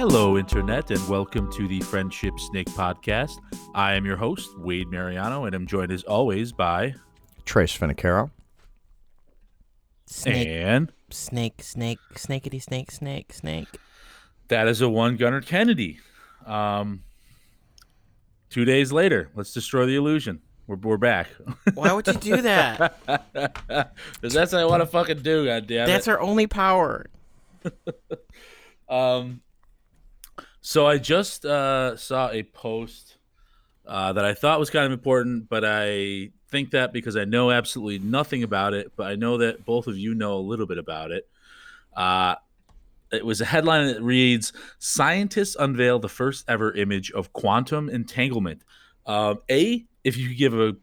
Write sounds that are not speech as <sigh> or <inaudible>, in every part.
Hello, Internet, and welcome to the Friendship Snake Podcast. I am your host, Wade Mariano, and I'm joined as always by Trace Finicaro. Snake, and snake, snake, snakety, snake, snake, snake. that is a one Gunner Kennedy. Um, two days later, let's destroy the illusion. We're, we're back. <laughs> Why would you do that? <laughs> Because that's what I want to fucking do, goddammit. That's our only power. <laughs> Um, so I just uh, saw a post uh, that I thought was kind of important, but I think that because I know absolutely nothing about it, but I know that both of you know a little bit about it. Uh, it was a headline that reads Scientists unveil the first ever image of quantum entanglement. Um, a, if you could give a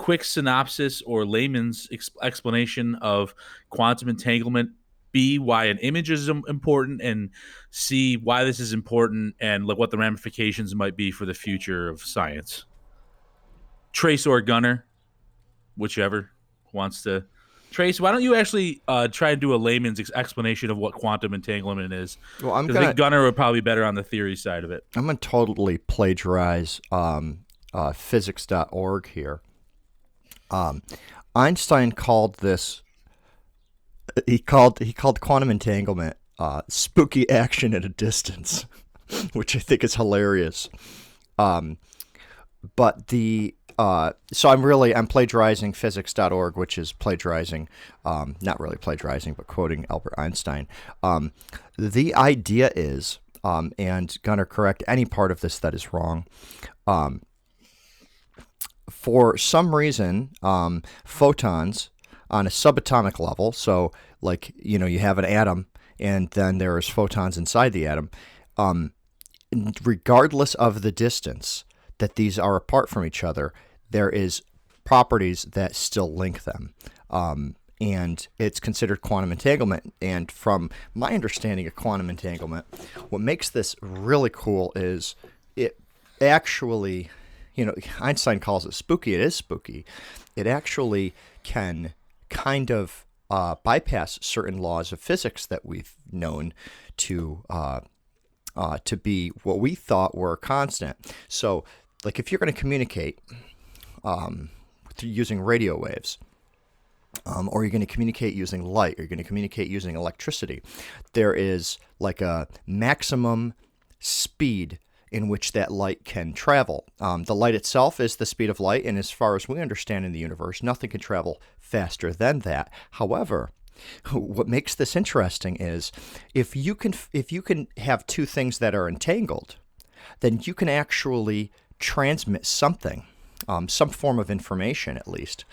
quick synopsis or layman's ex- explanation of quantum entanglement. B, why an image is important, and C, why this is important, and like what the ramifications might be for the future of science. Trace or Gunner, whichever wants to. Trace, why don't you actually uh, try and do a layman's ex- explanation of what quantum entanglement is? Well, I'm gonna think Gunner would probably be better on the theory side of it. I'm gonna totally plagiarize um, uh, physics.org here. Um, Einstein called this. He called he called quantum entanglement uh, spooky action at a distance, <laughs> which I think is hilarious. Um, but the uh, so I'm really I'm plagiarizing physics.org, which is plagiarizing, um, not really plagiarizing, but quoting Albert Einstein. Um, the idea is, um, and gonna correct any part of this that is wrong. Um, for some reason, um, photons on a subatomic level, so like you know you have an atom, and then there is photons inside the atom. Um, regardless of the distance that these are apart from each other, there is properties that still link them. Um, and it's considered quantum entanglement. And from my understanding of quantum entanglement, what makes this really cool is it actually, you know, Einstein calls it spooky. It is spooky. It actually can kind of uh, bypass certain laws of physics that we've known to uh, uh, to be what we thought were constant. So, like if you're going to communicate um, using radio waves, um, or you're going to communicate using light, or you're going to communicate using electricity, there is like a maximum speed in which that light can travel. Um, the light itself is the speed of light, and as far as we understand in the universe, nothing can travel faster than that. However, <laughs> what makes this interesting is if you can if you can have two things that are entangled, then you can actually transmit something, um, some form of information at least,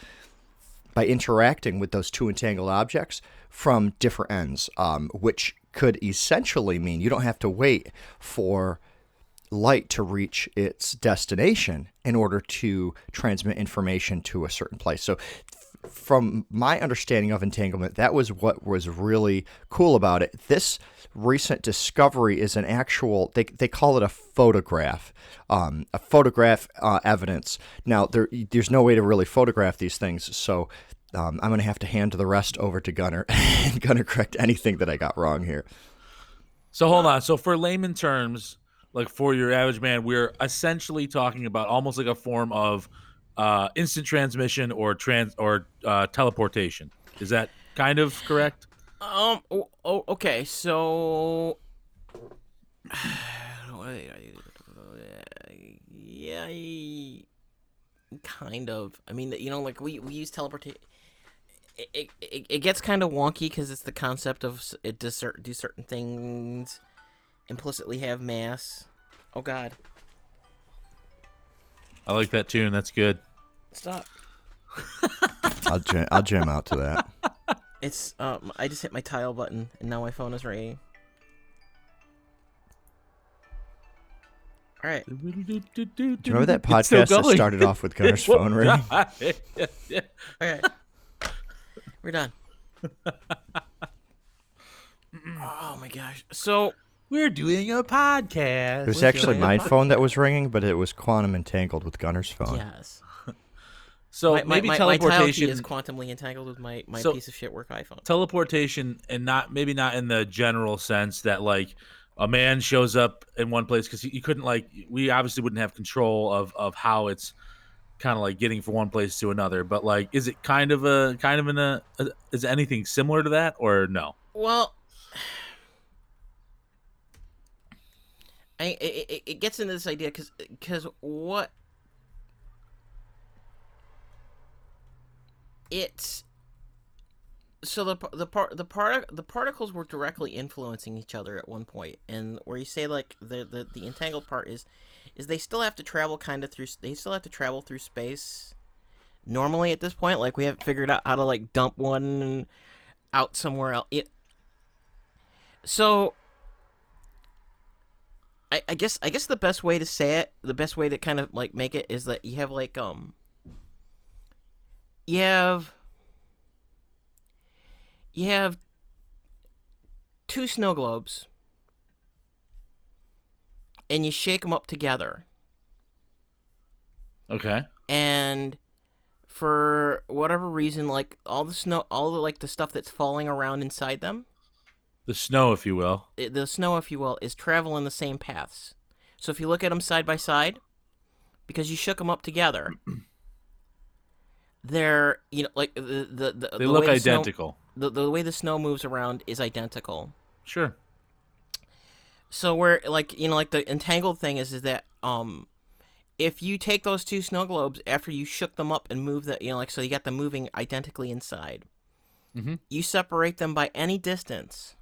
by interacting with those two entangled objects from different ends, um, which could essentially mean you don't have to wait for light to reach its destination in order to transmit information to a certain place. So, from my understanding of entanglement, that was what was really cool about it. This recent discovery is an actual, they, they call it a photograph, um, a photograph uh, evidence. Now, there, there's no way to really photograph these things, so um, I'm going to have to hand the rest over to Gunner <laughs> and Gunner correct anything that I got wrong here. So hold on. So for layman terms, like for your average man, we're essentially talking about almost like a form of uh, instant transmission or trans or uh, teleportation. Is that kind of correct? Um. Oh, oh, okay. So. <sighs> Yeah. Kind of. I mean, you know, like we we use teleportation. It, it, it, gets kind of wonky because it's the concept of it does cer- do certain things implicitly have mass. Oh God! I like that tune. That's good. Stop. <laughs> I'll jam, I'll jam out to that. <laughs> It's um. I just hit my tile button and now my phone is ringing. All right. Do Do you remember that podcast that started off with <laughs> Gunner's phone ringing? All right. We're done. oh my gosh. So We're doing a podcast. It was We're actually doing my a phone that was ringing, but it was quantum entangled with Gunner's phone. yes. <laughs> So my, my, maybe my, my tile key teleportation. is quantumly entangled with my, my So- piece of shit work iPhone. teleportation, and not maybe not in the general sense that like a man shows up in one place because you couldn't like we obviously wouldn't have control of of how it's kind of like getting from one place to another. But like, is it kind of a kind of in a, a is anything similar to that or no? Well, It, it gets into this idea because because what it's so the the part the part the particles were directly influencing each other at one point, and where you say like the the the entangled part is is they still have to travel kind of through they still have to travel through space normally at this point like we haven't figured out how to like dump one out somewhere else it so I, I guess I guess the best way to say it, the best way to kind of like make it is that you have like um you have you have two snow globes and you shake them up together Okay. and for whatever reason like all the snow all the like the stuff that's falling around inside them The snow, if you will. the snow if you will is traveling the same paths so if you look at them side by side because you shook them up together <clears throat> they're you know like the the, the They the look the snow- identical. the, the way the snow moves around is identical Sure. So where like you know like the entangled thing is is that um if you take those two snow globes after you shook them up and move the you know like so you got them moving identically inside. Mhm. You separate them by any distance.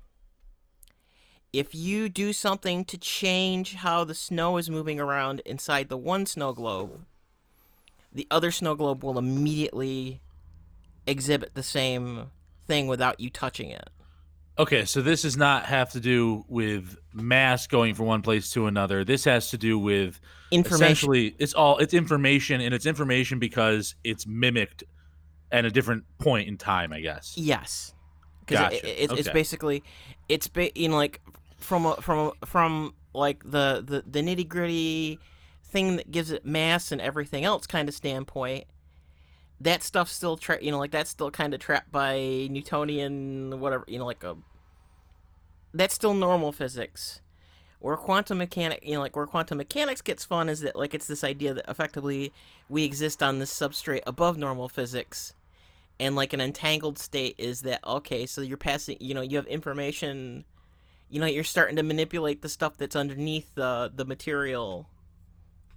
If you do something to change how the snow is moving around inside the one snow globe, the other snow globe will immediately exhibit the same thing without you touching it. Okay, so this does not have to do with mass going from one place to another. This has to do with Information essentially it's all it's information and it's information because it's mimicked at a different point in time, I guess. Yes, because Gotcha. it, it's it's Okay. basically it's ba- you know like from a, from a, from like the the, the nitty gritty thing that gives it mass and everything else kind of standpoint. That stuff's still tra- you know like that's still kind of trapped by Newtonian whatever you know like a that's still normal physics. Where quantum mechanic, you know, like where quantum mechanics gets fun is that like it's this idea that effectively we exist on this substrate above normal physics, and like an entangled state is that okay so you're passing you know you have information you know you're starting to manipulate the stuff that's underneath the the material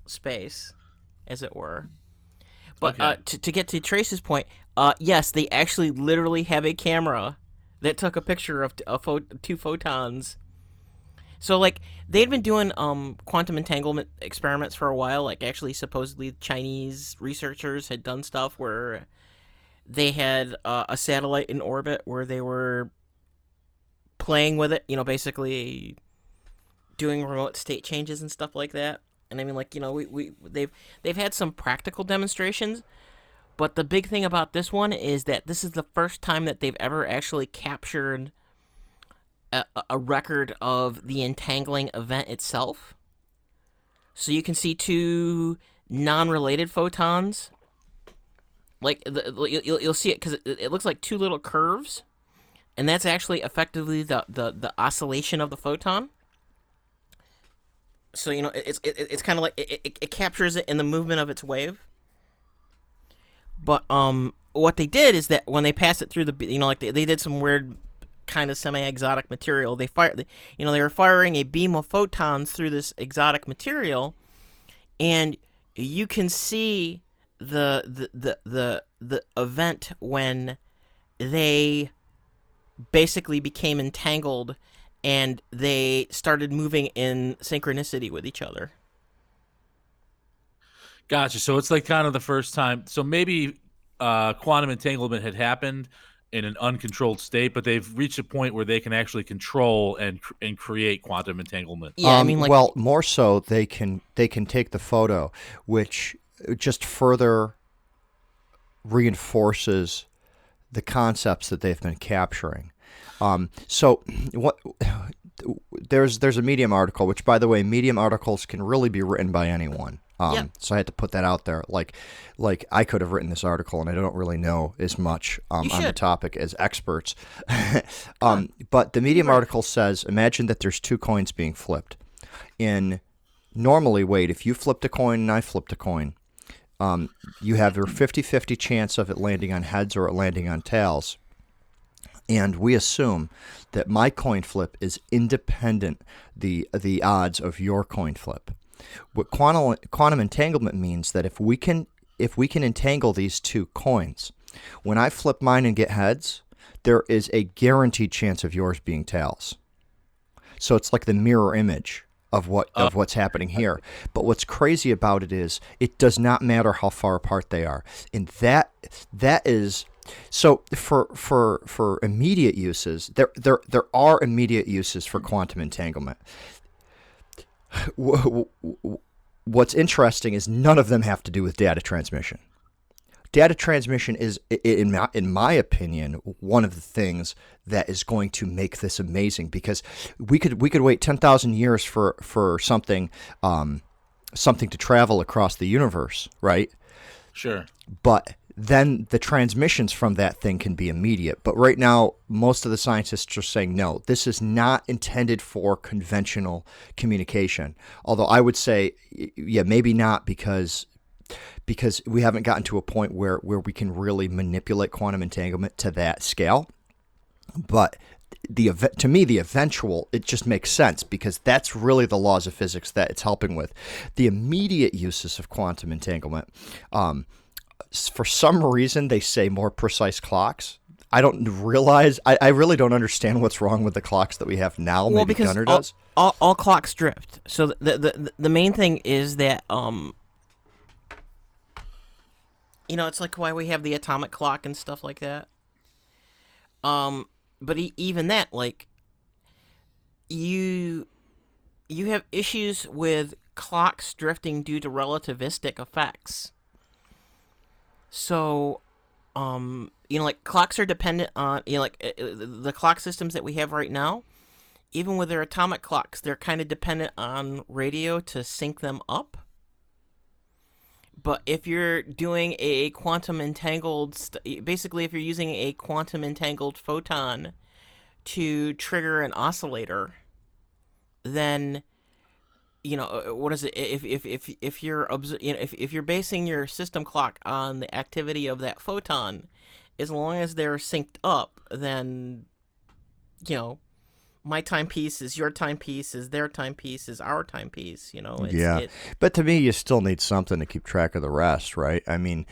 space as it were. But uh, to, to get to trace's point uh yes they actually literally have a camera that took a picture of a pho- two photons. So like they'd been doing um quantum entanglement experiments for a while like actually supposedly chinese researchers had done stuff where they had uh, a satellite in orbit where they were playing with it, you know, basically doing remote state changes and stuff like that. And I mean, like you know, we, we they've they've had some practical demonstrations, but the big thing about this one is that this is the first time that they've ever actually captured a, a record of the entangling event itself. So you can see two non-related photons like the, you'll, you'll see it because it, it looks like two little curves and that's actually effectively the, the, the oscillation of the photon. So you know it's it, it's kind of like it, it, it captures it in the movement of its wave. But um what they did is that when they pass it through the you know like they, they did some weird kind of semi-exotic material. They fire they, you know they were firing a beam of photons through this exotic material. And you can see the the the the, the event when they basically became entangled and they started moving in synchronicity with each other. Gotcha. So it's like kind of the first time. So maybe uh, quantum entanglement had happened in an uncontrolled state, but they've reached a point where they can actually control and and create quantum entanglement. Yeah, I Um, mean like well, more so they can they can take the photo, which just further reinforces the concepts that they've been capturing. Um, so <clears throat> what <sighs> there's there's a Medium article, which by the way, Medium articles can really be written by anyone. Um, Yeah. So I had to put that out there. Like, like I could have written this article, and I don't really know as much um, on the topic as experts. <laughs> um, but the Medium article says, imagine that there's two coins being flipped. In normally, wait, if you flipped a coin and I flipped a coin, um, you have your 50-50 chance of it landing on heads or it landing on tails. And we assume that my coin flip is independent the the odds of your coin flip. What quantum quantum entanglement means that if we can if we can entangle these two coins, when I flip mine and get heads, there is a guaranteed chance of yours being tails. So it's like the mirror image of what uh, of what's happening uh, here. But what's crazy about it is it does not matter how far apart they are. And that that is so for for for immediate uses, there there there are immediate uses for quantum entanglement. Wh- wh- wh- What's interesting is none of them have to do with data transmission data transmission is in my, in my opinion one of the things that is going to make this amazing because we could we could wait 10,000 years for for something um, something to travel across the universe right Sure. but then the transmissions from that thing can be immediate. But right now, most of the scientists are saying no, this is not intended for conventional communication. Although I would say, yeah, maybe not because because we haven't gotten to a point where where we can really manipulate quantum entanglement to that scale. But the to me the eventual it just makes sense because that's really the laws of physics that it's helping with the immediate uses of quantum entanglement um, for some reason they say more precise clocks i don't realize I, I really don't understand what's wrong with the clocks that we have now well, maybe because gunner all, does all, all clocks drift. So the, the the the main thing is that um, you know, it's like why we have the atomic clock and stuff like that. Um, but e- even that, like, you you have issues with clocks drifting due to relativistic effects. So, um, you know, like clocks are dependent on you know, like uh, uh, the clock systems that we have right now even with their atomic clocks, they're kind of dependent on radio to sync them up. But if you're doing a quantum entangled, st- basically, if you're using a quantum entangled photon to trigger an oscillator, then you know uh, what is it? If if if if you're obs- you know if if you're basing your system clock on the activity of that photon, as long as they're synced up, then you know my timepiece is your timepiece is their timepiece is our timepiece you know it's, Yeah. it, But to me, you still need something to keep track of the rest, right? I mean,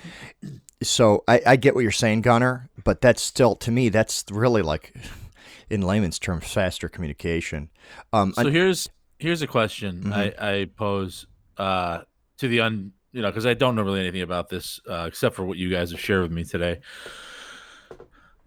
so I, I get what you're saying, Gunner, but that's still, to me, that's really like, <sighs> in layman's terms, faster communication. Um, So I- here's here's a question Mhm. I, I pose uh, to the un you know because I don't know really anything about this uh, except for what you guys have shared with me today.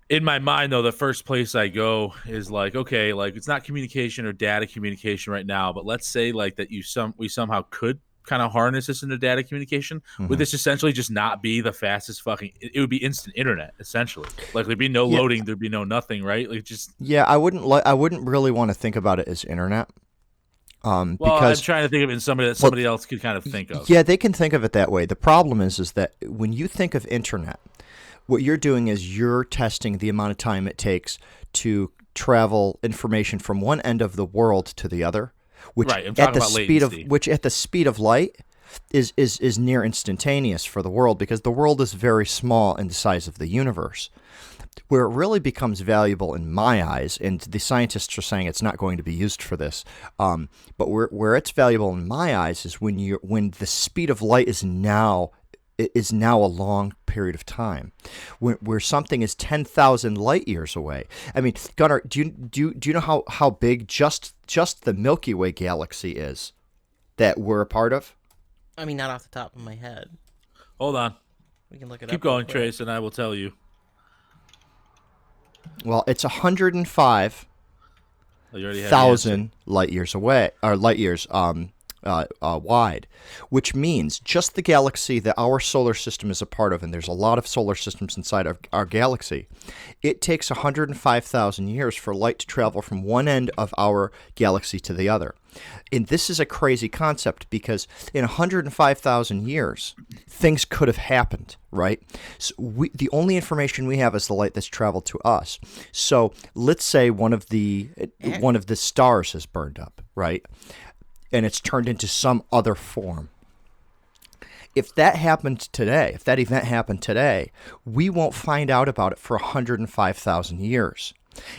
In my mind, though, the first place I go is like, okay, like it's not communication or data communication right now, but let's say like that you some we somehow could kind of harness this into data communication. Mhm. Would this essentially just not be the fastest fucking? It it would be instant internet essentially. Like there'd be no Yeah. loading, there'd be no nothing, right? Like just yeah, I wouldn't like I wouldn't really want to think about it as internet. Um, Well, because I'm trying to think of it in somebody that somebody else could kind of think of. Yeah, they can think of it that way. The problem is, is that when you think of internet, what you're doing is you're testing the amount of time it takes to travel information from one end of the world to the other, which Right, at the speed latency. of which at the speed of light is is is near instantaneous for the world because the world is very small in the size of the universe. Where it really becomes valuable in my eyes, and the scientists are saying it's not going to be used for this, um, but where, where it's valuable in my eyes is when you when the speed of light is now is now a long period of time, where, where something is ten thousand light years away. I mean, Gunnar, do you do you, do you know how, how big just just the Milky Way galaxy is that we're a part of? i mean not off the top of my head Hold on. we can look it Keep up real going. Trace, and I will tell you. Well, it's hundred and five Oh, you already have the answer. thousand light years away, or light years. Um, uh, uh, wide, which means just the galaxy that our solar system is a part of, and there's a lot of solar systems inside of our galaxy, it takes 105,000 years for light to travel from one end of our galaxy to the other. And this is a crazy concept because in 105,000 years, things could have happened, right? So we, the only information we have is the light that's traveled to us. So let's say one of the one of the stars has burned up, right? And it's turned into some other form. If that happened today, if that event happened today, we won't find out about it for 105,000 years.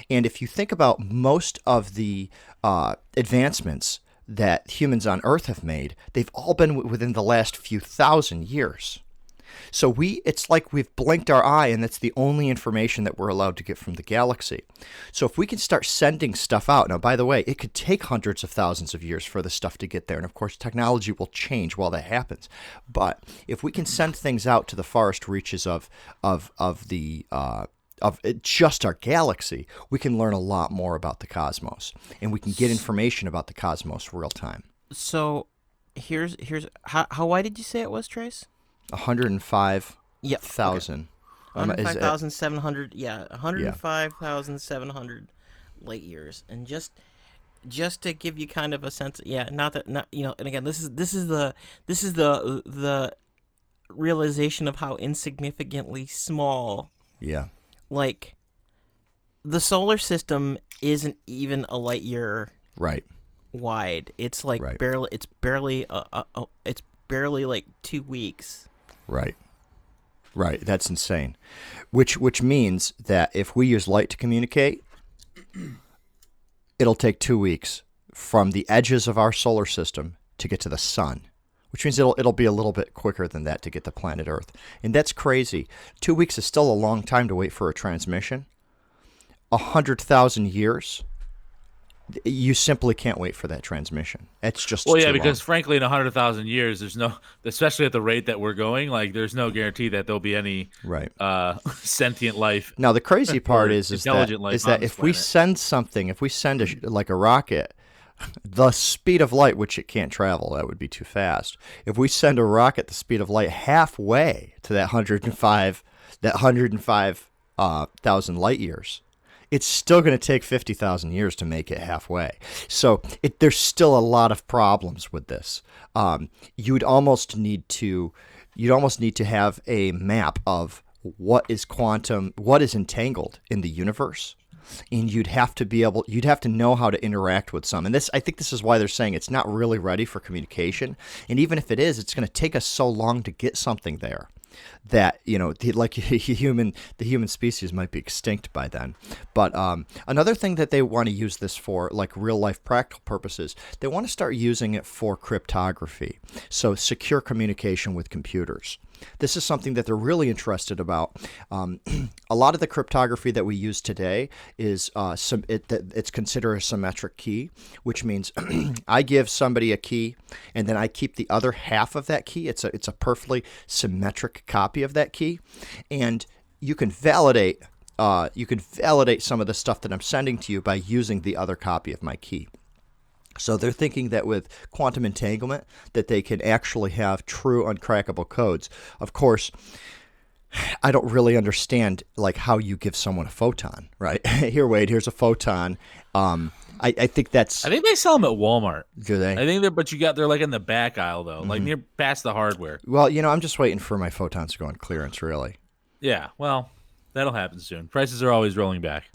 And if you think about most of the uh, advancements that humans on Earth have made, they've all been within the last few thousand years. So we it's like we've blinked our eye and that's the only information that we're allowed to get from the galaxy. So if we can start sending stuff out. Now by the way, it could take hundreds of thousands of years for the stuff to get there and of course technology will change while that happens. But if we can send things out to the farthest reaches of of of the uh, of just our galaxy, we can learn a lot more about the cosmos, and we can get information about the cosmos real time. So, here's here's how how wide did you say it was, Trace? One hundred and five Yeah, thousand. Um, One hundred five thousand seven hundred. Yeah, one hundred five thousand seven hundred light years, and just just to give you kind of a sense, yeah, not that not you know, and again, this is this is the this is the the realization of how insignificantly small yeah, like the solar system isn't even a light year right. wide. It's like Right. barely. It's barely. Uh, uh, uh, it's barely like two weeks. Right. Right. That's insane. Which which means that if we use light to communicate, it'll take two weeks from the edges of our solar system to get to the sun. Which means it'll it'll be a little bit quicker than that to get to planet Earth. And that's crazy. Two weeks is still a long time to wait for a transmission. A hundred thousand years. You simply can't wait for that transmission. It's just Well, yeah, because long. frankly, in a hundred thousand years, there's no, especially at the rate that we're going, like there's no guarantee that there'll be any right. uh, <laughs> sentient life. Now the crazy part is is that, is that if we send something, if we send a, like a rocket, the speed of light, which it can't travel, that would be too fast. If we send a rocket the speed of light halfway to that 105, that 105 uh, thousand light years, it's still going to take 50,000 years to make it halfway. So it, there's still a lot of problems with this. Um, you'd almost need to, you'd almost need to have a map of what is quantum, what is entangled in the universe. And you'd have to be able, you'd have to know how to interact with some. And this, I think this is why they're saying it's not really ready for communication. And even if it is, it's going to take us so long to get something there that you know the, like <laughs> human the human species might be extinct by then. But um, another thing that they want to use this for like real life practical purposes they want to start using it for cryptography. So secure communication with computers this is something that they're really interested about. Um, <clears throat> a lot of the cryptography that we use today is uh, some, it, it's considered a symmetric key, which means <clears throat> I give somebody a key and then I keep the other half of that key. It's a it's a perfectly symmetric copy of that key, and you can validate. Uh, you can validate some of the stuff that I'm sending to you by using the other copy of my key. So they're thinking that with quantum entanglement that they can actually have true uncrackable codes. Of course, <sighs> I don't really understand like how you give someone a photon, right? <laughs> Here, Wade, here's a photon. Um, I, I think that's I think they sell them at Walmart. do they? I think they're, but you got they're like in the back aisle though, Mm-hmm. like near past the hardware. well, you know, I'm just waiting for my photons to go on clearance, really. Yeah, well, that'll happen soon. Prices are always rolling back. <laughs>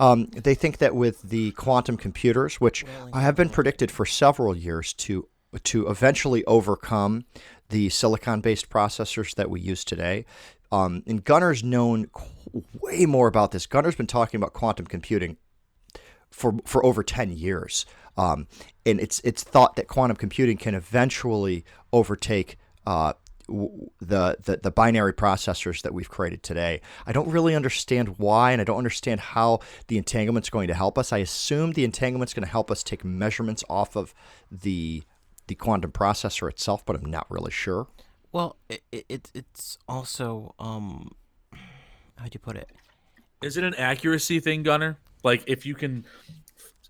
Um, they think that with the quantum computers, which have been predicted for several years to to eventually overcome the silicon-based processors that we use today. Um, and Gunner's known qu- way more about this. Gunner's been talking about quantum computing for for over 10 years. Um, and it's it's thought that quantum computing can eventually overtake uh, w- the, the the binary processors that we've created today. I don't really understand why, and I don't understand how the entanglement's going to help us. I assume the entanglement's going to help us take measurements off of the the quantum processor itself, but I'm not really sure. Well, it, it, it it's also um, how'd you put it? Is it an accuracy thing, Gunner? Like if you can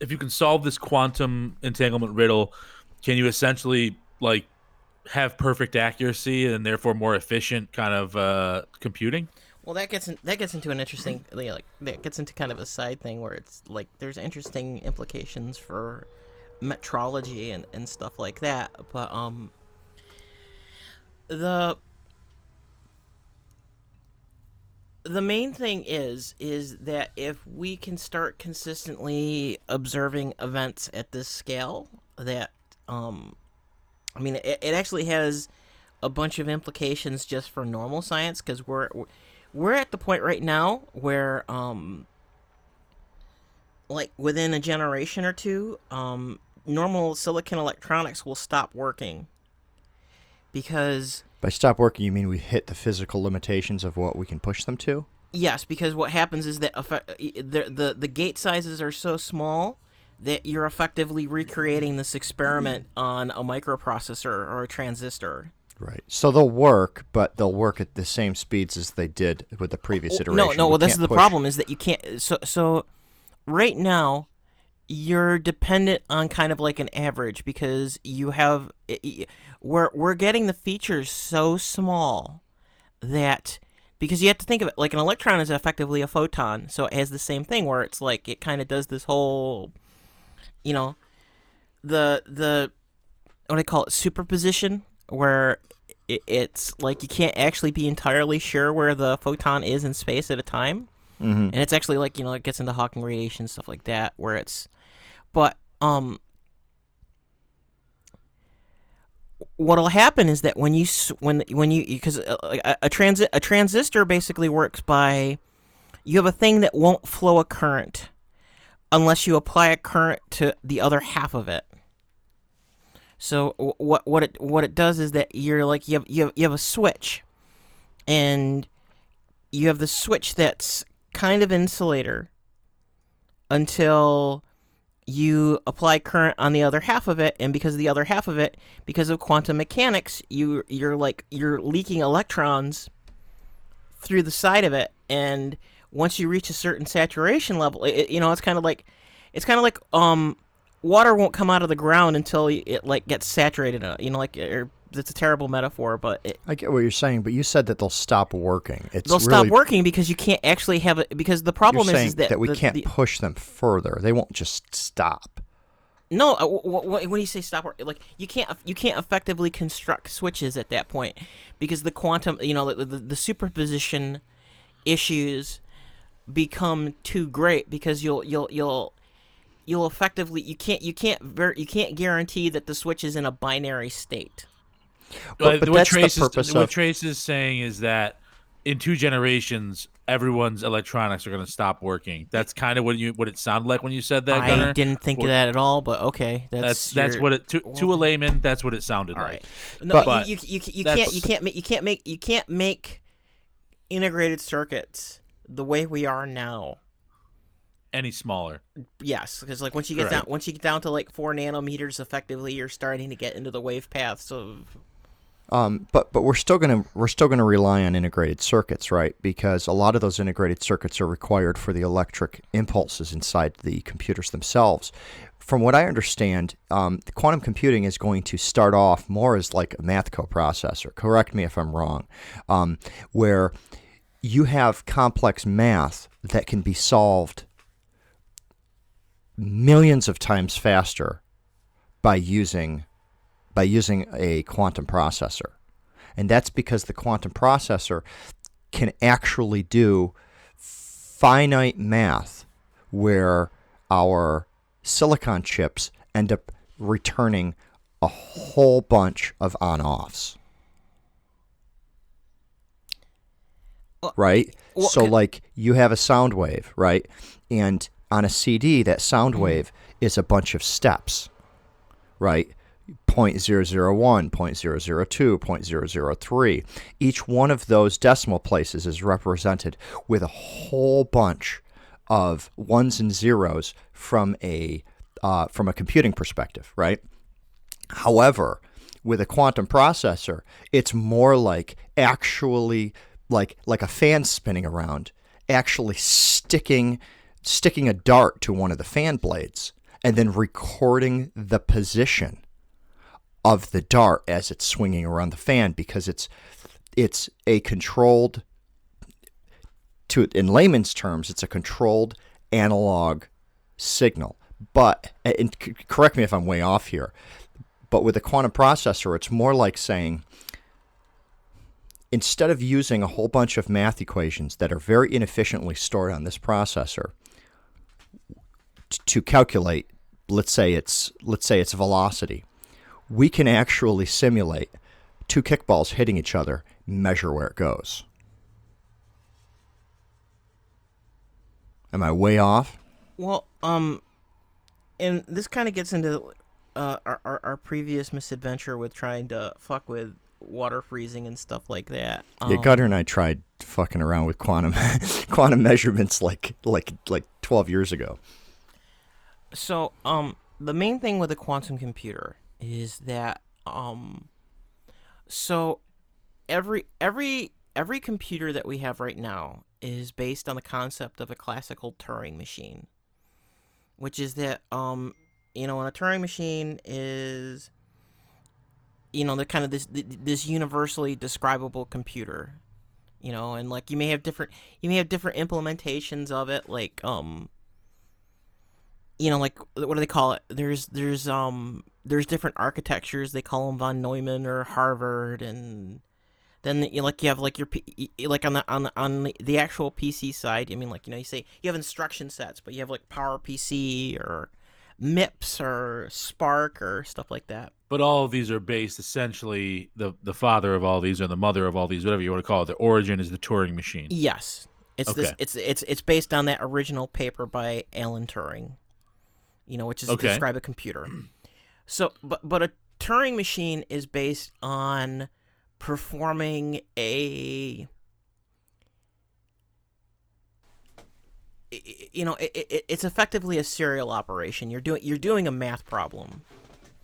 if you can solve this quantum entanglement riddle can you essentially like have perfect accuracy and therefore more efficient kind of uh, computing? Well, that gets in, that gets into an interesting like that gets into kind of a side thing where it's like there's interesting implications for metrology and, and stuff like that. But um, the the main thing is is that if we can start consistently observing events at this scale, that um, I mean, it, it actually has a bunch of implications just for normal science because we're we're at the point right now where um like within a generation or two um normal silicon electronics will stop working. Because by stop working you mean we hit the physical limitations of what we can push them to? Yes because what happens is that the the, the gate sizes are so small that you're effectively recreating this experiment on a microprocessor or a transistor Right. So they'll work, but they'll work at the same speeds as they did with the previous iteration. No, no. Well, this is the push. problem: is that you can't. So, so right now, you're dependent on kind of like an average because you have we're we're getting the features so small that because you have to think of it like an electron is effectively a photon, so it has the same thing where it's like it kind of does this whole, you know, the the what do I call it superposition where it's like you can't actually be entirely sure where the photon is in space at a time. Mm-hmm. And it's actually like, you know, it gets into Hawking radiation stuff like that where it's but um what'll happen is that when you when when you because uh, a, a transit a transistor basically works by you have a thing that won't flow a current unless you apply a current to the other half of it. So what what it what it does is that you're like you have you have, you have a switch, and you have the switch that's kind of insulator until you apply current on the other half of it. And because of the other half of it because of quantum mechanics you you're like you're leaking electrons through the side of it. And once you reach a certain saturation level it, you know it's kind of like it's kind of like um water won't come out of the ground until it like gets saturated. Uh, you know, like or, it's a terrible metaphor, but it, I get what you're saying. But you said that they'll stop working. It's they'll really, stop working because you can't actually have it. Because the problem is, is that, that we the, can't the, push them further. They won't just stop. No, uh, when you say stop, like you can't you can't effectively construct switches at that point because the quantum, you know, the, the, the superposition issues become too great because you'll you'll you'll you'll effectively you can't you can't ver- you can't guarantee that the switch is in a binary state. But, but what Trace is, of... what Trace is saying is that in two generations, everyone's electronics are going to stop working. That's kind of what you what it sounded like when you said that. I Gunner. didn't think of that at all, but okay, that's that's, that's what it to, to a layman. That's what it sounded all like. No, but, you, you, you, you can't you can't make you can't make you can't make integrated circuits the way we are now any smaller. Yes, because like once you get down once you get down to like four nanometers, effectively you're starting to get into the wave paths of. Um, but but we're still gonna we're still gonna rely on integrated circuits, right? Because a lot of those integrated circuits are required for the electric impulses inside the computers themselves. From what I understand, um, quantum computing is going to start off more as like a math coprocessor. Correct me if I'm wrong, um, where you have complex math that can be solved millions of times faster by using by using a quantum processor. And that's because the quantum processor can actually do finite math where our silicon chips end up returning a whole bunch of on-offs. Right? Well, so like you have a sound wave, right? And on a CD, that sound mm-hmm. wave is a bunch of steps, right? 0.001, 0.002, 0.003. Each one of those decimal places is represented with a whole bunch of ones and zeros from a uh, from a computing perspective, right? However, with a quantum processor, it's more like actually like like a fan spinning around, actually sticking sticking a dart to one of the fan blades and then recording the position of the dart as it's swinging around the fan because it's it's a controlled to in layman's terms it's a controlled analog signal. But correct me if I'm way off here but with a quantum processor it's more like saying instead of using a whole bunch of math equations that are very inefficiently stored on this processor to calculate let's say it's let's say it's velocity we can actually simulate two kickballs hitting each other measure where it goes. Am i way off? Well, um, and this kind of gets into uh, our, our our previous misadventure with trying to fuck with water freezing and stuff like that. yeah Um, Gunner and i tried fucking around with quantum <laughs> quantum measurements like like like 12 years ago So, um, the main thing with a quantum computer is that, um, so every every every computer that we have right now is based on the concept of a classical Turing machine, which is that, um, you know, and a Turing machine is, you know, the kind of this this universally describable computer, you know, and like you may have different you may have different implementations of it, like, um you know like what do they call it? There's there's um there's different architectures. They call them von neumann or harvard and then you like you have like your like on the on the on the actual pc side i mean like you know you say you have instruction sets but you have like power pc or mips or SPARC or stuff like that But all of these are based essentially the the father of all these or the mother of all these, whatever you want to call it. The origin is the Turing machine. yes it's this it's it's it's based on that original paper by alan turing you know which is to Okay. describe a computer So, but but a Turing machine is based on performing a i- i- you know it, it, it's effectively a serial operation you're doing you're doing a math problem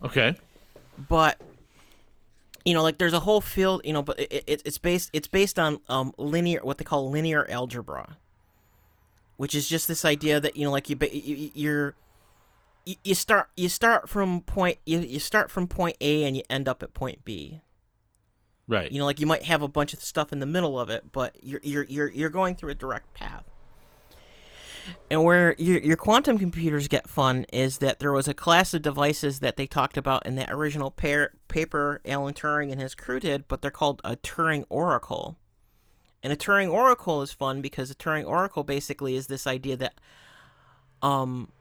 Okay. but you know like there's a whole field you know but it, it, it's based it's based on um linear what they call linear algebra which is just this idea that you know like you you- you're you, you start you start from point you, you start from point A and you end up at point B. Right. You know, like you might have a bunch of stuff in the middle of it, but you're you're you're you're going through a direct path. And where your your quantum computers get fun is that there was a class of devices that they talked about in that original pair, paper Alan Turing and his crew did, but they're called a Turing oracle. And a Turing oracle is fun because a Turing oracle basically is this idea that um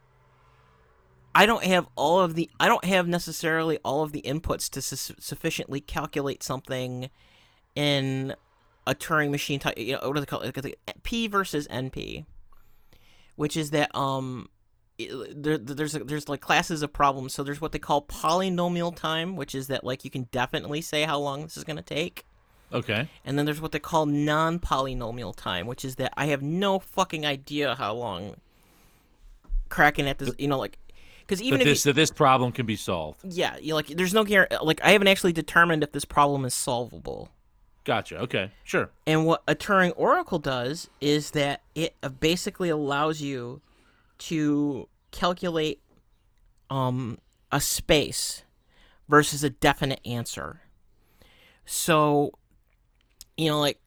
I don't have all of the I don't have necessarily all of the inputs to su- sufficiently calculate something in a Turing machine type you know what do they call it P versus NP which is that um there, there's there's like classes of problems so there's what they call polynomial time which is that like you can definitely say how long this is going to take Okay. and then there's what they call non-polynomial time, which is that I have no fucking idea how long cracking at this, you know, like, because even if this you, this problem can be solved. yeah, you like, there's no guarantee. Like, I haven't actually determined if this problem is solvable. Gotcha. Okay. Sure. And what a Turing oracle does is that it uh, basically allows you to calculate um a space versus a definite answer. So, you know, like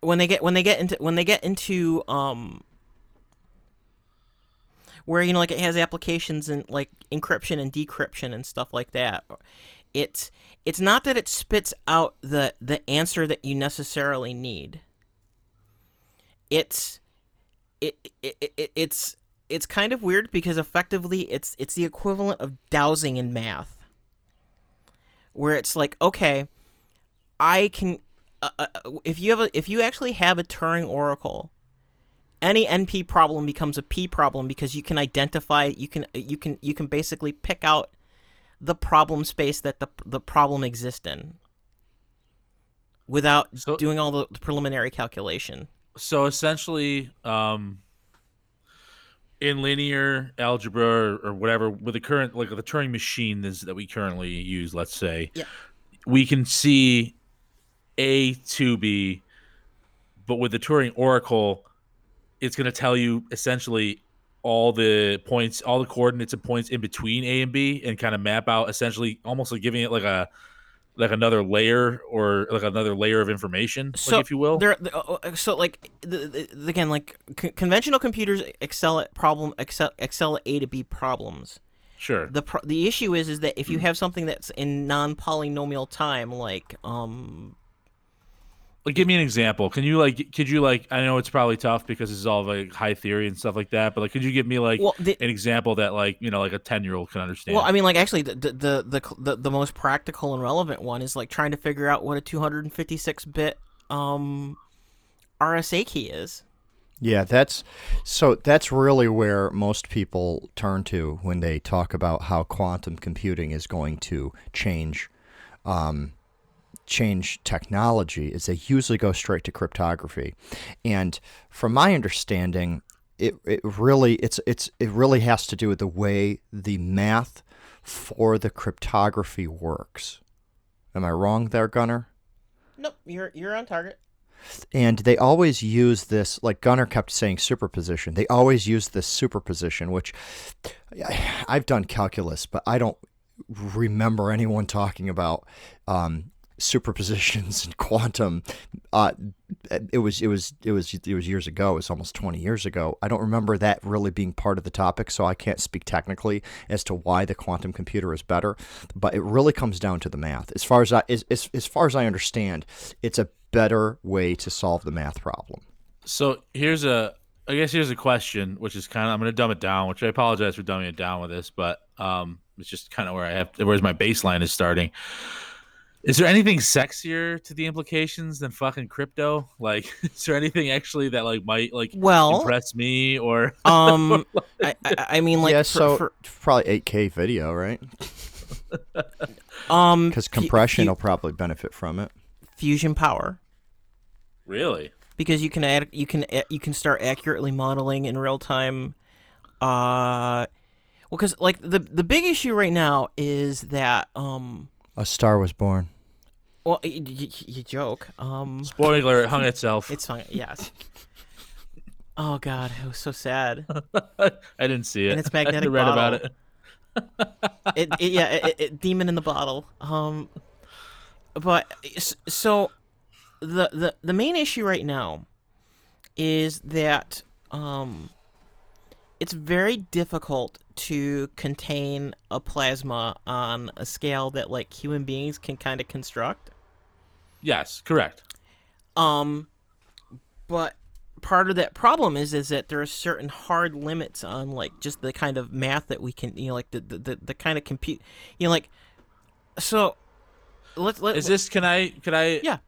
when they get when they get into when they get into um where you know like it has applications in like encryption and decryption and stuff like that it's it's not that it spits out the the answer that you necessarily need. It's it, it, it it's it's kind of weird because effectively it's it's the equivalent of dowsing in math where it's like okay i can uh, uh, if you have a if you actually have a turing oracle any np problem becomes a p problem because you can identify you can you can you can basically pick out the problem space that the the problem exists in without So- doing all the preliminary calculation So essentially, um, in linear algebra or, or whatever, with the current like the Turing machine is, that we currently use, let's say, Yeah. we can see A to B, but with the Turing oracle, it's going to tell you essentially all the points, all the coordinates and points in between A and B, and kind of map out essentially almost like giving it like a like another layer or like another layer of information, So, like if you will. There, the- uh, uh, so like the, the, again, like c- conventional computers excel at problem excel excel at A to B problems. Sure. The pro- the issue is is that if Hmm. you have something that's in non polynomial time, like um Like, give me an example. Can you like? Could you like? I know it's probably tough because this is all like high theory and stuff like that. But like, could you give me like well the, an example that like you know like a ten year old can understand? well I mean like actually the the, the the the the most practical and relevant one is like trying to figure out what a 256 bit um RSA key is. Yeah, that's so that's really where most people turn to when they talk about how quantum computing is going to change um, change technology is they usually go straight to cryptography. And from my understanding, it, it really it's it's it really has to do with the way the math for the cryptography works. Am I wrong there, Gunner? Nope, you're you're on target. And they always use this, like Gunner kept saying superposition. They always use this superposition, which I've done calculus, but I don't remember anyone talking about um, superpositions <laughs> and quantum. Uh, it was it was it was it was years ago. It was almost twenty years ago. I don't remember that really being part of the topic, so I can't speak technically as to why the quantum computer is better. But it really comes down to the math. As far as I as as, far as I understand, it's a better way to solve the math problem. So here's a, I guess here's a question, which is kind of I'm going to dumb it down, which I apologize for dumbing it down with this, but um, it's just kind of where I have, where's my baseline is starting. Is there anything sexier to the implications than fucking crypto? Like, <laughs> is there anything actually that like might like Well, impress me or? <laughs> um, I, I, <laughs> I mean, like, yeah, so for, probably 8K video, right? um, Because compression fu- will probably benefit from it. fusion power. Really? because you can add you can you can start accurately modeling in real time uh well cuz like the the big issue right now is that um A star was born. Well y- y- y- you joke um Spoiler alert, it hung itself. it's fine yes oh god it was so sad <laughs> I didn't see it. And it's magnetic. <laughs> I read about it. it, it yeah it, it, demon in the bottle um but so the the the main issue right now is that um it's very difficult to contain a plasma on a scale that like human beings can kind of construct Yes, correct. um but part of that problem is is that there are certain hard limits on like just the kind of math that we can you know like the the, the, the kind of compute you know like so let's let Is this? Can I? Can I? Yeah.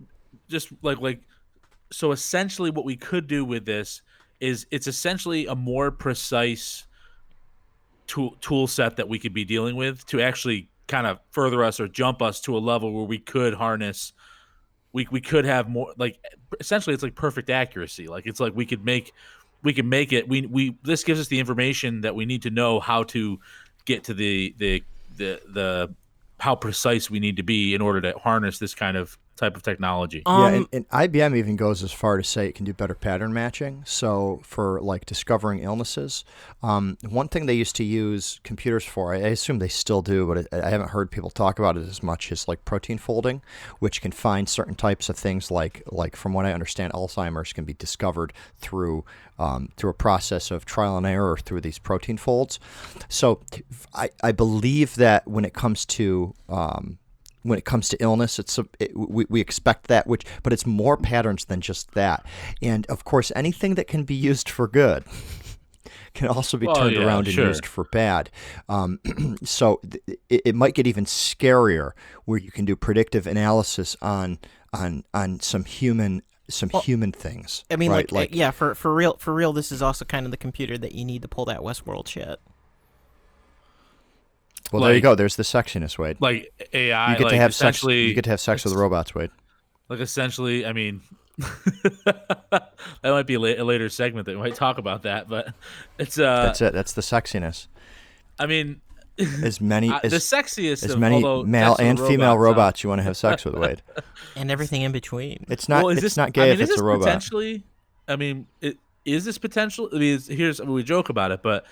Just like like, so essentially, what we could do with this is it's essentially a more precise tool tool set that we could be dealing with to actually kind of further us or jump us to a level where we could harness. We, we could have more like essentially it's like perfect accuracy. Like it's like we could make we can make it we we this gives us the information that we need to know how to get to the the the the how precise we need to be in order to harness this kind of type of technology. um yeah, and, and IBM even goes as far to say it can do better pattern matching. So for like discovering illnesses, um, one thing they used to use computers for, I, I assume they still do, but I, I haven't heard people talk about it as much, is like protein folding, which can find certain types of things like like from what I understand, Alzheimer's can be discovered through um, through a process of trial and error through these protein folds. So I, I believe that when it comes to um, when it comes to illness it's a, it, we, we expect that which but it's more patterns than just that and of course anything that can be used for good <laughs> can also be Well, turned yeah, around and sure. used for bad um, <clears throat> so th- it, it might get even scarier where you can do predictive analysis on on on some human some human things I mean, right? like, uh, yeah, for for real, for real, this is also kind of the computer that you need to pull that Westworld shit. Well there you go there's the sexiness wade Like AI, you get like to have sex essentially, you get to have sex with the robots wade like essentially. I mean, <laughs> that might be a, la- a later segment that we might talk about that, but it's uh, that's it that's the sexiness I mean, as many <laughs> as, the sexiest as of many male and a female robot robots you want to have sex with, Wade. <laughs> and everything in between. It's not. well, is it's this, not I gay mean, if is it's this a robot. Potentially, I mean, it, is this potential? I mean, here's we joke about it, but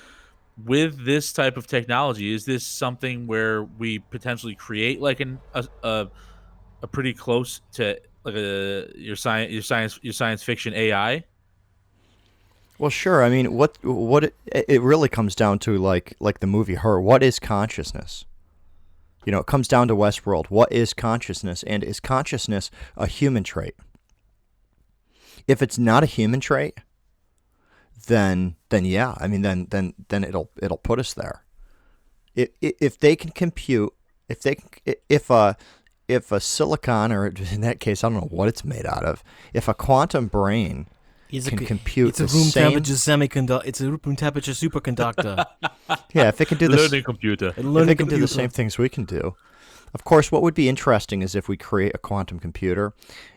with this type of technology, is this something where we potentially create like an a a, a pretty close to like a your science your science your science fiction AI? Well, sure. I mean, what what it, it really comes down to, like like the movie Her. What is consciousness? You know, it comes down to Westworld. What is consciousness, and is consciousness a human trait? If it's not a human trait, then then yeah, I mean, then then then it'll it'll put us there. If if they can compute, if they can, if a if a silicon or in that case, I don't know what it's made out of. If a quantum brain It's can a, compute it's a the room same- temperature semiconductor. It's a room temperature superconductor. <laughs> yeah, if it can do this, Learning computer. A if learning they can do the same things we can do. Of course, what would be interesting is if we create a quantum computer,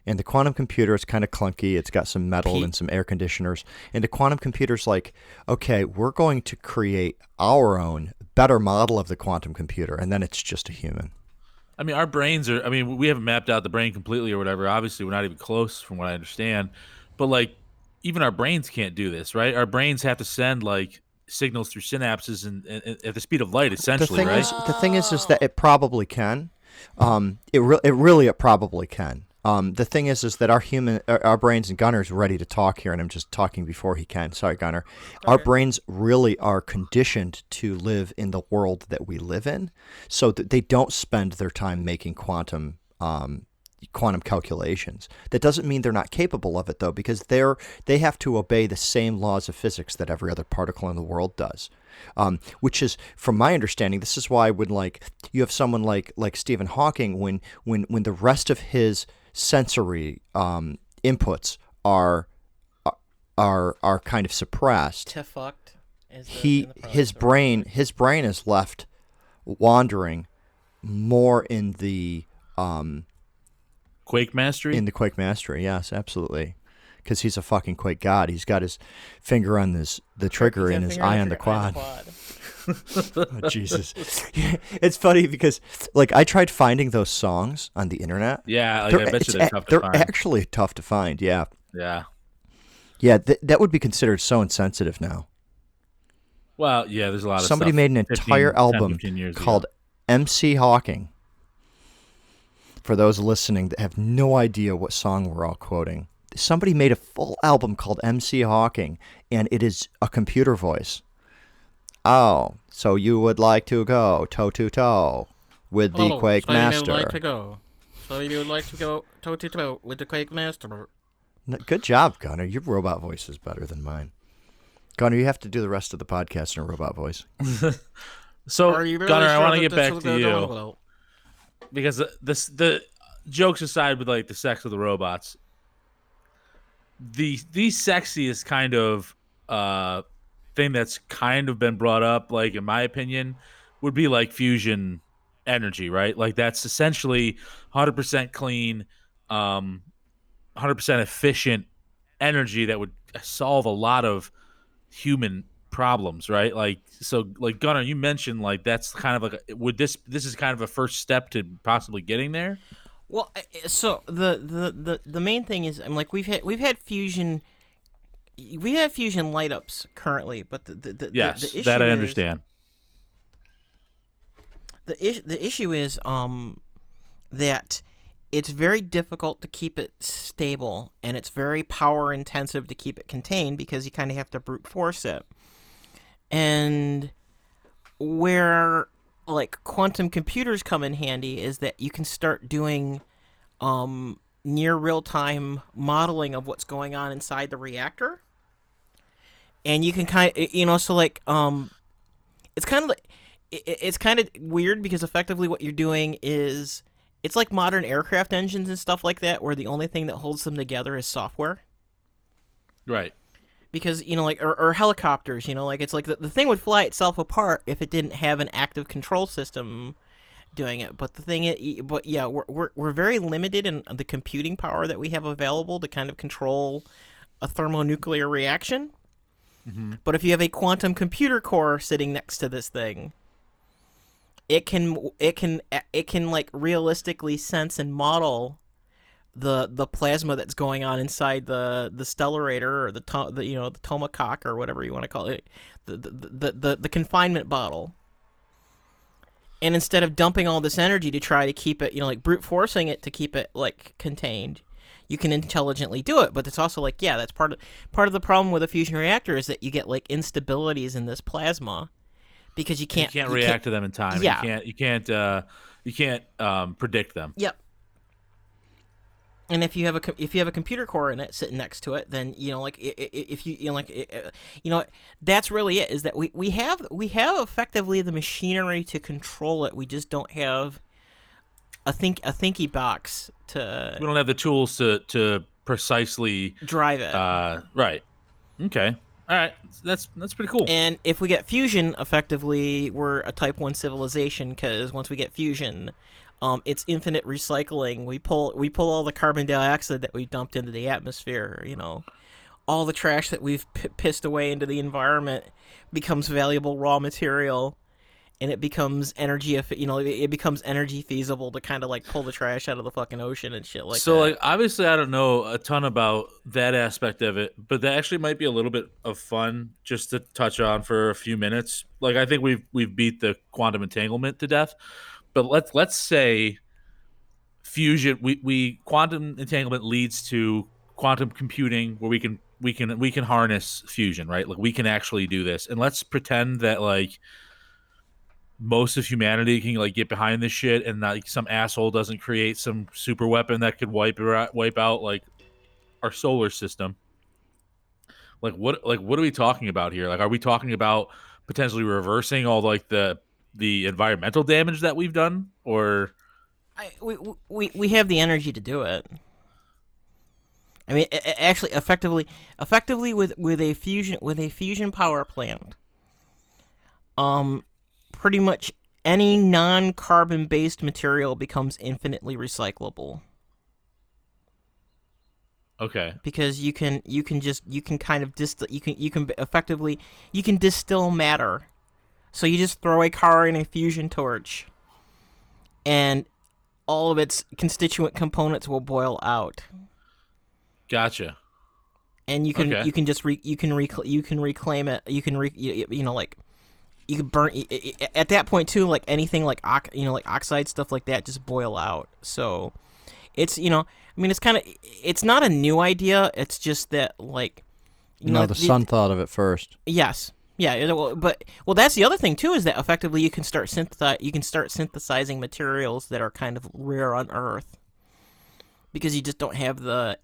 and the quantum computer is kind of clunky. It's got some metal Pete- and some air conditioners, and the quantum computer's like, okay, we're going to create our own better model of the quantum computer, and then it's just a human. I mean, our brains are. I mean, we haven't mapped out the brain completely or whatever. Obviously, we're not even close, from what I understand. But like, even our brains can't do this, right? Our brains have to send like signals through synapses and, and, and at the speed of light, The essentially, thing right? is, the thing is, is that it probably can. Um, it re- it really, it probably can. Um, the thing is, is that our human, our, our brains, and Gunner's ready to talk here, and I'm just talking before he can. Sorry, Gunner. Our brains really are conditioned to live in the world that we live in, so that they don't spend their time making quantum. Um, quantum calculations. That doesn't mean they're not capable of it though because they're they have to obey the same laws of physics that every other particle in the world does. Um, which is from my understanding this is why when like you have someone like like stephen hawking when when when the rest of his sensory um, inputs are are are kind of suppressed. Fucked. he in the product his brain his brain is left wandering more in the um, Quake mastery. in the Quake Mastery, yes, absolutely. Because he's a fucking Quake god. He's got his finger on this the trigger He's and his eye on the trigger, eye quad. <laughs> Oh, Jesus. <laughs> it's funny because like I tried finding those songs on the internet. yeah, like, I bet you they're a- tough to they're find. actually tough to find. Yeah, yeah. yeah. Th- that would be considered so insensitive now. Well, yeah. There's a lot of Somebody stuff made an 15, entire 10, album 15 years ago. called MC Hawking. For those listening that have no idea what song we're all quoting, somebody made a full album called MC Hawking, and it is a computer voice. Oh, so you would like to go toe to toe with the Hello, Quake so you Master? would like to go. So you would like to go toe to toe with the Quake Master. Good job, Gunner. Your robot voice is better than mine. Gunner, you have to do the rest of the podcast in a robot voice. <laughs> So, Are you really Gunner, I want to get back to you down well? Because the, this the jokes aside with like the sex of the robots, the the sexiest kind of uh thing that's kind of been brought up, like in my opinion, would be like fusion energy, right? Like that's essentially 100% clean, um, 100% efficient energy that would solve a lot of human problems, right? Like so, like Gunner, you mentioned like that's kind of like a, would this this is kind of a first step to possibly getting there. Well, so the, the the the main thing is, I'm like we've had we've had fusion, we have fusion light ups currently, but the the, the Yes, the, the issue that I is- understand. the is- the issue is um that it's very difficult to keep it stable and it's very power intensive to keep it contained because you kind of have to brute force it and where like quantum computers come in handy is that you can start doing um near real time modeling of what's going on inside the reactor and you can kind of you know so like um it's kind of like it's kind of weird because effectively what you're doing is it's like modern aircraft engines and stuff like that where the only thing that holds them together is software Right. Because you know like or, or helicopters you know like it's like the, the thing would fly itself apart if it didn't have an active control system doing it. But the thing is but yeah we're, we're, we're very limited in the computing power that we have available to kind of control a thermonuclear reaction. Mm-hmm. But if you have a quantum computer core sitting next to this thing it can it can it can like realistically sense and model the the plasma that's going on inside the the stellarator or the, to, the you know the tokamak or whatever you want to call it, the the, the the the confinement bottle. And instead of dumping all this energy to try to keep it, you know, like brute forcing it to keep it like contained, you can intelligently do it. But it's also like, yeah, that's part of part of the problem with a fusion reactor is that you get like instabilities in this plasma because you can't you can't react to them in time. Yeah. You can't. You can't. Uh, you can't um, predict them. Yep. And if you have a if you have a computer core in it sitting next to it, then you know like if you you know like you know that's really it is that we, we have we have effectively the machinery to control it. We just don't have a think a thinky box to We don't have the tools to to precisely. drive it. Uh, right. Okay. All right. That's that's pretty cool. And if we get fusion, effectively, we're a Type One civilization because once we get fusion, um, it's infinite recycling. We pull we pull all the carbon dioxide that we dumped into the atmosphere. You know, all the trash that we've p- pissed away into the environment becomes valuable raw material, and it becomes energy. You know, it, it becomes energy feasible to kind of like pull the trash out of the fucking ocean and shit like so that. like obviously I don't know a ton about that aspect of it, but that actually might be a little bit of fun just to touch on for a few minutes. Like I think we've we've beat the quantum entanglement to death, but let's let's say fusion we, we quantum entanglement leads to quantum computing where we can we can we can harness fusion, right? Like we can actually do this. And let's pretend that like most of humanity can like get behind this shit and like some asshole doesn't create some super weapon that could wipe wipe out like our solar system like what like what are we talking about here like are we talking about potentially reversing all like the the environmental damage that we've done or? I, we, we we have the energy to do it. I mean, actually, effectively, effectively with with a fusion with a fusion power plant, um, pretty much any non-carbon based material becomes infinitely recyclable. Okay. Because you can you can just you can kind of distill you can you can effectively you can distill matter so you just throw a car in a fusion torch and all of its constituent components will boil out. Gotcha. And you can Okay. you can just re, you can rec- you can reclaim it. You can re, you, you know like you can burn at that point too like anything like ox, you know like oxide stuff like that just boil out. So it's you know i mean it's kind of it's not a new idea. It's just that like you no, know the the- sun thought of it first. yes yeah well, but well that's the other thing too is that effectively you can start synthesize you can start synthesizing materials that are kind of rare on earth because you just don't have the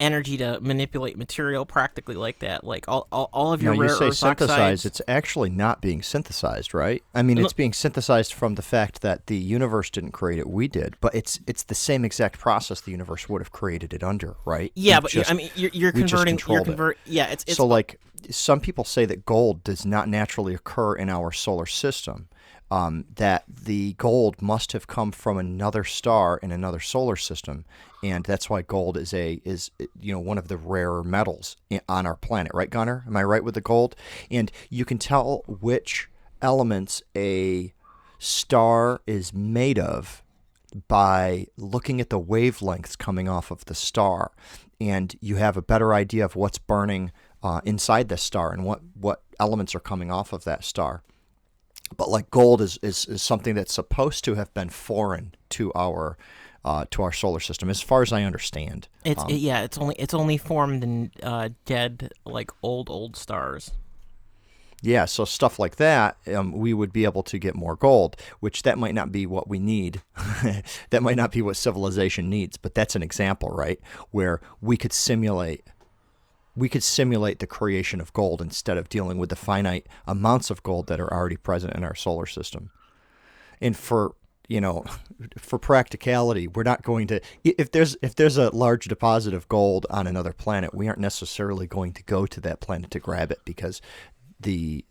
energy to manipulate material practically like that like all, all, all of your you rare say earth synthesize. oxides It's actually not being synthesized, right? I mean, No. it's being synthesized from the fact that the universe didn't create it; we did. But it's it's the same exact process the universe would have created it under, right? yeah We but just- i mean you're, you're converting you're controlled it. yeah it's it's so, like, some people say that gold does not naturally occur in our solar system. Um, that the gold must have come from another star in another solar system, and that's why gold is a is you know one of the rarer metals on our planet, right, Gunner? Am I right with the gold? And you can tell which elements a star is made of by looking at the wavelengths coming off of the star, and you have a better idea of what's burning uh, inside the star and what, what elements are coming off of that star. But like gold is, is, is something that's supposed to have been foreign to our uh, to our solar system, as far as I understand. it's um, it- yeah it's only it's only formed in uh, dead like old old stars Yeah, so stuff like that, um, we would be able to get more gold, which that might not be what we need. <laughs> that might not be what civilization needs, but that's an example, right? Where we could simulate we could simulate the creation of gold instead of dealing with the finite amounts of gold that are already present in our solar system. And for you know, <laughs> for practicality, we're not going to if there's if there's a large deposit of gold on another planet, we aren't necessarily going to go to that planet to grab it because the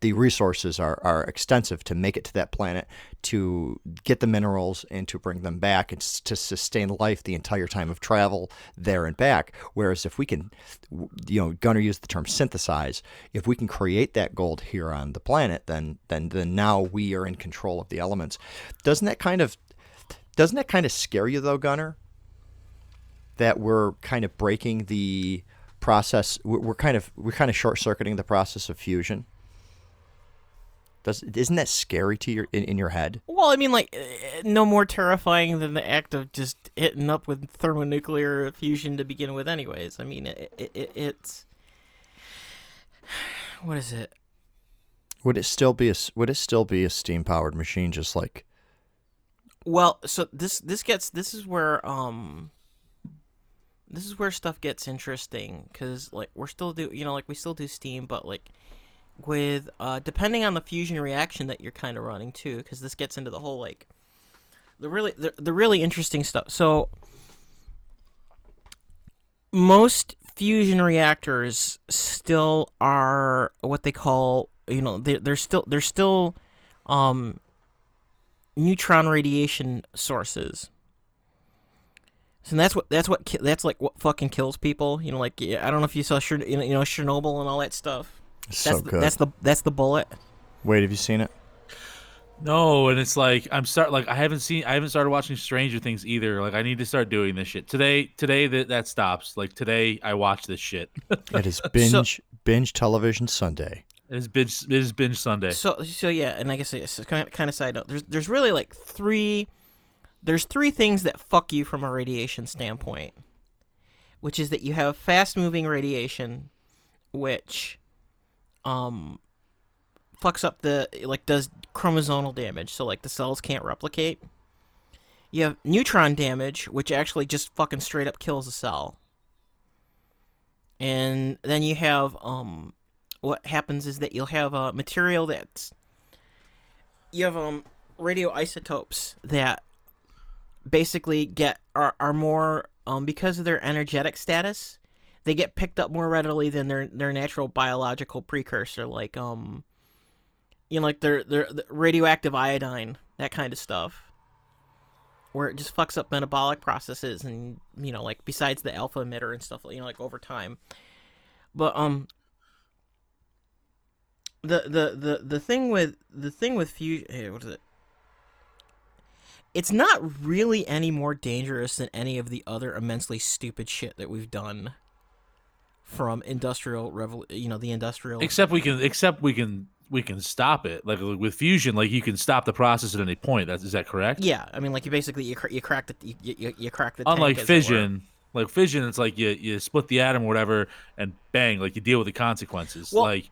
the resources are, are extensive to make it to that planet, to get the minerals and to bring them back and to sustain life the entire time of travel there and back. Whereas if we can, you know, Gunner used the term synthesize. If we can create that gold here on the planet, then then then now we are in control of the elements. Doesn't that kind of doesn't that kind of scare you though, Gunner? that we're kind of breaking the process? We're kind of we're kind of short circuiting the process of fusion. Does isn't that scary to your in, in your head? Well, I mean, like, uh, no more terrifying than the act of just hitting up with thermonuclear fusion to begin with, anyways. I mean, it, it, it, it's. <sighs> What is it? Would it still be a would it still be a steam powered machine just like Well, so this this gets this is where um this is where stuff gets interesting because like we're still do you know like we still do steam but like with uh depending on the fusion reaction that you're kind of running too because this gets into the whole like the really the, the really interesting stuff so most fusion reactors still are what they call you know they're, they're still they're still um neutron radiation sources. So that's what that's what that's like what fucking kills people. You know, like I don't know if you saw you know Chernobyl and all that stuff. It's That's so the, good? that's the that's the bullet. Wait, have you seen it? No, and it's like I'm start like I haven't seen I haven't started watching Stranger Things either. Like I need to start doing this shit today. Today that that stops. Like today I watch this shit. <laughs> It is binge binge television Sunday. It's binge. It is binge Sunday. So so yeah, and I guess it's kind of, kind of side note. There's there's really like three there's three things that fuck you from a radiation standpoint, which is that you have fast moving radiation, which um fucks up the like does chromosomal damage, so like the cells can't replicate. You have neutron damage, which actually just fucking straight up kills a cell. And then you have um what happens is that you'll have a material that's you have um radioisotopes that basically get are, are more um because of their energetic status they get picked up more readily than their their natural biological precursor like um you know like their their the radioactive iodine that kind of stuff where it just fucks up metabolic processes and you know like besides the alpha emitter and stuff you know like over time. But um the the the the thing with the thing with fusion hey, what is it? It's not really any more dangerous than any of the other immensely stupid shit that we've done from industrial revol you know the industrial Except we can. Except we can. We can stop it. Like with fusion, like you can stop the process at any point. That's is that correct? yeah i mean like you basically you, cr- you crack the you, you, you crack the tank, Unlike were. fission, like fission, it's like you you split the atom or whatever, and bang, like you deal with the consequences. Well, like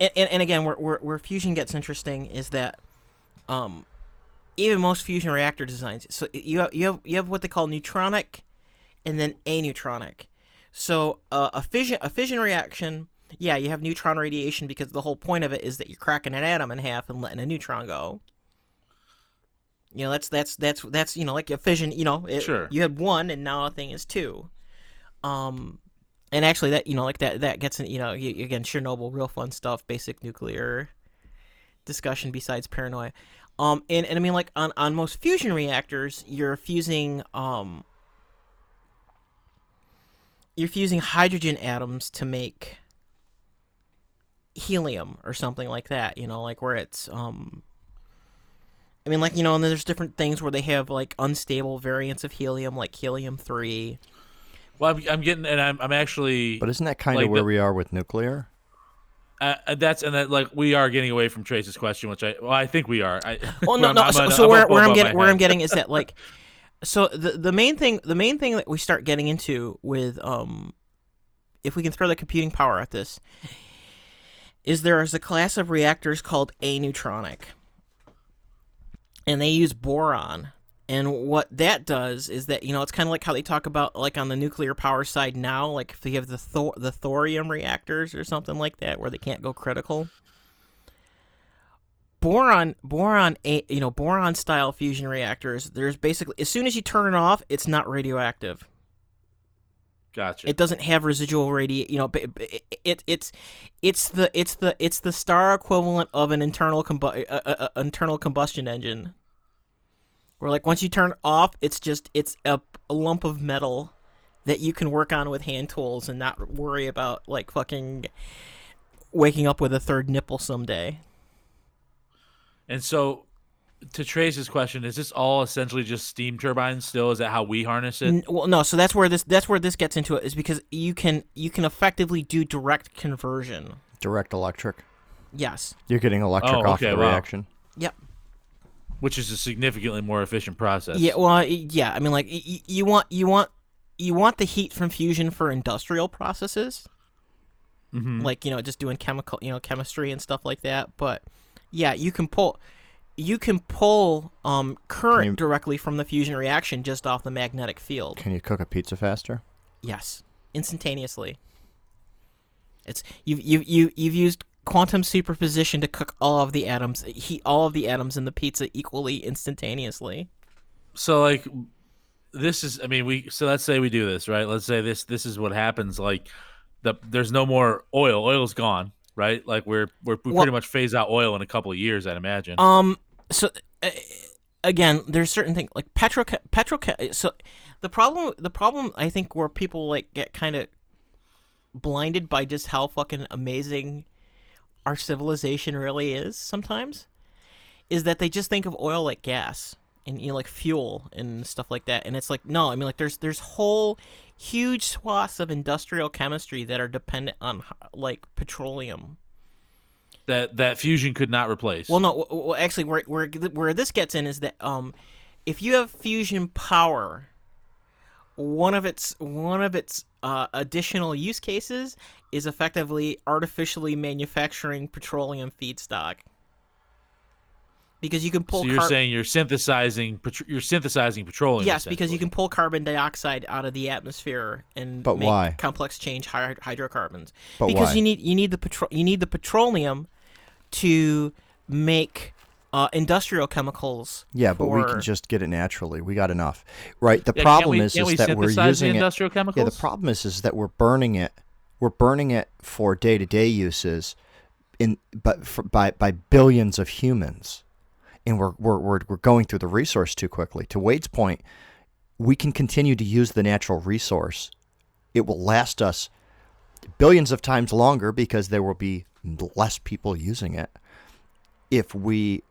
and, and, and again, where, where where fusion gets interesting is that, um, even most fusion reactor designs, so you have you have you have what they call neutronic, and then aneutronic. So uh, a fission a fission reaction, yeah, you have neutron radiation because the whole point of it is that you're cracking an atom in half and letting a neutron go. You know, that's that's that's that's you know like a fission. You know, it, Sure. You had one, and now a thing is two. Um, and actually that you know like that that gets in you know you, again chernobyl real fun stuff basic nuclear discussion besides paranoia um and, and i mean like on on most fusion reactors you're fusing um you're fusing hydrogen atoms to make helium or something like that you know like where it's um I mean, like you know, and then there's different things where they have like unstable variants of helium, like helium three. well, I'm, I'm getting, and I'm I'm actually. But isn't that kind Like of where the- we are with nuclear? Uh, uh, that's and that like we are getting away from Trace's question, which I well I think we are. I, Well, no, <laughs> I'm- no. I'm so, I'm where, up where I'm getting where I'm getting is that like, <laughs> so the the main thing the main thing that we start getting into with um, if we can throw the computing power at this, is there is a class of reactors called aneutronic, and they use boron. And what that does is that you know it's kind of like how they talk about like on the nuclear power side now, like if they have the thor- the thorium reactors or something like that where they can't go critical boron boron you know boron style fusion reactors there's basically as soon as you turn it off it's not radioactive. Gotcha. it doesn't have residual radi you know it, it it's it's the it's the it's the star equivalent of an internal combu- uh, uh, uh, internal combustion engine. Where like once you turn it off it's just it's a, a lump of metal that you can work on with hand tools and not worry about like fucking waking up with a third nipple someday And so, to Trace's question, is this all essentially just steam turbines? Still, is that how we harness it? N- well, no. So that's where this that's where this gets into it is because you can you can effectively do direct conversion. Direct electric. Yes. You're getting electric Oh, off okay, the wow. reaction. Yep. Which is a significantly more efficient process. Yeah. Well, yeah. I mean, like y- y- you want you want you want the heat from fusion for industrial processes, Mhm. like you know just doing chemical you know chemistry and stuff like that. But yeah, you can pull you can pull um current you- directly from the fusion reaction just off the magnetic field. Can you cook a pizza faster? Yes, instantaneously. It's you've you you you've used quantum superposition to cook all of the atoms, heat all of the atoms in the pizza equally instantaneously. so like this is i mean we so let's say we do this right let's say this this is what happens like the there's no more oil oil's gone right like we're, we're we Well- pretty much phase out oil in a couple of years i'd imagine Um. So uh, again, there's certain things like petro petro. So the problem the problem I think where people like get kind of blinded by just how fucking amazing our civilization really is sometimes is that they just think of oil like gas and you know like fuel and stuff like that and it's like no i mean like there's there's whole huge swaths of industrial chemistry that are dependent on like petroleum that that fusion could not replace well, no. Well, actually, where where where this gets in is that um, if you have fusion power, one of its one of its uh, additional use cases is effectively artificially manufacturing petroleum feedstock. Because you can pull. so you're car- saying you're synthesizing you're synthesizing petroleum Yes, because you can pull carbon dioxide out of the atmosphere and But make why? complex change hy- hydrocarbons. But because why? you need you need the petro- you need the petroleum to make uh, industrial chemicals. Yeah, but we can just get it naturally. We got enough, right? The Yeah, can't problem we- is, can't is we that we're synthesize the using it. chemicals Yeah, the problem is, is that we're burning it. We're burning it for day to day uses, in but for, by by billions of humans, and we're, we're we're we're going through the resource too quickly. To Wade's point, we can continue to use the natural resource. It will last us billions of times longer because there will be less people using it. If we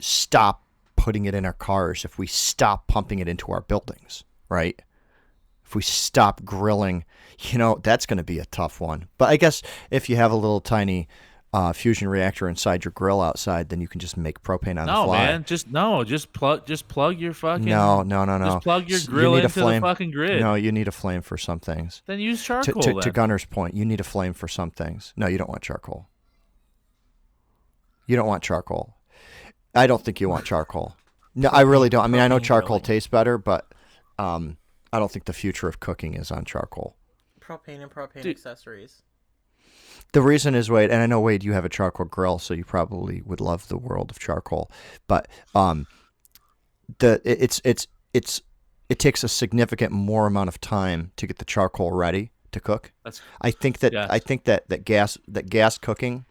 stop putting it in our cars, if we stop pumping it into our buildings, right? If we stop grilling, you know, that's going to be a tough one. But I guess if you have a little tiny uh, fusion reactor inside your grill outside, then you can just make propane on the no man just no just plug just plug your fucking No, no, no, no. just plug your S- you grill need a into the flame. fucking grid No, you need a flame for some things. then use To, charcoal to, then. to Gunner's point, you need a flame for some things. No, you don't want charcoal. You don't want charcoal. I don't think you want charcoal. No, I really don't. I mean, I know charcoal grilling. tastes better, but um, I don't think the future of cooking is on charcoal. propane and propane Dude. accessories. The reason is Wade, and I know Wade, you have a charcoal grill, so you probably would love the world of charcoal. But um, the it- it's it's it's it takes a significant more amount of time to get the charcoal ready to cook. That's I think that. I think that, that gas that gas cooking,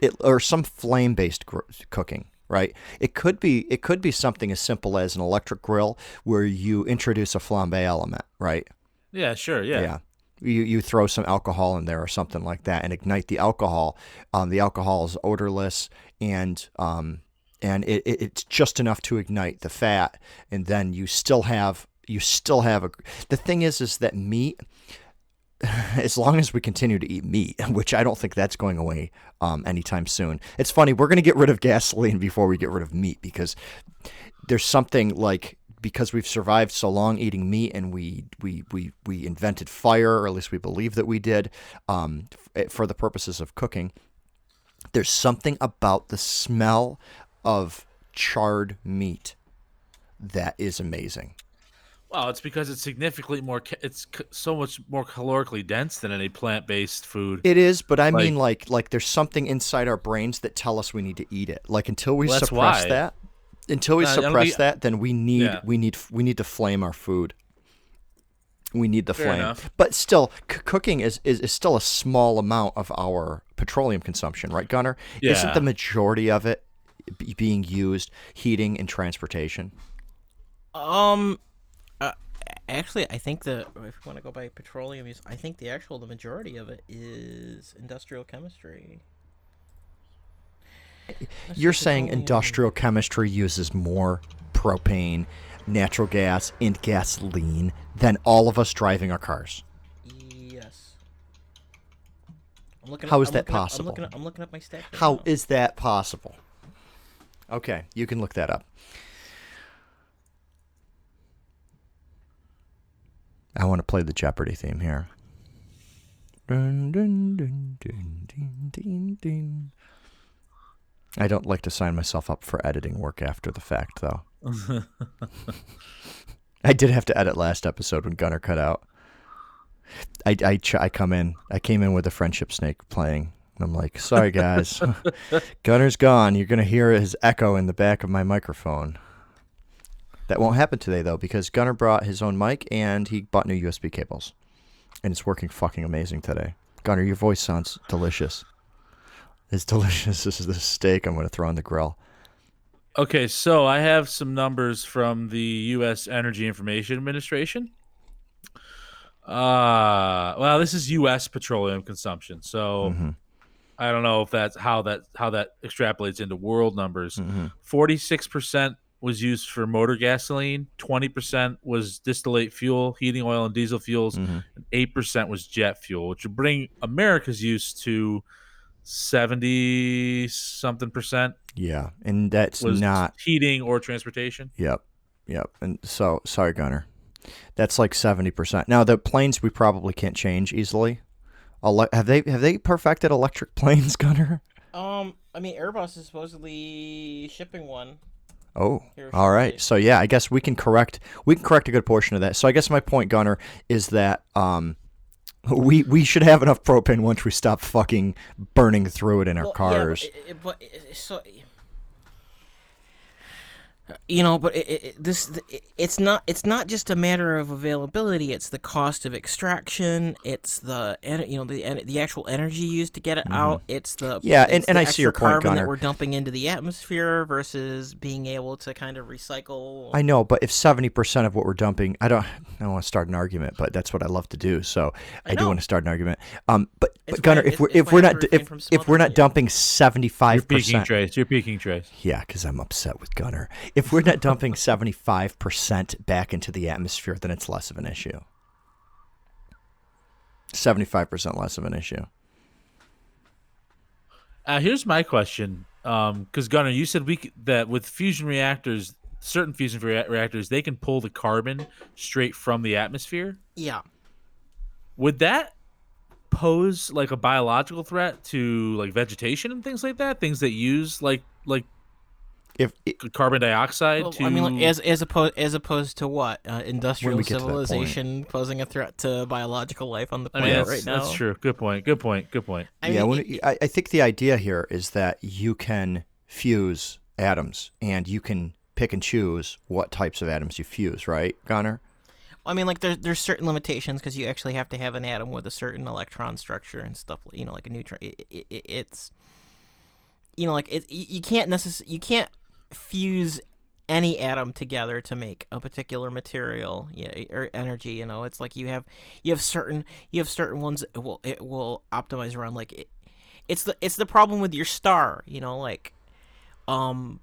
it or some flame based gr- cooking, right? It could be it could be something as simple as an electric grill where you introduce a flambe element, right? yeah sure yeah, yeah. You, you throw some alcohol in there or something like that and ignite the alcohol. Um, the alcohol is odorless and um, and it, it, it's just enough to ignite the fat, and then you still have you still have a. The thing is, is that meat. <laughs> As long as we continue to eat meat, <laughs> which I don't think that's going away um, anytime soon. It's funny we're going to get rid of gasoline <laughs> before we get rid of meat because there's something like because we've survived so long eating meat and we we we, we invented fire or at least we believe that we did um, f- for the purposes of cooking there's something about the smell of charred meat that is amazing Well, it's because it's significantly more. It's c- so much more calorically dense than any plant-based food. it is but i Like- mean like like there's something inside our brains that tell us we need to eat it like until we Well, suppress that until we Uh, suppress be- that then we need Yeah. we need we need to flame our food we need the Fair flame enough. but still c- cooking is, is is still a small amount of our petroleum consumption right gunner isn't the majority of it b- being used heating and transportation Um, uh, actually, I think the if you want to go by petroleum use, I think the actual the majority of it is industrial chemistry. You're saying industrial chemistry uses more propane, natural gas, and gasoline than all of us driving our cars. Yes. I'm looking How up, is I'm that looking up- possible? I'm looking, up, I'm looking up my stats. right How now. is that possible? Okay, you can look that up. I want to play the Jeopardy theme here. Dun, dun, dun, dun, dun, dun, dun. I don't like to sign myself up for editing work after the fact, though. <laughs> I did have to edit last episode when Gunner cut out. I, I, I come in. I came in with a friendship snake playing. And I'm like, sorry guys, <laughs> Gunner's gone. You're gonna hear his echo in the back of my microphone. That won't happen today though, because Gunner brought his own mic and he bought new USB cables, and it's working fucking amazing today. Gunner, your voice sounds delicious. As delicious <laughs> as the steak I'm gonna throw on the grill. Okay, so I have some numbers from the U.S. Energy Information Administration. Uh, well, this is U.S. petroleum consumption, so Mhm. I don't know if that's how that how that extrapolates into world numbers. Mhm. Forty six percent was used for motor gasoline, twenty percent was distillate fuel, heating oil, and diesel fuels, Mhm. and eight percent was jet fuel, which would bring America's use to seventy something percent Yeah, and that's was not heating or transportation. Yep. Yep. And so, sorry, Gunner. That's like seventy percent. Now the planes we probably can't change easily. Ele- have they have they perfected electric <laughs> planes, Gunner? Um, I mean, Airbus is supposedly shipping one. Oh, Here all right. So yeah, I guess we can correct we can correct a good portion of that. So I guess my point, Gunner, is that um, we we should have enough propane once we stop fucking burning through it in our Well, cars. Yeah, but, but so you know, but it, it, this it, it's not it's not just a matter of availability. It's the cost of extraction. It's the you know the the actual energy used to get it out. It's the. Yeah, and- it's and the I see your extra point, carbon Gunner. that we're dumping into the atmosphere versus being able to kind of recycle. I know, but if seventy percent of what we're dumping, I don't, I don't want to start an argument, but that's what I love to do. So I, do want to start an argument. Um, but, It's but Gunner, if we're if we're not if if we're not smothering you. dumping seventy You're five peaking, percent, Trace. You're peaking, Trace. yeah, because I'm upset with Gunner. If we're not dumping seventy five percent back into the atmosphere, then it's less of an issue. Seventy five percent less of an issue. Uh, here's my question, because Gunner, you said we that with fusion reactors, certain fusion rea- reactors, they can pull the carbon straight from the atmosphere. yeah. Would that pose like a biological threat to like vegetation and things like that? Things that use like like If it, carbon dioxide Well, to I mean, like, as as opposed as opposed to what uh, industrial we get to that point. civilization posing a threat to biological life on the I planet mean, that's, right now. that's true. Good point. Good point. Good point. I yeah, mean, it- I, I think the idea here is that you can fuse atoms, and you can pick and choose what types of atoms you fuse, right, Gunner? I mean, like there's there's certain limitations because you actually have to have an atom with a certain electron structure and stuff. You know, like a neutron. It, it, it, it's you know, like it. You you can't necess- You can't fuse any atom together to make a particular material yeah, or energy. You know, it's like you have you have certain you have certain ones that will it will optimize around like it. It's the it's the problem with your star. You know, like um.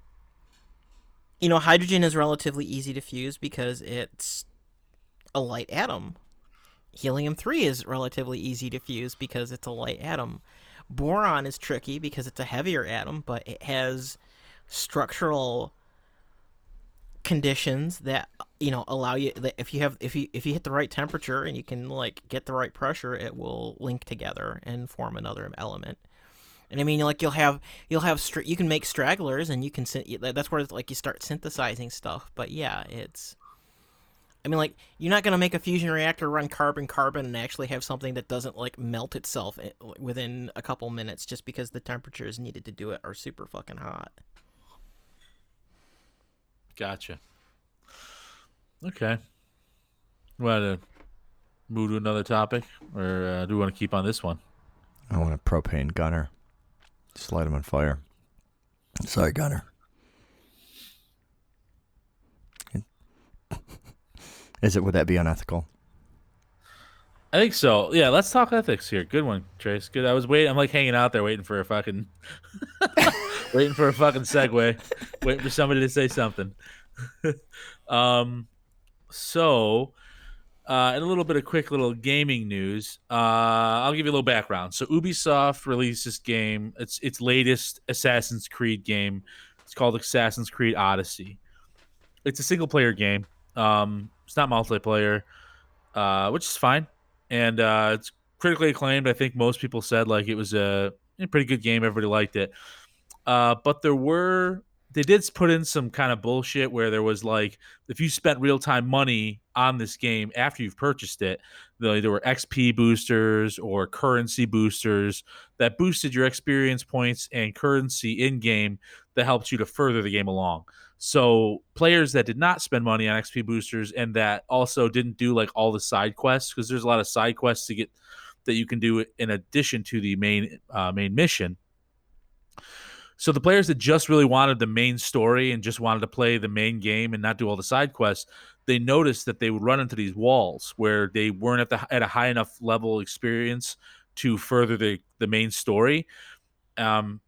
You know, hydrogen is relatively easy to fuse because it's a light atom. Helium 3 is relatively easy to fuse because it's a light atom. Boron is tricky because it's a heavier atom, but it has structural conditions that you know allow you that if you have if you if you hit the right temperature and you can like get the right pressure it will link together and form another element and i mean like you'll have you'll have str- you can make stragglers and you can that's where like you start synthesizing stuff but yeah it's I mean, like, you're not going to make a fusion reactor run carbon carbon and actually have something that doesn't, like, melt itself eh, within a couple minutes just because the temperatures needed to do it are super fucking hot. Gotcha. Okay. Want to move to another topic, or uh, do we want to keep on this one? I want a propane gunner. Just light him on fire. Sorry, gunner. <laughs> Is it? Would that be unethical? I think so. Yeah, let's talk ethics here. Good one, Trace. Good. I was waiting. I'm like hanging out there waiting for a fucking <laughs> <laughs> Waiting for a fucking segue. Waiting for somebody to say something. <laughs> um, so, uh, and a little bit of quick little gaming news. Uh, I'll give you a little background. So, Ubisoft released this game. It's its latest Assassin's Creed game. It's called Assassin's Creed Odyssey. It's a single player game. Um, it's not multiplayer, uh, which is fine, and uh, it's critically acclaimed. I think most people said like it was a, a pretty good game. Everybody liked it. Uh, but there were they did put in some kind of bullshit where there was like if you spent real time money on this game after you've purchased it, there were XP boosters or currency boosters that boosted your experience points and currency in game that helped you to further the game along. So players that did not spend money on XP boosters and that also didn't do like all the side quests because there's a lot of side quests to get that you can do in addition to the main uh, main mission so the players that just really wanted the main story and just wanted to play the main game and not do all the side quests, they noticed that they would run into these walls where they weren't at the at a high enough level experience to further the the main story. Um,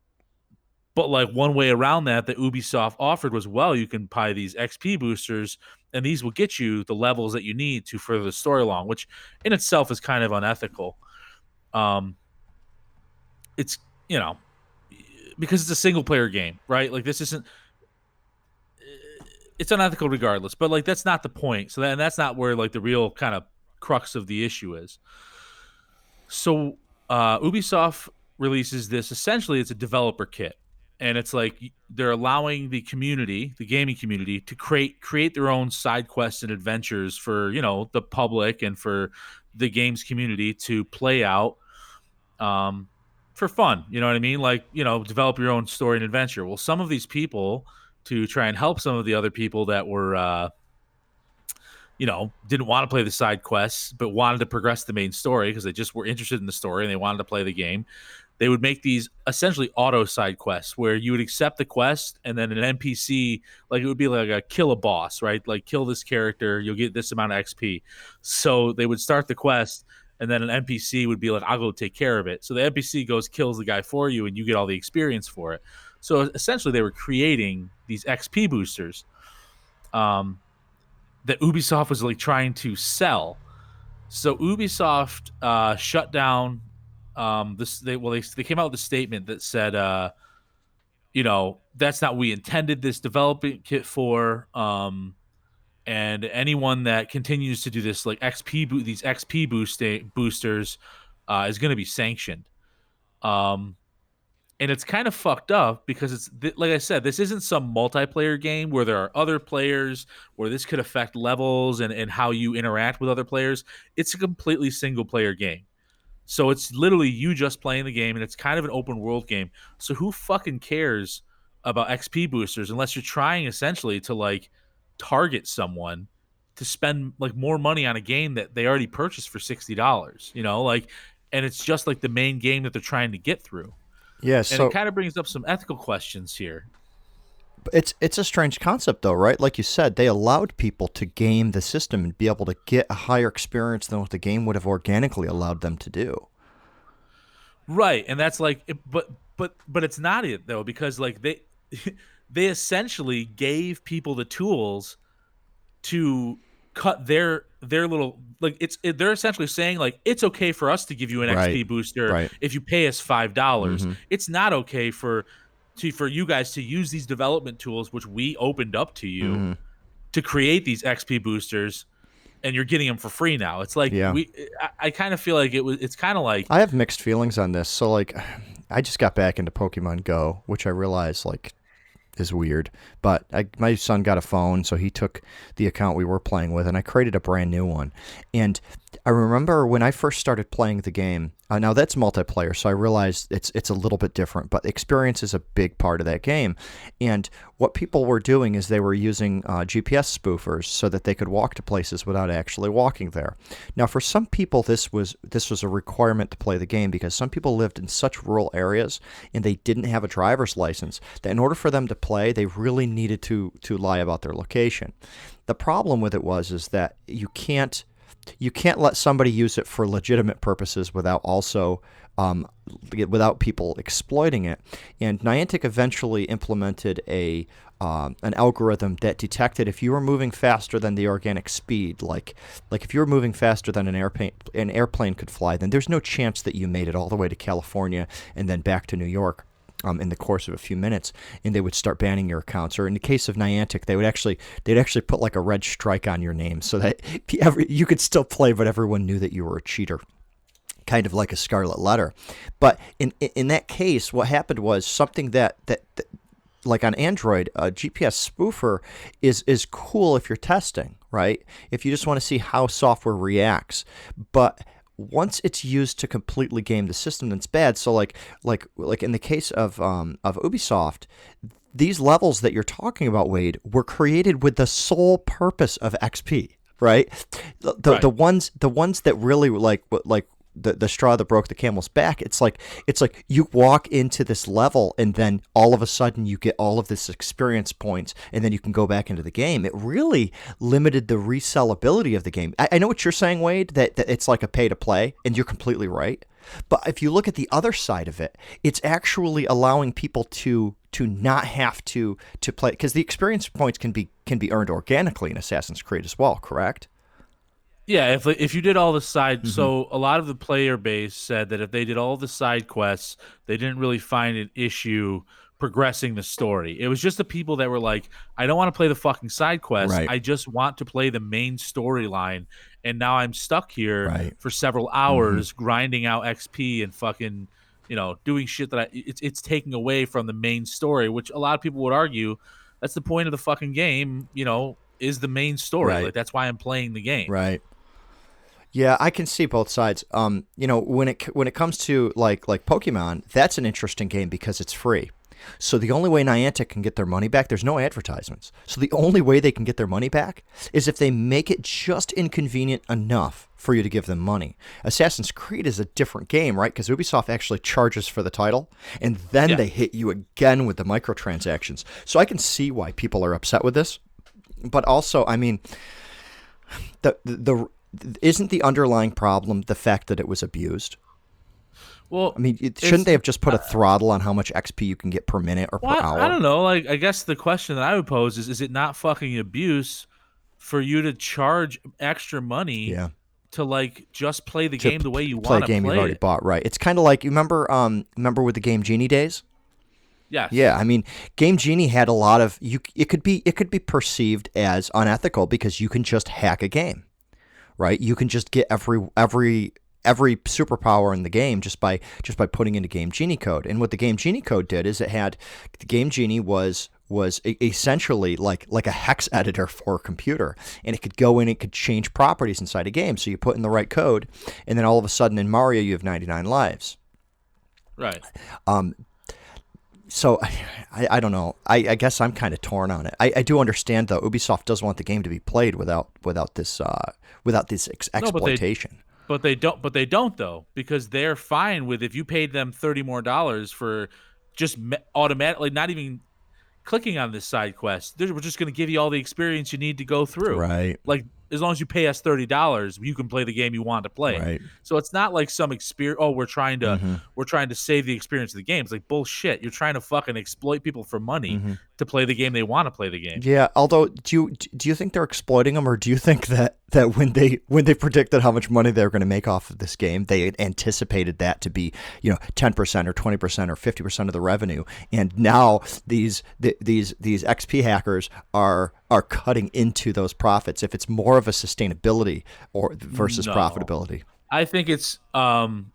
but like one way around that that Ubisoft offered was well, you can buy these XP boosters, and these will get you the levels that you need to further the story along, which in itself is kind of unethical. Um, it's you know because it's a single player game, right? Like this isn't it's unethical regardless, but like that's not the point. So and that's not where like the real kind of crux of the issue is. So uh, Ubisoft releases this. Essentially, it's a developer kit, and it's like they're allowing the community, the gaming community, to create create their own side quests and adventures for you know the public and for the games community to play out. Um, for fun. You know what I mean? Like, you know, develop your own story and adventure. Well, some of these people to try and help some of the other people that were uh you know, didn't want to play the side quests but wanted to progress the main story because they just were interested in the story and they wanted to play the game. They would make these essentially auto side quests where you would accept the quest and then an NPC, like it would be like a kill a boss, right? Like kill this character, you'll get this amount of XP. So they would start the quest and then an NPC would be like, "I'll go take care of it." So the NPC goes kills the guy for you, and you get all the experience for it. So essentially, they were creating these XP boosters, um, that Ubisoft was like trying to sell. So Ubisoft uh, shut down um, this. They well, they they came out with a statement that said, uh, you know, that's not we intended this development kit for. Um, and anyone that continues to do this like xp bo- these xp boosting boosters uh, is going to be sanctioned. Um and it's kind of fucked up because it's th- like i said this isn't some multiplayer game where there are other players where this could affect levels and, and how you interact with other players. It's a completely single player game. So it's literally you just playing the game and it's kind of an open world game. So who fucking cares about xp boosters unless you're trying essentially to like target someone to spend like more money on a game that they already purchased for sixty dollars. You know, like, and it's just like the main game that they're trying to get through. Yeah, and so it kind of brings up some ethical questions here. It's it's a strange concept though, right? Like you said, they allowed people to game the system and be able to get a higher experience than what the game would have organically allowed them to do. Right, and that's like, but but but it's not it though because like they. <laughs> they essentially gave people the tools to cut their their little like it's it, they're essentially saying like it's okay for us to give you an right. XP booster right. if you pay us five dollars. Mm-hmm. It's not okay for to for you guys to use these development tools which we opened up to you mm-hmm. to create these XP boosters and you're getting them for free now. It's like yeah. we I, I kind of feel like it was it's kind of like I have mixed feelings on this. So like <sighs> I just got back into Pokemon Go, which I realized like is weird. But I, my son got a phone, so he took the account we were playing with, and I created a brand new one. And I remember when I first started playing the game. Uh, now that's multiplayer, so I realized it's it's a little bit different, but experience is a big part of that game. And what people were doing is they were using uh, GPS spoofers so that they could walk to places without actually walking there. Now, for some people, this was this was a requirement to play the game because some people lived in such rural areas and they didn't have a driver's license that in order for them to play, they really needed to to lie about their location. The problem with it was is that you can't you can't let somebody use it for legitimate purposes without also um, without people exploiting it. And Niantic eventually implemented a um, an algorithm that detected if you were moving faster than the organic speed, like like if you were moving faster than an airplane an airplane could fly, then there's no chance that you made it all the way to California and then back to New York. Um, in the course of a few minutes, and they would start banning your accounts. Or in the case of Niantic, they would actually they'd actually put like a red strike on your name so that <laughs> every, you could still play, but everyone knew that you were a cheater kind of like a scarlet letter. But in in that case, what happened was something that that, that like on Android, a GPS spoofer is is cool if you're testing, right? If you just want to see how software reacts, but once it's used to completely game the system, then it's bad. So like like like in the case of um, of Ubisoft, these levels that you're talking about, Wade, were created with the sole purpose of XP right? The, the, right. the ones the ones that really like like the, the straw that broke the camel's back. It's like it's like you walk into this level and then all of a sudden you get all of this experience points and then you can go back into the game. It really limited the resellability of the game. I, I know what you're saying, Wade, that, that it's like a pay to play, and you're completely right. But if you look at the other side of it, it's actually allowing people to to not have to to play because the experience points can be can be earned organically in Assassin's Creed as well, correct? Yeah, if if you did all the side, mm-hmm. so a lot of the player base said that if they did all the side quests, they didn't really find an issue progressing the story. It was just the people that were like, I don't want to play the fucking side quest. Right. I just want to play the main storyline. And now I'm stuck here right. for several hours mm-hmm. grinding out XP and fucking, you know, doing shit that I it's it's taking away from the main story, which a lot of people would argue that's the point of the fucking game, you know, is the main story. Right. Like that's why I'm playing the game. Right. Yeah, I can see both sides. Um, you know, when it when it comes to like like Pokemon, that's an interesting game because it's free. So the only way Niantic can get their money back, there's no advertisements. So the only way they can get their money back is if they make it just inconvenient enough for you to give them money. Assassin's Creed is a different game, right? Because Ubisoft actually charges for the title, and then yeah. they hit you again with the microtransactions. So I can see why people are upset with this, but also, I mean, the the isn't the underlying problem the fact that it was abused? Well, I mean, it, shouldn't they have just put a throttle on how much XP you can get per minute or well, per hour? I don't know. Like, I guess the question that I would pose is: Is it not fucking abuse for you to charge extra money? Yeah. To like just play the to game the way you want to play. a game you've already it. bought, right? It's kind of like you remember, um, remember with the game Genie days. Yeah. Yeah, I mean, Game Genie had a lot of you. It could be it could be perceived as unethical because you can just hack a game right? You can just get every every every superpower in the game just by just by putting into Game Genie code. And what the Game Genie code did is it had the Game Genie was was essentially like like a hex <laughs> editor for a computer and it could go in it could change properties inside a game so you put in the right code and then all of a sudden in mario you have 99 lives right um so <laughs> I, I don't know. I, I guess I'm kind of torn on it. I, I do understand though. Ubisoft does want the game to be played without without this uh, without this ex- exploitation. No, but, they, but they don't. But they don't though because they're fine with if you paid them thirty more dollars for just automatically not even clicking on this side quest. We're just going to give you all the experience you need to go through. Right. Like as long as you pay us thirty dollars, you can play the game you want to play. Right. So it's not like some experience. Oh, we're trying to mm-hmm. we're trying to save the experience of the game. It's like bullshit. You're trying to fucking exploit people for money mm-hmm. To play the game they want to play the game. Yeah. Although, do you do you think they're exploiting them, or do you think that that when they when they predicted how much money they were going to make off of this game, they anticipated that to be you know ten percent or twenty percent or fifty percent of the revenue, and now these the, these these XP hackers are are cutting into those profits if it's more of a sustainability or versus no. profitability. I think it's um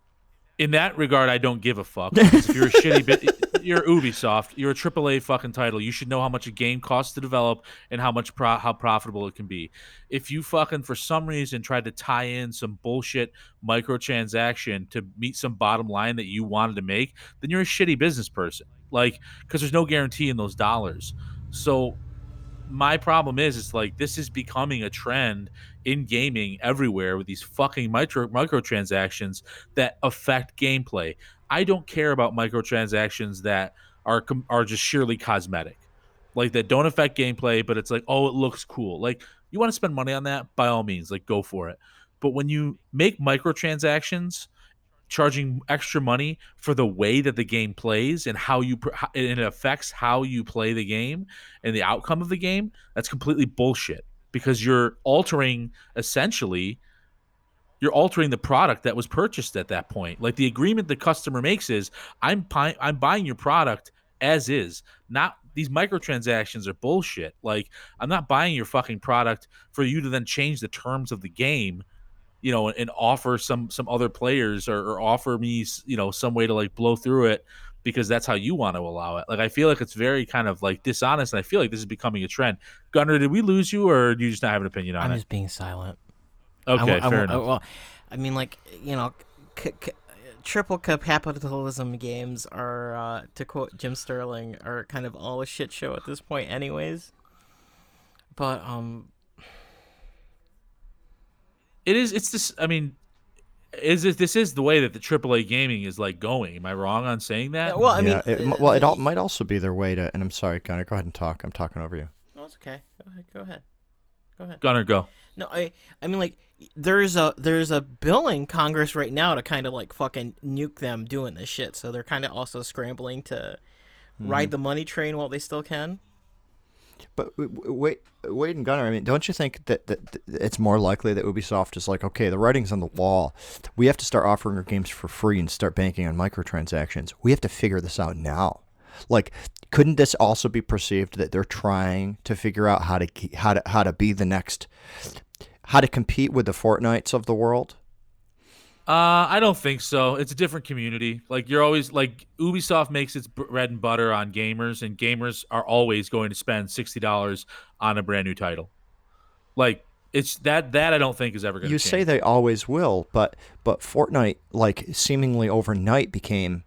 in that regard I don't give a fuck. if you're a shitty bit you're Ubisoft, you're a AAA fucking title. You should know how much a game costs to develop and how much pro- how profitable it can be. If you fucking for some reason tried to tie in some bullshit microtransaction to meet some bottom line that you wanted to make, then you're a shitty business person. Like cuz there's no guarantee in those dollars. So my problem is it's like this is becoming a trend in gaming everywhere with these fucking micro microtransactions that affect gameplay. I don't care about microtransactions that are are just sheerly cosmetic. Like that don't affect gameplay, but it's like, oh, it looks cool. Like you want to spend money on that, by all means, like go for it. But when you make microtransactions charging extra money for the way that the game plays and how you and it affects how you play the game and the outcome of the game, that's completely bullshit because you're altering essentially you're altering the product that was purchased at that point. Like the agreement the customer makes is I'm pi- I'm buying your product as is. Not these microtransactions are bullshit. Like I'm not buying your fucking product for you to then change the terms of the game, you know, and offer some some other players or, or offer me, you know, some way to like blow through it because that's how you want to allow it. Like I feel like it's very kind of like dishonest, and I feel like this is becoming a trend. Gunner, did we lose you, or do you just not have an opinion on it? I'm it? just being silent. Okay, I, won't- I fair won't- I- well, I mean, like you know, c- c- triple capitalism games are, uh, to quote Jim Sterling, are kind of all a shit show at this point, anyways. But um, It is. It's this. I mean, is it? This is the way that the AAA gaming is like going. Am I wrong on saying that? Yeah, well, I mean, yeah, it, uh, well, it all, might also be their way to. And I'm sorry, Gunner. Go ahead and talk. I'm talking over you. oh, it's okay. Go ahead. Go ahead. Go ahead. Gunner, go. No, I I mean like there's a there's a bill in Congress right now to kind of like fucking nuke them doing this shit. So they're kind of also scrambling to ride mm-hmm. the money train while they still can. But wait, Wade and Gunner, I mean, don't you think that, that that it's more likely that Ubisoft is like, okay, the writing's on the wall. We have to start offering our games for free and start banking on microtransactions. We have to figure this out now. Like, couldn't this also be perceived that they're trying to figure out how to how to how to be the next, how to compete with the Fortnites of the world? Uh, I don't think so. It's a different community. Like you're always like Ubisoft makes its bread and butter on gamers, and gamers are always going to spend sixty dollars on a brand new title. Like it's that that I don't think is ever going to. You say they always will, but but Fortnite like seemingly overnight became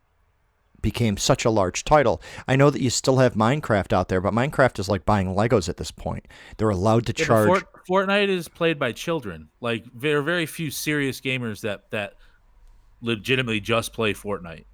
became such a large title. I know that you still have Minecraft out there, but Minecraft is like buying Legos at this point. They're allowed to Yeah, charge. Fort, Fortnite is played by children. Like there are very few serious gamers that that legitimately just play Fortnite.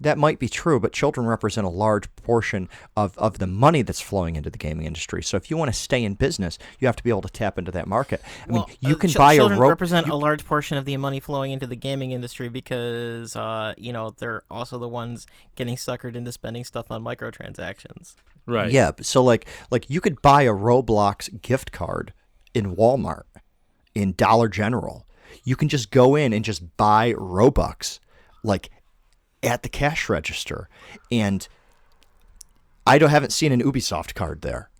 That might be true, but children represent a large portion of, of the money that's flowing into the gaming industry. So if you want to stay in business, you have to be able to tap into that market. I well, mean, you uh, can chil- buy a children rope. represent you- a large portion of the money flowing into the gaming industry because uh you know they're also the ones getting suckered into spending stuff on microtransactions. Right. Yeah, so like like you could buy a Roblox gift card in Walmart, in Dollar General. You can just go in and just buy Robux like at the cash register and I don't haven't seen an Ubisoft card there.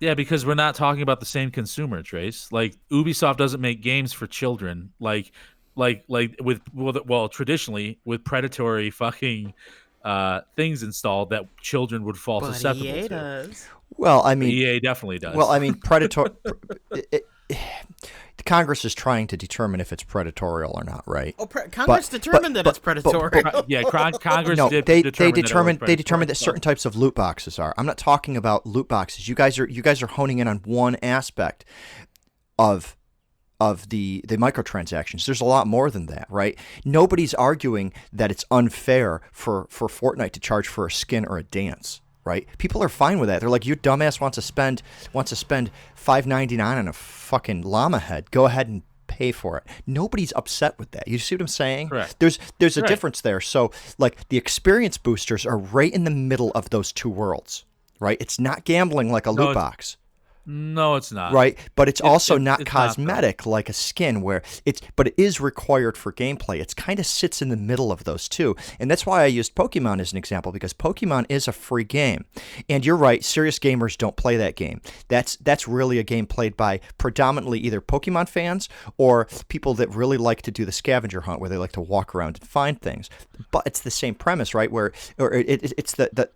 Yeah, because we're not talking about the same consumer, Trace. Like Ubisoft doesn't make games for children. Like, like, like with well, well traditionally with predatory fucking uh, things installed that children would fall But susceptible EA to. does. Well, I mean, EA definitely does. well, I mean, <laughs> predatory. it, it, the Congress is trying to determine if it's predatorial or not, right? Oh, pre- Congress but- determined that but- it's predatory. Con- yeah, Con- <laughs> Congress no, did they determine they that determined was they determined that certain types of loot boxes are. I'm not talking about loot boxes. You guys are you guys are honing in on one aspect of of the the microtransactions. There's a lot more than that, right? Nobody's arguing that it's unfair for for Fortnite to charge for a skin or a dance, right? People are fine with that. They're like, "You dumbass wants to spend wants to spend 5.99 on a fucking llama head. Go ahead and pay for it." Nobody's upset with that. You see what I'm saying? Correct. There's there's a difference there. So like the experience boosters are right in the middle of those two worlds, right? It's not gambling like a No, loot box No, it's not. right? But it's, also it- not it's not, cosmetic like a skin, where it's but it is required for gameplay. It's kind of sits in the middle of those two, and that's why I used Pokemon as an example because Pokemon is a free game, and you're right. Serious gamers don't play that game. That's that's really a game played by predominantly either Pokemon fans or people that really like to do the scavenger hunt, where they like to walk around and find things. But it's the same premise, right? Where or it, it, it's the, the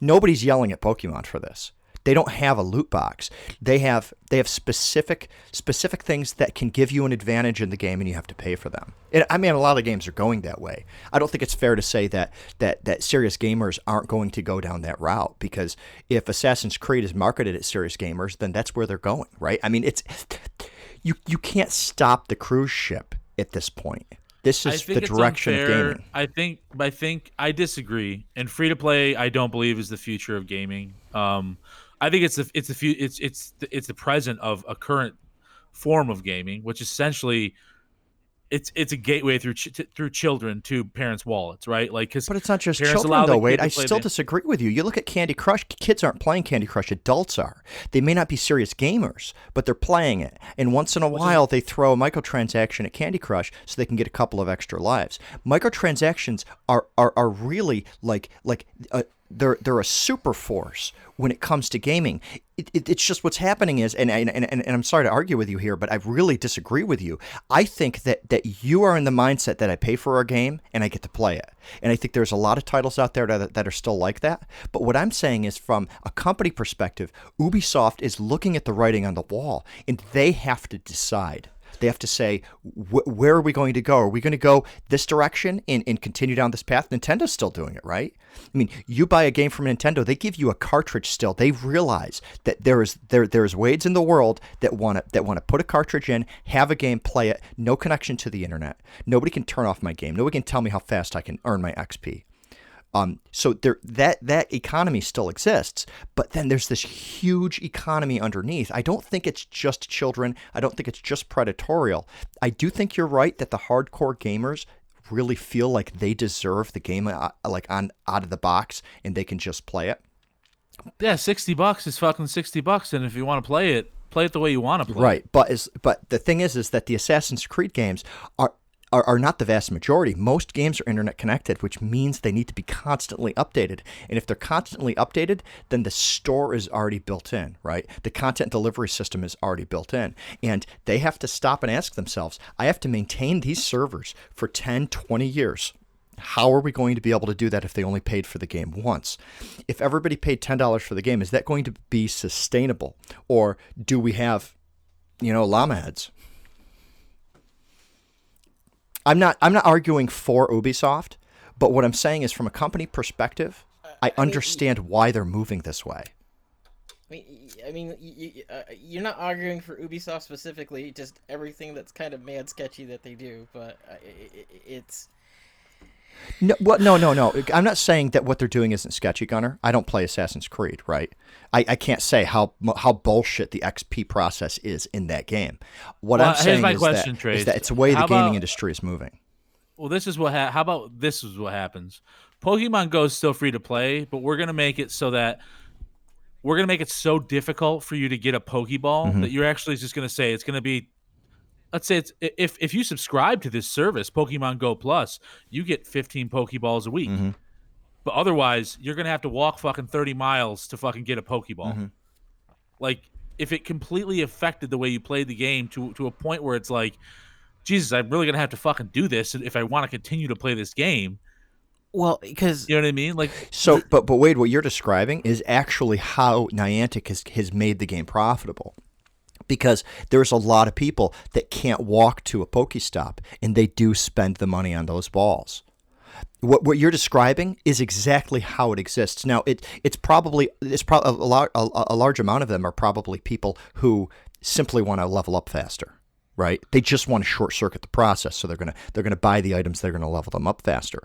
nobody's yelling at Pokemon for this they don't have a loot box. They have they have specific specific things that can give you an advantage in the game, and you have to pay for them. And, I mean, a lot of the games are going that way. I don't think it's fair to say that that that serious gamers aren't going to go down that route because if Assassin's Creed is marketed at serious gamers, then that's where they're going, right? I mean, it's you you can't stop the cruise ship at this point. This is the direction unfair. of gaming. I think I think I disagree. And free to play, I don't believe is the future of gaming. Um, I think it's the it's the fu- it's it's the, it's the present of a current form of gaming, which essentially it's it's a gateway through ch- through children to parents' wallets, right? Like because But it's not just children, though, to I still the- disagree with you. You look at Candy Crush, kids aren't playing Candy Crush, adults are. They may not be serious gamers, but they're playing it. And once in a while, they throw a microtransaction at Candy Crush so they can get a couple of extra lives. Microtransactions are, are, are really like, like, uh, they're they're a super force when it comes to gaming. It, it, it's just what's happening is, and, and and and I'm sorry to argue with you here, but I really disagree with you. I think that that you are in the mindset that I pay for a game and I get to play it, and I think there's a lot of titles out there that that are still like that. But what I'm saying is, from a company perspective, Ubisoft is looking at the writing on the wall, and they have to decide. They have to say, wh- where are we going to go? Are we going to go this direction and, and continue down this path? Nintendo's still doing it, right? I mean, you buy a game from Nintendo, they give you a cartridge still. They realize that there is there there's Wades in the world that want to that want to put a cartridge in, have a game, play it, no connection to the internet. Nobody can turn off my game. Nobody can tell me how fast I can earn my XP. Um, so there that that economy still exists, but then there's this huge economy underneath. I don't think it's just children. I don't think it's just predatorial. I do think you're right that the hardcore gamers really feel like they deserve the game uh, like on out of the box and they can just play it. yeah, sixty bucks is fucking sixty bucks, and if you want to play it, play it the way you want to play. it. Right, but is but the thing is, is that the Assassin's Creed games are, are are not the vast majority. Most games are internet connected, which means they need to be constantly updated. And if they're constantly updated, then the store is already built in, right? The content delivery system is already built in, and they have to stop and ask themselves, I have to maintain these servers for 10, 20 years. How are we going to be able to do that if they only paid for the game once? If everybody paid $10 for the game, is that going to be sustainable? Or do we have you know, llama heads. I'm not I'm not arguing for Ubisoft, but what I'm saying is from a company perspective, I understand why they're moving this way. I mean, I mean, uh, you're not arguing for Ubisoft specifically, just everything that's kind of mad sketchy that they do. But uh, i i it's No, what? No, no, no. I'm not saying that what they're doing isn't sketchy, Gunner. I don't play Assassin's Creed, right? I, I can't say how how bullshit the XP process is in that game. What Well, I'm saying is, question, that, that it's the way the gaming about- industry is moving. Well, this is what. Ha- how about this is what happens? Pokemon Go is still free to play, but we're gonna make it so that we're gonna make it so difficult for you to get a Pokeball Mm-hmm. that you're actually just gonna say it's gonna be. Let's say it's if if you subscribe to this service, Pokemon Go Plus, you get 15 Pokeballs a week. Mm-hmm. But otherwise, you're gonna have to walk fucking 30 miles to fucking get a Pokeball. Mm-hmm. Like if it completely affected the way you played the game to to a point where it's like, Jesus, I'm really gonna have to fucking do this if I want to continue to play this game. well because You know what I mean? Like, So, but but Wade, what you're describing is actually how Niantic has has made the game profitable. Because there's a lot of people that can't walk to a Pokestop, and they do spend the money on those balls. What, what you're describing is exactly how it exists. Now, it it's probably it's probably a, a, a large amount of them are probably people who simply want to level up faster, right? They just want to short circuit the process, so they're gonna they're gonna buy the items they're gonna level them up faster.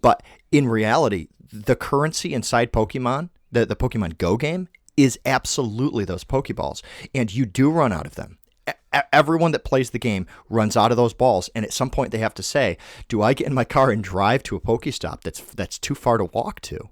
But in reality, the currency inside Pokemon, the the Pokemon Go game, is absolutely those Pokeballs, and you do run out of them. Everyone that plays the game runs out of those balls, and at some point they have to say, "Do I get in my car and drive to a Pokestop that's that's too far to walk to?"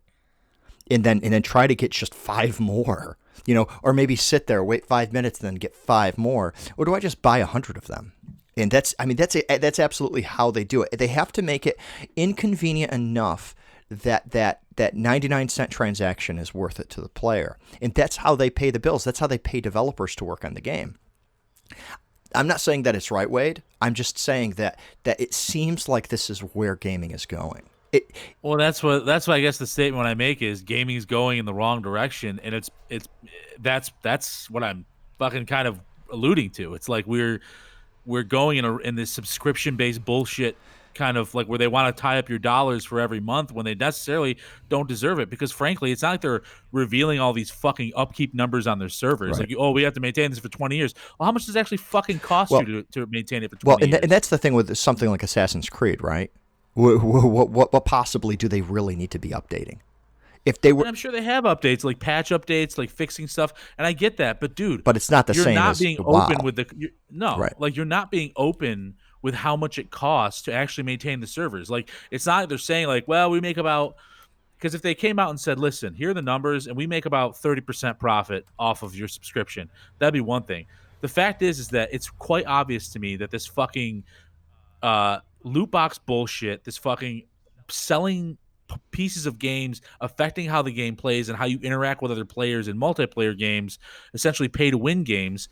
and then and then try to get just five more you know or maybe sit there wait five minutes and then get five more or do i just buy a hundred of them and that's i mean that's that's absolutely how they do it they have to make it inconvenient enough that that that 99 cent transaction is worth it to the player. And that's how they pay the bills. That's how they pay developers to work on the game. I'm not saying that it's right wade. I'm just saying that that it seems like this is where gaming is going. It, well, that's what that's what I guess the statement I make is gaming's going in the wrong direction, and it's it's that's that's what I'm fucking kind of alluding to. It's like we're we're going in a in this subscription based bullshit kind of like where they want to tie up your dollars for every month when they necessarily don't deserve it because frankly it's not like they're revealing all these fucking upkeep numbers on their servers Right. like oh we have to maintain this for 20 years well how much does it actually fucking cost Well- you to, to maintain it for 20 Well, and, years th- and that's the thing with something like Assassin's Creed, right? What, what, what, what possibly do they really need to be updating? If they And were, I'm sure they have updates, like patch updates, like fixing stuff, and I get that. But dude, but it's not the you're same not as being WoW. open with the no, Right. like you're not being open with how much it costs to actually maintain the servers. Like it's not they're saying like, well, we make about because if they came out and said, listen, here are the numbers, and we make about 30% profit off of your subscription, that'd be one thing. The fact is, is that it's quite obvious to me that this fucking uh, loot box bullshit, this fucking selling p- pieces of games affecting how the game plays and how you interact with other players in multiplayer games, essentially pay to win games.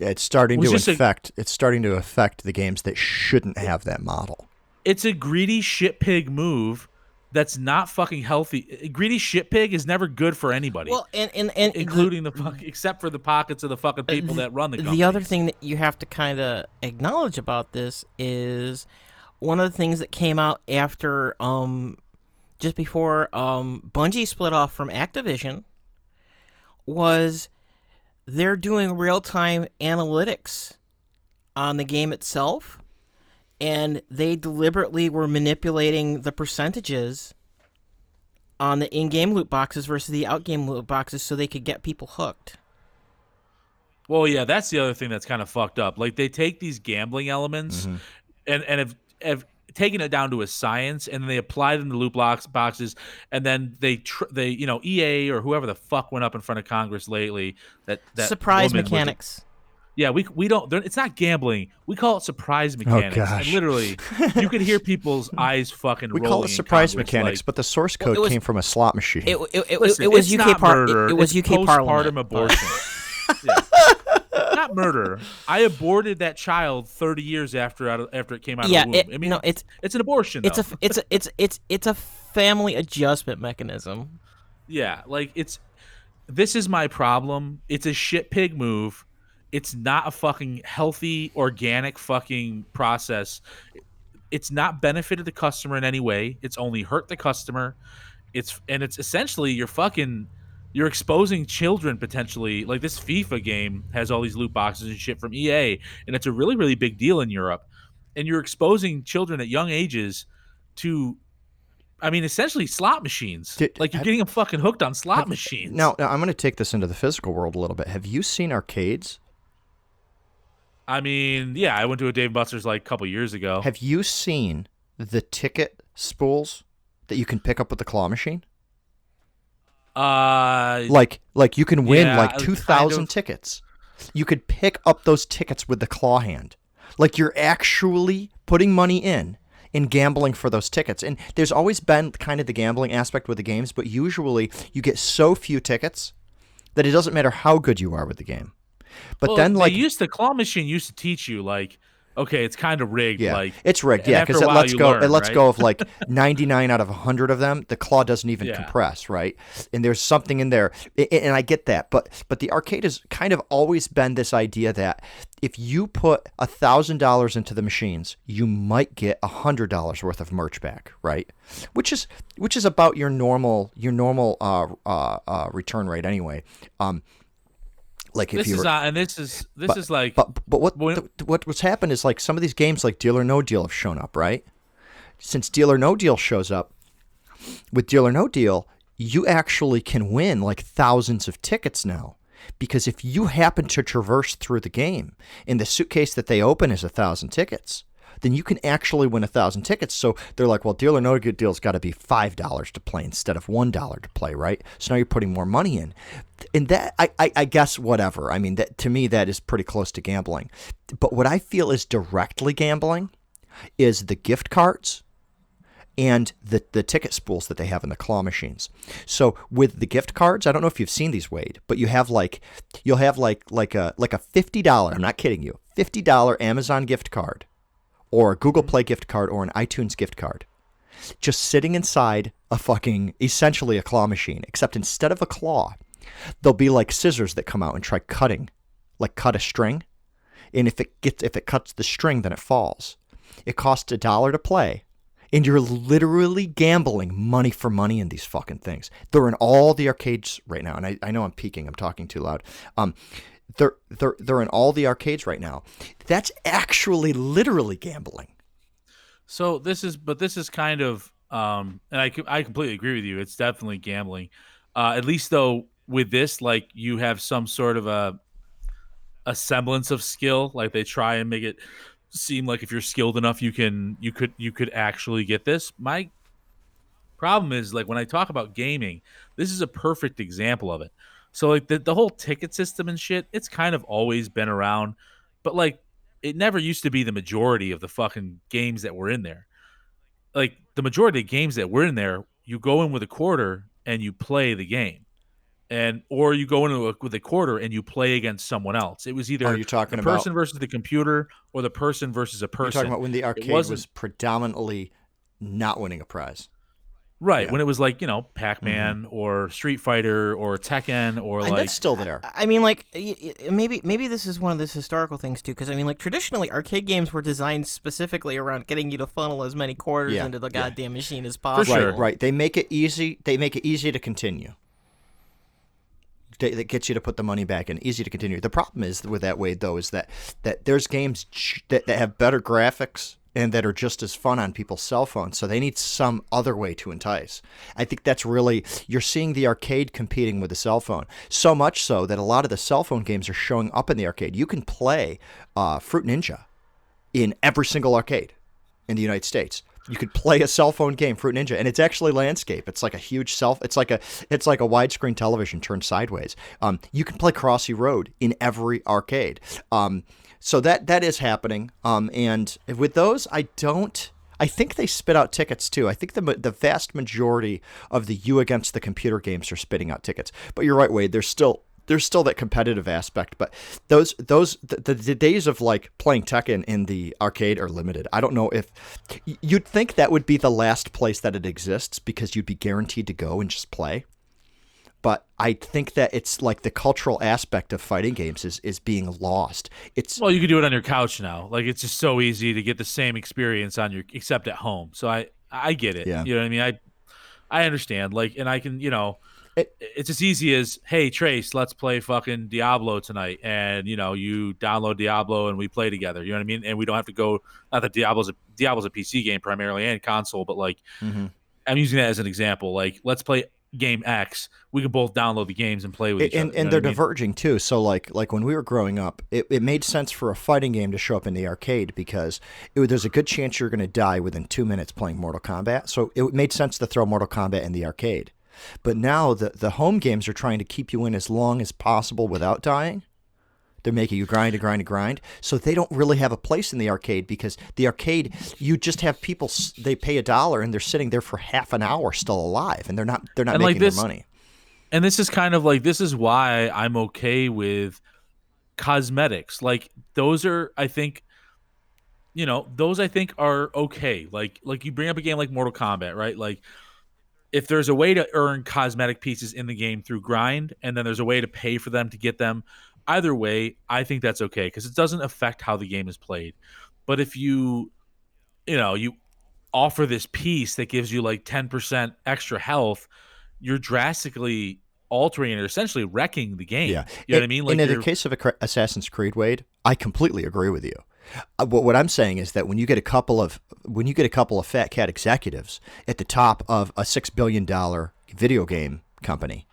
It's starting to just a- affect. It's starting to affect the games that shouldn't have that model. It's a greedy shit pig move that's not fucking healthy. A greedy shit pig is never good for anybody. Well, and and and including the fuck, except for the pockets of the fucking people that run the. the other thing that you have to kind of acknowledge about this is one of the things that came out after um just before um Bungie split off from Activision was they're doing real-time analytics on the game itself and they deliberately were manipulating the percentages on the in-game loot boxes versus the out-game loot boxes so they could get people hooked. Well, yeah, that's the other thing that's kind of fucked up. Like they take these gambling elements Mm-hmm. and and have have taken it down to a science, and then they apply them to loot box boxes, and then they tr- they you know EA or whoever the fuck went up in front of Congress lately that that Surprise woman the- mechanics. yeah, we we don't. It's not gambling. We call it surprise oh, mechanics. Oh, gosh. And literally, you could hear people's <laughs> eyes fucking. We call it surprise Congress, mechanics, like, but the source Well, code was- came from a slot machine. It, it, it, Listen, it was it's UK not par- murder. it, it was it's UK postpartum Parliament. but- abortion. <laughs> Yeah. Not murder. I aborted that child 30 years after out of, after it came out Yeah, of the womb. it, I mean, no, it's it's an abortion. it's a though. f- it's a it's it's it's a family adjustment mechanism. yeah, like it's this is my problem. It's a shit pig move. It's not a fucking healthy organic fucking process. It's not benefited the customer in any way. It's only hurt the customer. It's and it's essentially you're fucking you're exposing children potentially. Like this FIFA game has all these loot boxes and shit from EA, and it's a really really big deal in Europe. And you're exposing children at young ages to, I mean, essentially slot machines. Did- like you're have- getting them fucking hooked on slot machines. now, now I'm going to take this into the physical world a little bit. Have you seen arcades? I mean, yeah, I went to a Dave Buster's like a couple years ago. Have you seen the ticket spools that you can pick up with the claw machine? Uh, Like, like you can win Yeah, like kind two thousand of. tickets. You could pick up those tickets with the claw hand. Like you're actually putting money in and gambling for those tickets. And there's always been kind of the gambling aspect with the games, but usually you get so few tickets that it doesn't matter how good you are with the game. But well, then, like, used the claw machine used to teach you like, okay, it's kind of rigged. Yeah, Like it's rigged. Yeah, because it lets go. learn, it lets right? go of like <laughs> 99 out of 100 of them. The claw doesn't even Yeah. compress, right? And there's something in there, I- I- and I get that. But but the arcade has kind of always been this idea that if you put a thousand dollars into the machines, you might get a hundred dollars worth of merch back, right? Which is which is about your normal your normal uh, uh, uh, return rate anyway. Um, like if this you is were, uh, and this is this but, is like but but what when- th- what what's happened is like some of these games like Deal or No Deal have shown up, right? Since Deal or No Deal shows up, with Deal or No Deal, you actually can win like thousands of tickets now. Because if you happen to traverse through the game and the suitcase that they open is a thousand tickets, then you can actually win a thousand tickets. So they're like, well, Deal or No Good Deal's got to be five dollars to play instead of one dollar to play, right? So now you're putting more money in, and that I, I, I guess whatever. I mean, that to me that is pretty close to gambling. But what I feel is directly gambling is the gift cards and the, the ticket spools that they have in the claw machines. So with the gift cards, I don't know if you've seen these, Wade, but you have like you'll have like like a like a fifty dollar. I'm not kidding you, fifty dollar Amazon gift card, or a Google Play gift card, or an iTunes gift card, just sitting inside a fucking essentially a claw machine. Except instead of a claw, there'll be like scissors that come out and try cutting, like cut a string, and if it gets if it cuts the string, then it falls. It costs a dollar to play and you're literally gambling money for money in these fucking things. They're in all the arcades right now, and I, I know I'm peaking. I'm talking too loud. Um, they're they're they're in all the arcades right now. That's actually literally gambling. So this is, but this is kind of, um, and I I completely agree with you. It's definitely gambling. Uh, at least though, with this, like you have some sort of a a semblance of skill. Like they try and make it seem like if you're skilled enough, you can you could you could actually get this. My problem is like when I talk about gaming, this is a perfect example of it. So like the, the whole ticket system and shit, it's kind of always been around, but like it never used to be the majority of the fucking games that were in there. Like the majority of games that were in there, you go in with a quarter and you play the game. And or you go in with a quarter and you play against someone else. It was either Are you talking the about- person versus the computer or the person versus a person. You're talking about when the arcade was predominantly not winning a prize. Right. Yeah. Mm-hmm. When it was like, you know, Pac Man or Street Fighter or Tekken or and like that's still there. I mean, like y- y- maybe maybe this is one of those historical things too, because I mean, like traditionally, arcade games were designed specifically around getting you to funnel as many quarters Yeah, into the yeah. goddamn machine as possible. sure. Right, right. They make it easy. They make it easy to continue. That gets you to put the money back in. Easy to continue. The problem is with that way though is that that there's games that, that have better graphics and that are just as fun on people's cell phones. So they need some other way to entice. I think that's really you're seeing the arcade competing with the cell phone. So much so that a lot of the cell phone games are showing up in the arcade. You can play uh, Fruit Ninja in every single arcade in the United States. You could play a cell phone game, Fruit Ninja, and it's actually landscape. It's like a huge self. It's like a it's like a widescreen television turned sideways. Um, you can play Crossy Road in every arcade. Um, so that that is happening. Um, and with those, I don't. I think they spit out tickets too. I think the the vast majority of the you against the computer games are spitting out tickets. But you're right, Wade. There's still there's still that competitive aspect, but those those the, the, the days of like playing Tekken in the arcade are limited. I don't know if you'd think that would be the last place that it exists because you'd be guaranteed to go and just play. But I think that it's like the cultural aspect of fighting games is is being lost. It's Well, you can do it on your couch now. Like it's just so easy to get the same experience on your except at home. So I I get it. Yeah. You know what I mean? I I understand. Like and I can, you know, It- it's as easy as, "Hey, Trace, let's play fucking Diablo tonight." And, you know, you download Diablo and we play together. You know what I mean? And we don't have to go not that Diablo's a Diablo's a PC game primarily and console, but like Mhm. I'm using that as an example. Like, let's play game X. We could both download the games and play with each and, other. you and they're I mean? diverging too. So like like when we were growing up, it, it made sense for a fighting game to show up in the arcade because it, there's a good chance you're going to die within two minutes playing Mortal Kombat. So it made sense to throw Mortal Kombat in the arcade. But now the the home games are trying to keep you in as long as possible without dying. They're making you grind and grind and grind. So they don't really have a place in the arcade because the arcade, you just have people. They pay a dollar and they're sitting there for half an hour still alive, and they're not they're not And like making this- their money. and this is kind of like this is why I'm okay with cosmetics. Like those are I think you know, those I think are okay. Like like you bring up a game like Mortal Kombat, right? Like if there's a way to earn cosmetic pieces in the game through grind and then there's a way to pay for them to get them, either way, I think that's okay because it doesn't affect how the game is played. But if you you know, you offer this piece that gives you like 10% extra health, you're drastically altering or essentially wrecking the game. Yeah, You know what I mean? Like in the case of Assassin's Creed, Wade, I completely agree with you. Uh, what, what I'm saying is that when you get a couple of when you get a couple of fat cat executives at the top of a six billion dollar video game company,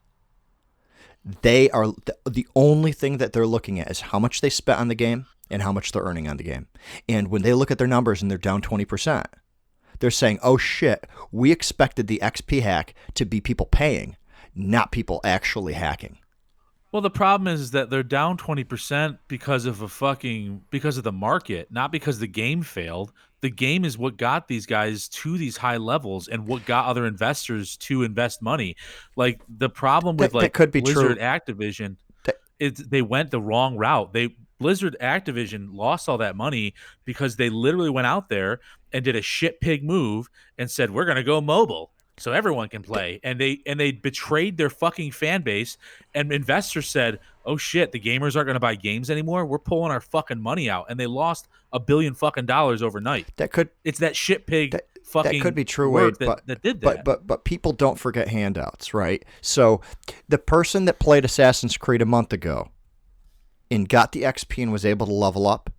they are the, only thing that they're looking at is how much they spent on the game and how much they're earning on the game. And when they look at their numbers and they're down twenty percent, they're saying, "Oh shit, we expected the XP hack to be people paying, not people actually hacking." Well, the problem is that they're down 20% because of a fucking because of the market, not because the game failed. The game is what got these guys to these high levels and what got other investors to invest money. Like the problem with That- that like could be true. Blizzard Activision That- is they went the wrong route. They Blizzard Activision lost all that money because they literally went out there and did a shit pig move and said we're going to go mobile so everyone can play and they and they betrayed their fucking fan base and investors said oh shit the gamers aren't going to buy games anymore we're pulling our fucking money out and they lost a billion fucking dollars overnight That could it's that shit pig That- fucking that could be true, Wade, that, but that did but that but but people don't forget handouts, right? So the person that played Assassin's Creed a month ago and got the XP and was able to level up,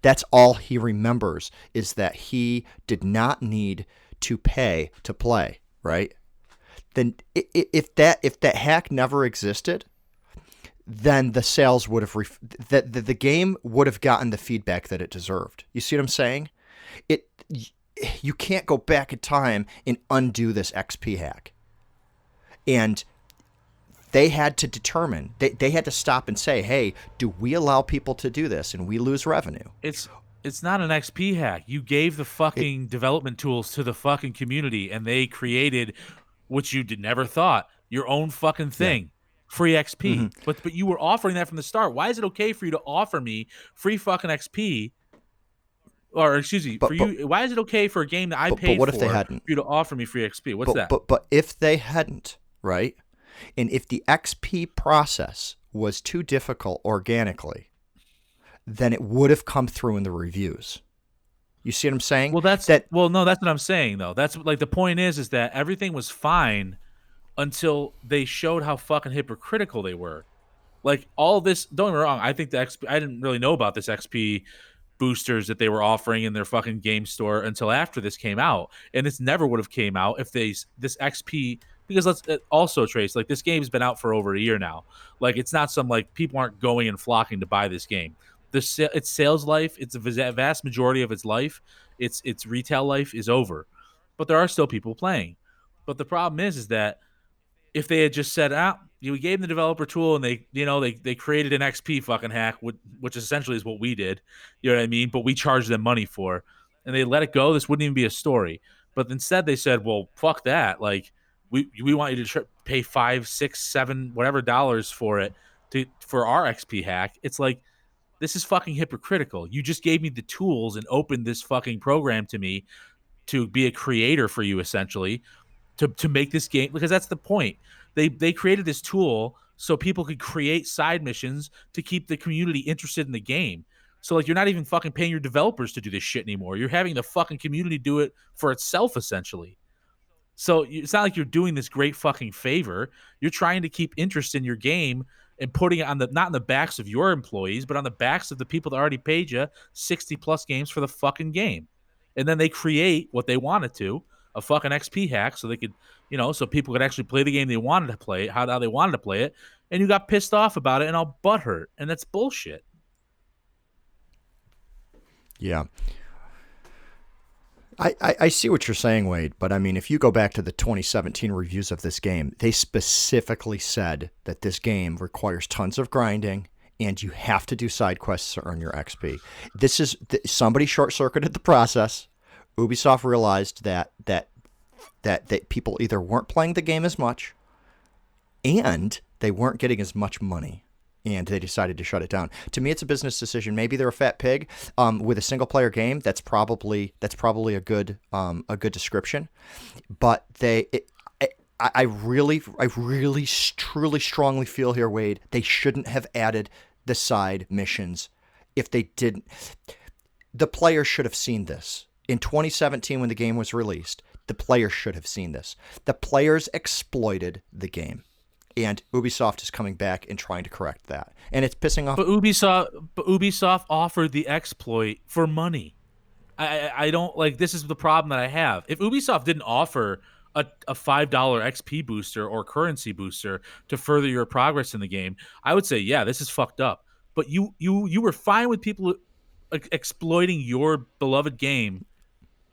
that's all he remembers is that he did not need to pay to play, right? Then if that if that hack never existed, then the sales would have ref- that the, the game would have gotten the feedback that it deserved. You see what I'm saying? It you can't go back in time and undo this XP hack. And they had to determine they, they had to stop and say, "Hey, do we allow people to do this and we lose revenue?" It's it's not an XP hack. You gave the fucking development tools to the fucking community, and they created what you did never thought your own fucking thing, free XP. Mm-hmm. But but you were offering that from the start. Why is it okay for you to offer me free fucking XP? Or excuse me, But- for but- you, why is it okay for a game that I But- but paid what for, if they hadn't? for you to offer me free XP? What's but, that? But but if they hadn't, right? And if the XP process was too difficult organically, then it would have come through in the reviews. You see what I'm saying? Well, that's that. Well, no, that's what I'm saying though. That's like the point is, is that everything was fine until they showed how fucking hypocritical they were. Like all this. Don't get me wrong. I think the XP. I didn't really know about this XP boosters that they were offering in their fucking game store until after this came out, and this never would have came out if they this XP. Because let's uh, also trace like this game's been out for over a year now. Like it's not some like people aren't going and flocking to buy this game the sa- its sales life, its a vast majority of its life, its its retail life is over. But there are still people playing. But the problem is, is that if they had just said, "Ah, you we gave them the developer tool and they, you know, they they created an XP fucking hack, which, which essentially is what we did," you know what I mean? But we charged them money for, and they let it go. This wouldn't even be a story. But instead, they said, "Well, fuck that! Like, we we want you to tr- pay five, six, seven, whatever dollars for it to for our XP hack." It's like this is fucking hypocritical. You just gave me the tools and opened this fucking program to me to be a creator for you essentially to to make this game because that's the point. They they created this tool so people could create side missions to keep the community interested in the game. So like you're not even fucking paying your developers to do this shit anymore. You're having the fucking community do it for itself essentially. So it's not like you're doing this great fucking favor. You're trying to keep interest in your game and putting it on the not on the backs of your employees, but on the backs of the people that already paid you 60 plus games for the fucking game. And then they create what they wanted to, a fucking XP hack so they could, you know, so people could actually play the game they wanted to play, how, how they wanted to play it, and you got pissed off about it and all butthurt. And that's bullshit. Yeah. I, I, I see what you're saying, Wade, but I mean, if you go back to the 2017 reviews of this game, they specifically said that this game requires tons of grinding and you have to do side quests to earn your XP. This is th- somebody short circuited the process. Ubisoft realized that that that that people either weren't playing the game as much and they weren't getting as much money and they decided to shut it down. To me, it's a business decision. Maybe they're a fat pig um, with a single player game. That's probably that's probably a good um, a good description. But they, it, I, I really, I really, truly, strongly feel here, Wade. They shouldn't have added the side missions if they didn't. The player should have seen this in 2017 when the game was released. The players should have seen this. The players exploited the game and Ubisoft is coming back and trying to correct that, and it's pissing off. But Ubisoft, but Ubisoft offered the exploit for money. I, I, don't like. This is the problem that I have. If Ubisoft didn't offer a, a five dollar XP booster or currency booster to further your progress in the game, I would say, yeah, this is fucked up. But you you you were fine with people exploiting your beloved game,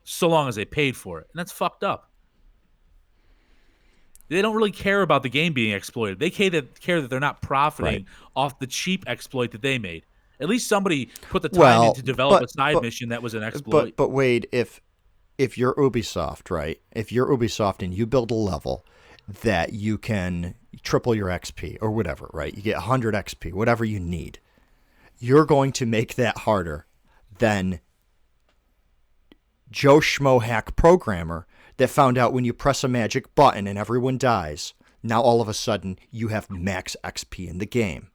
so long as they paid for it, and that's fucked up. They don't really care about the game being exploited. They care that care that they're not profiting Right. off the cheap exploit that they made. At least somebody put the time Well, in to develop but- a side but- mission that was an exploit. But but Wade, if if you're Ubisoft, right? If you're Ubisoft and you build a level that you can triple your XP or whatever, right? You get 100 XP, whatever you need. You're going to make that harder than Joe Schmo hack programmer that found out when you press a magic button and everyone dies. Now all of a sudden you have max XP in the game.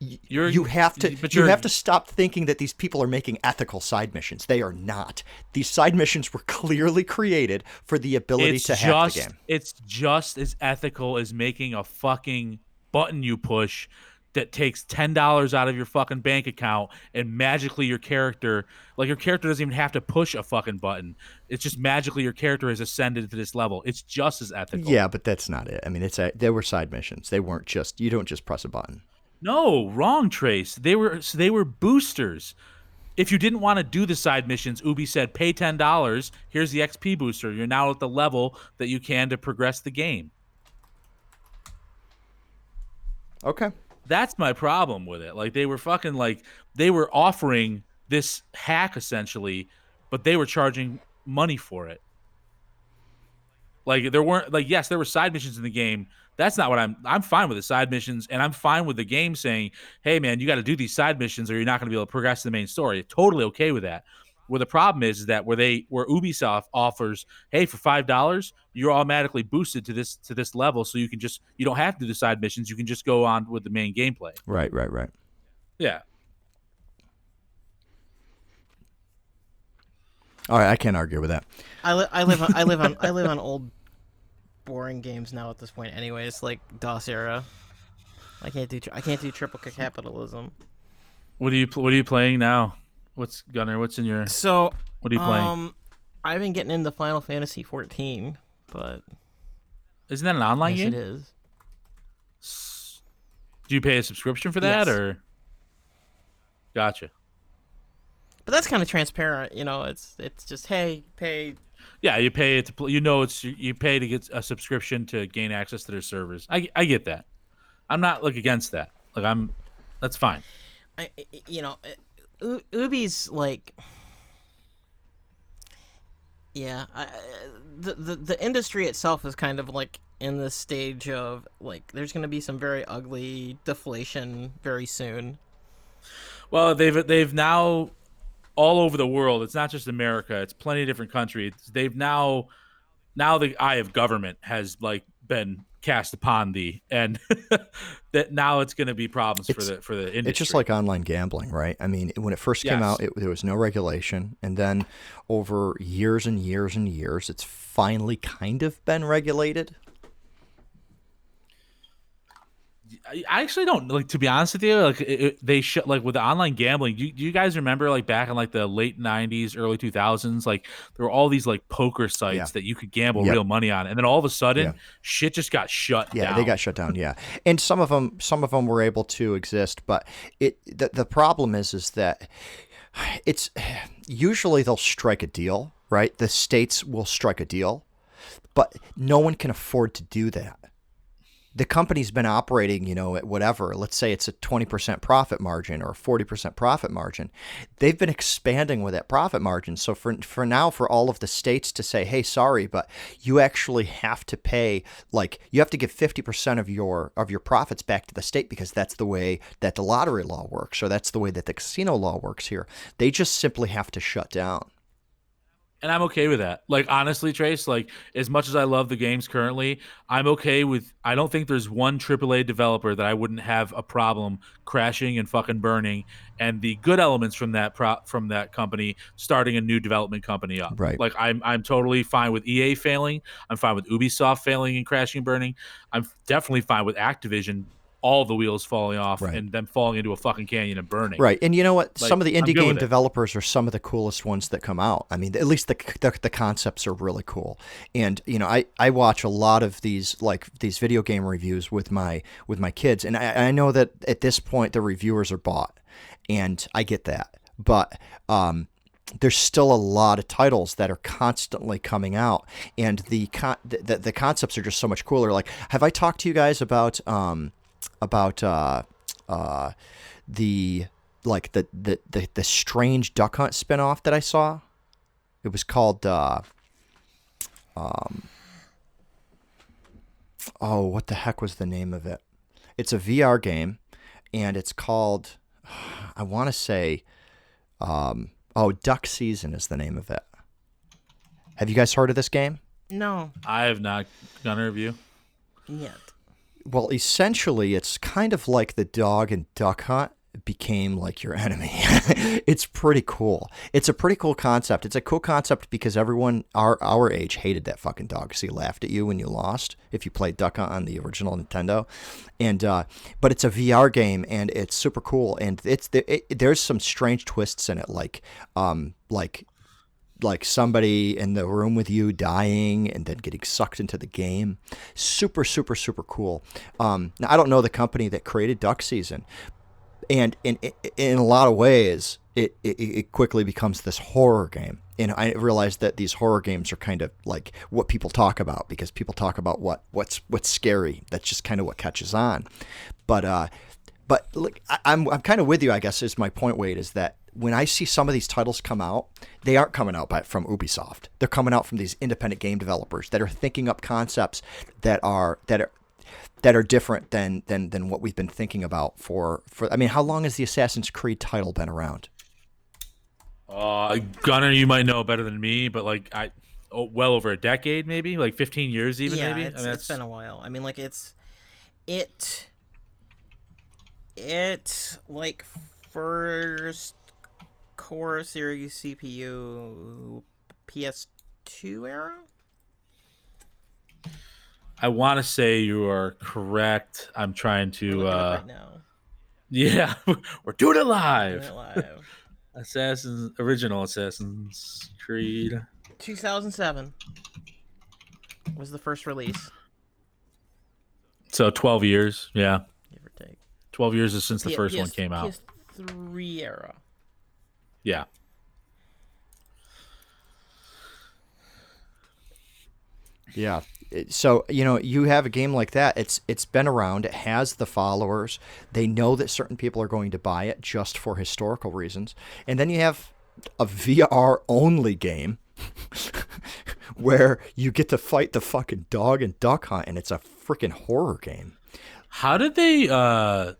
You're- you have to you have to stop thinking that these people are making ethical side missions. They are not. These side missions were clearly created for the ability to hack the game. it's just as ethical as making a fucking button you push that takes ten dollars out of your fucking bank account and magically your character like your character doesn't even have to push a fucking button. It's just magically your character has ascended to this level. It's just as ethical. Yeah, but that's not it. I mean, it's a, they were side missions. They weren't just you don't just press a button. No, wrong, Trace. They were they were boosters. If you didn't want to do the side missions, Ubi said, "Pay ten dollars. Here's the XP booster. You're now at the level that you can to progress the game." Okay. That's my problem with it. Like they were fucking like they were offering this hack essentially, but they were charging money for it. Like there weren't like yes, there were side missions in the game. That's not what I'm I'm fine with the side missions and I'm fine with the game saying, "Hey man, you got to do these side missions or you're not going to be able to progress the main story." Totally okay with that. Where the problem is, is that where they where Ubisoft offers, "Hey, for $5, you're automatically boosted to this to this level so you can just you don't have to do the side missions, you can just go on with the main gameplay." Right, right, right. Yeah. All right, I can't argue with that. I, li- I live on I live on I live on old boring games now at this point anyways like DOS era. I can't do I can't do triple capitalism. What are you pl- what are you playing now? What's Gunner? What's in your So what are you playing? um I've been getting into Final Fantasy 14, but Isn't that an online yes, it game? is. Do you pay a subscription for that Yes. or? Gotcha. But that's kind of transparent, you know. It's it's just hey, pay. Yeah, you pay it to play. You know, it's you- pay to get a subscription to gain access to their servers. I I get that. I'm not like against that. Like I'm, that's fine. I, you know, uh, U- Ubi's like, yeah, I, the, the the industry itself is kind of like in this stage of like, there's going to be some very ugly deflation very soon. Well, they've they've now all over the world. It's not just America. It's plenty of different countries. They've now now the eye of government has like been cast upon thee, and <laughs> that now it's going to be problems for the for the industry. It's just like online gambling, right? I mean, when it first came Yes. out, it, there was no regulation, and then over years and years and years, it's finally kind of been regulated. I actually don't like to be honest with you. Like it, it- they shut like with the online gambling. Do you, do you guys remember like back in like the late '90s, early 2000s? Like there were all these like poker sites Yeah. that you could gamble Yep. real money on, and then all of a sudden, Yeah. shit just got shut down. Yeah, down. they got shut down. Yeah, and some of them, some of them were able to exist, but it the, the problem is is that it's usually they'll strike a deal, right? The states will strike a deal, but no one can afford to do that. The company's been operating, you know, at whatever. Let's say it's a 20% profit margin or a 40% profit margin. They've been expanding with that profit margin. So for for now, for all of the states to say, "Hey, sorry, but you actually have to pay like you have to give 50% of your of your profits back to the state because that's the way that the lottery law works, or that's the way that the casino law works here." They just simply have to shut down. And I'm okay with that. Like honestly, Trace, like as much as I love the games currently, I'm okay with. I don't think there's one AAA developer that I wouldn't have a problem crashing and fucking burning, and the good elements from that pro, from that company starting a new development company up. Right. Like I'm I'm totally fine with EA failing. I'm fine with Ubisoft failing and crashing and burning. I'm definitely fine with Activision. All the wheels falling off Right. and them falling into a fucking canyon and burning. Right, and you know what? Like, some of the indie game developers are some of the coolest ones that come out. I mean, at least the, the the concepts are really cool. And you know, I I watch a lot of these like these video game reviews with my with my kids, and I, I know that at this point the reviewers are bought, and I get that, but um. There's still a lot of titles that are constantly coming out, and the con- the, the, the concepts are just so much cooler. Like, have I talked to you guys about um, about uh, uh, the like the, the the the strange duck hunt spinoff that I saw. It was called uh, um oh what the heck was the name of it? It's a VR game and it's called <sighs> I want to say um oh Duck Season is the name of it. Have you guys heard of this game? No, I have not done a review. yet. Well, essentially, it's kind of like the dog and duck hunt became like your enemy. <laughs> it's pretty cool. It's a pretty cool concept. It's a cool concept because everyone our our age hated that fucking dog because he laughed at you when you lost if you played duck hunt on the original Nintendo. And uh, but it's a VR game and it's super cool and it's it, there's some strange twists in it like um like like somebody in the room with you dying and then getting sucked into the game. Super, super, super cool. Um, now, I don't know the company that created Duck Season, and in in a lot of ways, it, it, it quickly becomes this horror game. And I realized that these horror games are kind of like what people talk about because people talk about what what's what's scary. That's just kind of what catches on. But uh, but look, I, I'm I'm kind of with you. I guess is my point. Wade is that when I see some of these titles come out, they aren't coming out by, from Ubisoft. They're coming out from these independent game developers that are thinking up concepts that are that are that are different than than than what we've been thinking about for for. I mean, how long has the Assassin's Creed title been around? Uh, Gunner, you might know better than me, but like I, oh, well over a decade, maybe like 15 years, even yeah, maybe. it's, I mean, it's been a while. I mean, like it's it it like first core series CPU PS2 era. I want to say you are correct. I'm trying to. looking it up uh right now. Yeah, <laughs> we're doing it Doing live. it live. <laughs> Assassin's original Assassin's Creed. 2007 was the first release, So 12 years. Yeah, give or take. 12 years is since the P- first one came out. PS3 era. Yeah. Yeah. So you know, you have a game like that. It's it's been around. It has the followers. They know that certain people are going to buy it just for historical reasons. And then you have a VR only game <laughs> where you get to fight the fucking dog and duck hunt, and it's a freaking horror game. How did they? uh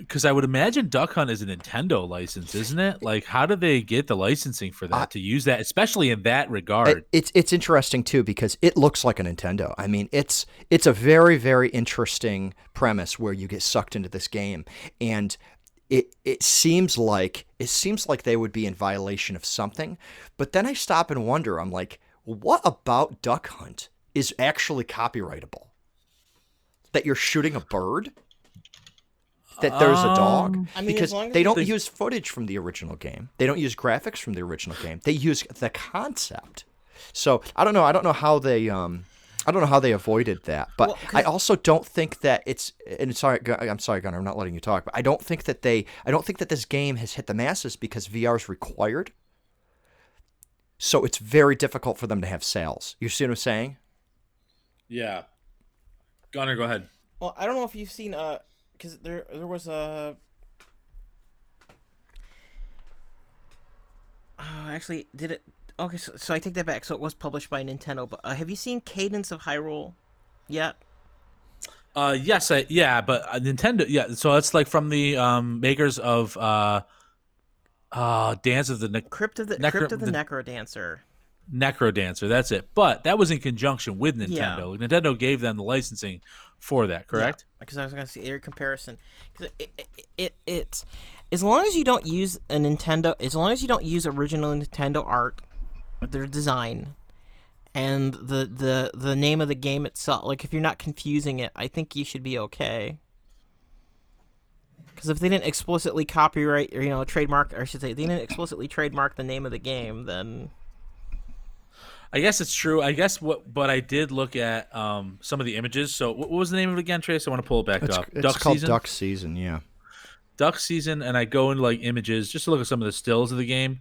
Because I would imagine Duck Hunt is a Nintendo license, isn't it? Like, how do they get the licensing for that I- to use that, especially in that regard? It, it's it's interesting too because it looks like a Nintendo. I mean, it's it's a very very interesting premise where you get sucked into this game, and it it seems like it seems like they would be in violation of something, but then I stop and wonder. I'm like, what about Duck Hunt is actually copyrightable? That you're shooting a bird. That there's a dog Um, I mean, as because long as they don't they- use footage from the original game. They don't use graphics from the original game. They use the concept. So I don't know. I don't know how they. Um, I don't know how they avoided that. But Well, 'cause- I also don't think that it's. And sorry, Gu- I'm sorry, Gunner. I'm not letting you talk. But I don't think that they. I don't think that this game has hit the masses because VR is required. So it's very difficult for them to have sales. You see what I'm saying? yeah. Gunner, go ahead. Well, I don't know if you've seen uh, because there there was a. Uh, actually, did it? Okay, so, so I take that back. So it was published by Nintendo, but uh, have you seen Cadence of Hyrule yet? Uh, yes, I, yeah, but uh, Nintendo, yeah. So that's like from the um makers of uh, uh, Dance of the ne- Crypt of the Necro- Crypt of the, the- Necro Dancer. Necro Dancer. That's it. But that was in conjunction with Nintendo. Yeah. Nintendo gave them the licensing for that, correct? Because I was going to see your comparison. Because it, it, it, it's as long as you don't use a Nintendo, as long as you don't use original Nintendo art, their design, and the the the name of the game itself. Like if you're not confusing it, I think you should be okay. Because if they didn't explicitly copyright or you know trademark, or I should say, they didn't explicitly trademark the name of the game, then I guess it's true. I guess what, but I did look at um some of the images. So what, what was the name of it again, Trace? I want to pull it back It's, up. it's Duck called season. Duck Season. Yeah. Duck season, and I go into like images just to look at some of the stills of the game.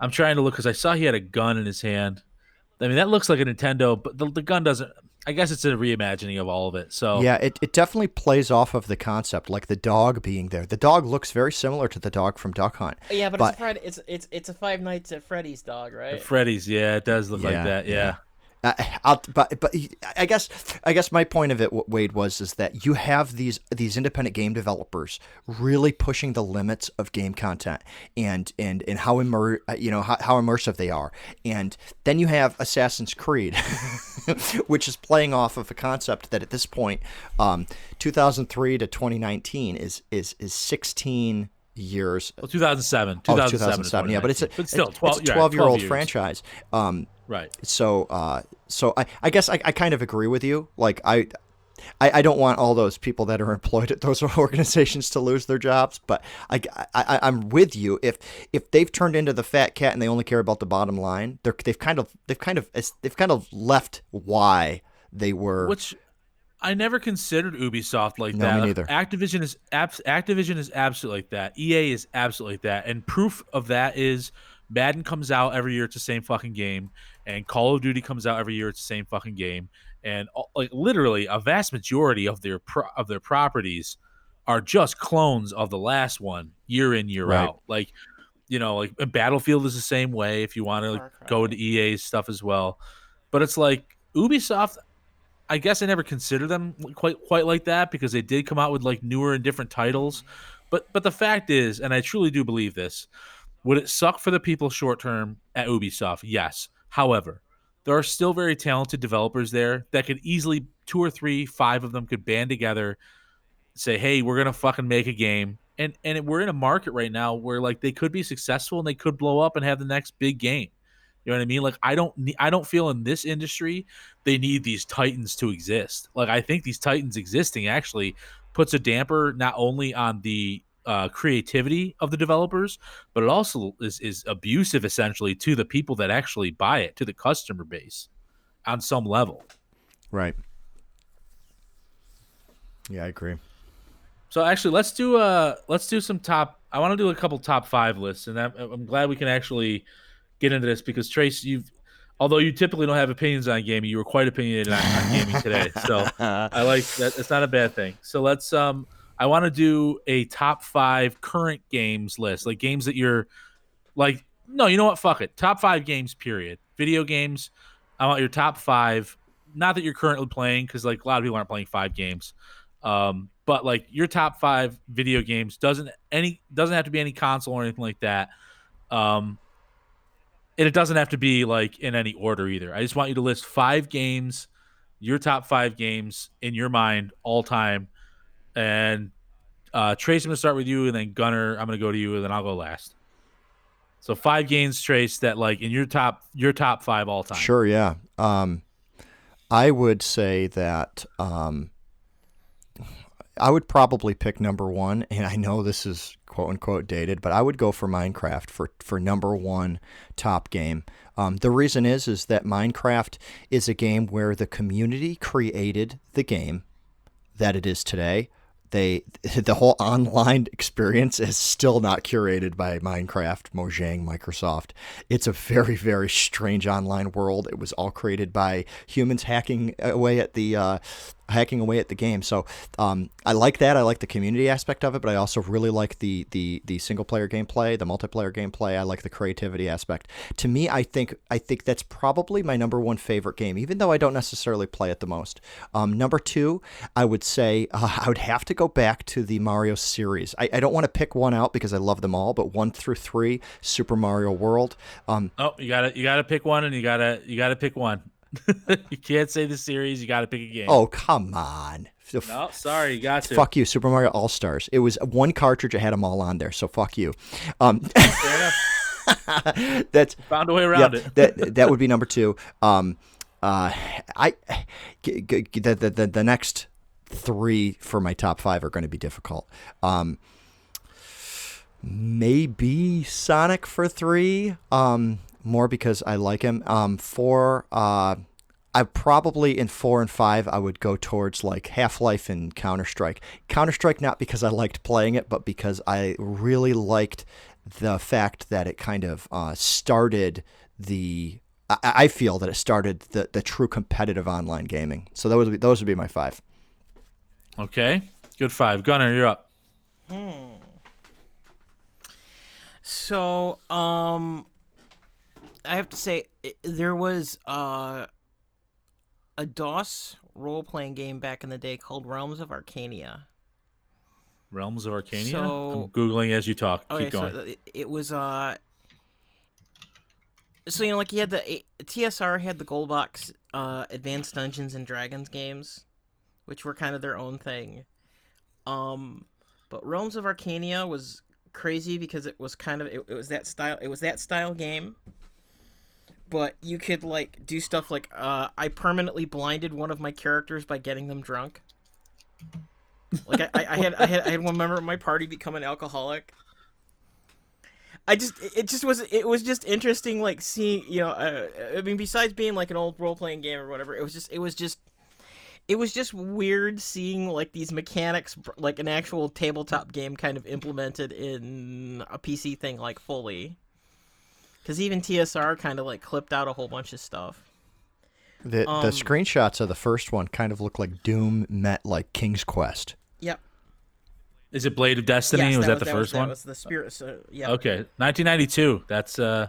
I'm trying to look because I saw he had a gun in his hand. I mean, that looks like a Nintendo, but the, the gun doesn't. I guess it's a reimagining of all of it. So Yeah, it, it definitely plays off of the concept, like the dog being there. The dog looks very similar to the dog from Duck Hunt. yeah, but, But- it's a Friday, it's it's it's a Five Nights at Freddy's dog, right? Freddy's, yeah, it does look like that. yeah. Yeah. Uh, I'll, but but I guess I guess my point of it, what Wade was, is that you have these these independent game developers really pushing the limits of game content and and and how immer uh, you know how, how immersive they are, and then you have Assassin's Creed, <laughs> which is playing off of a concept that at this point, um, 2003 to 2019 is is is 16 years Well, 2007. Oh, 2007. 2007. Yeah, but it's a, but still, 12, it's a yeah, 12 year old years. franchise. Um, Right. so, uh, so I, I guess I, I kind of agree with you. Like I, I, I don't want all those people that are <laughs> employed at those <laughs> organizations to lose their jobs, but I, I, I'm with you. If if they've turned into the fat cat and they only care about the bottom line, they're, they've kind of they've kind of they've kind of left why they were. Which I never considered Ubisoft like No, that. me neither. Activision is abs- Activision is absolutely like that. EA is absolutely like that. And proof of that is Madden comes out every year. It's the same fucking game, and Call of Duty comes out every year. It's the same fucking game, and like literally a vast majority of their pro- of their properties are just clones of the last one, year in year Right. out. Like you know, like Battlefield is the same way. If you want to like, go to EA's stuff as well, but it's like Ubisoft. I guess I never considered them quite quite like that because they did come out with like newer and different titles. Mm-hmm. But but the fact is, and I truly do believe this, would it suck for the people short term at Ubisoft? Yes. However, there are still very talented developers there that could easily two or three, five of them could band together, say, "Hey, we're gonna fucking make a game," and and we're in a market right now where like they could be successful and they could blow up and have the next big game. You know what I mean? Like I don't I don't feel in this industry they need these titans to exist. Like I think these titans existing actually puts a damper not only on the uh, creativity of the developers, but it also is is abusive essentially to the people that actually buy it, to the customer base, on some level. right. Yeah, I agree. So actually, let's do uh let's do some top. I want to do a couple top five lists, and I'm, I'm glad we can actually get into this because Trace, you've although you typically don't have opinions on gaming, you were quite opinionated on, on gaming today. So <laughs> I like that. It's not a bad thing. So let's um. I want to do a top five current games list, like games that you're like. No, you know what? Fuck it. Top five games. Period. Video games. I want your top five. Not that you're currently playing, because like a lot of people aren't playing five games. Um, but like your top five video games doesn't any doesn't have to be any console or anything like that. Um, and it doesn't have to be like in any order either. I just want you to list five games, your top five games in your mind all time. And uh, Trace, I'm gonna start with you, and then Gunner, I'm gonna go to you, and then I'll go last. So five games, Trace, that like in your top your top five all time. Sure, yeah. Um, I would say that um, I would probably pick number one, and I know this is quote unquote dated, but I would go for Minecraft for for number one top game. Um, the reason is is that Minecraft is a game where the community created the game that it is today. They <laughs> the whole online experience is still not curated by Minecraft, Mojang, Microsoft. It's a very very strange online world. It was all created by humans hacking away at the uh, hacking away at the game. So um, I like that. I like the community aspect of it, but I also really like the the the single player gameplay, the multiplayer gameplay. I like the creativity aspect. To me, I think I think that's probably my number one favorite game, even though I don't necessarily play it the most. Um, number two, I would say uh, <laughs> I would have to go back to the Mario series. I, I don't want to pick one out because I love them all, but one through three, Super Mario World. Um, Oh, you gotta you gotta pick one, and you gotta you gotta pick one. <laughs> you can't say the series. You gotta pick a game. oh come on. no, sorry, you got to. Fuck you, Super Mario All Stars. It was one cartridge. I had them all on there, so fuck you. Um, <laughs> <laughs> that's Found a way around yeah, it. that that would be number two. Um, uh, I g- g- g- the, the the the next three for my top five are going to be difficult. Um, maybe Sonic for three. Um, more because I like him. Um, four. Uh, I probably in four and five I would go towards like Half Life and Counter Strike. Counter Strike not because I liked playing it, but because I really liked the fact that it kind of uh, started the. I, I feel that it started the, the true competitive online gaming. So those would be, those would be my five. Okay, good five. Gunner, you're up. Hmm. So, um, I have to say there was uh a DOS role playing game back in the day called Realms of Arcania. Realms of Arcania. So- I'm googling as you talk. Okay, Keep going. so it, it was uh. So you know, like you had the TSR had the gold box, uh, Advanced Dungeons and Dragons games, which were kind of their own thing. Um, but Realms of Arcania was crazy because it was kind of it, it was that style. It was that style game, but you could like do stuff like uh, I permanently blinded one of my characters by getting them drunk. Like I, I, I had I had I had one member of my party become an alcoholic. I just it just was it was just interesting like seeing you know uh, I mean besides being like an old role playing game or whatever it was just it was just it was just weird seeing like these mechanics like an actual tabletop game kind of implemented in a PC thing like fully because even TSR kind of like clipped out a whole bunch of stuff. The Um, the screenshots of the first one kind of look like Doom met like King's Quest. Yep. Is it Blade of Destiny? Yes, was that, the was, first that one? Was the spirit. So, yeah. Okay, 1992. That's uh,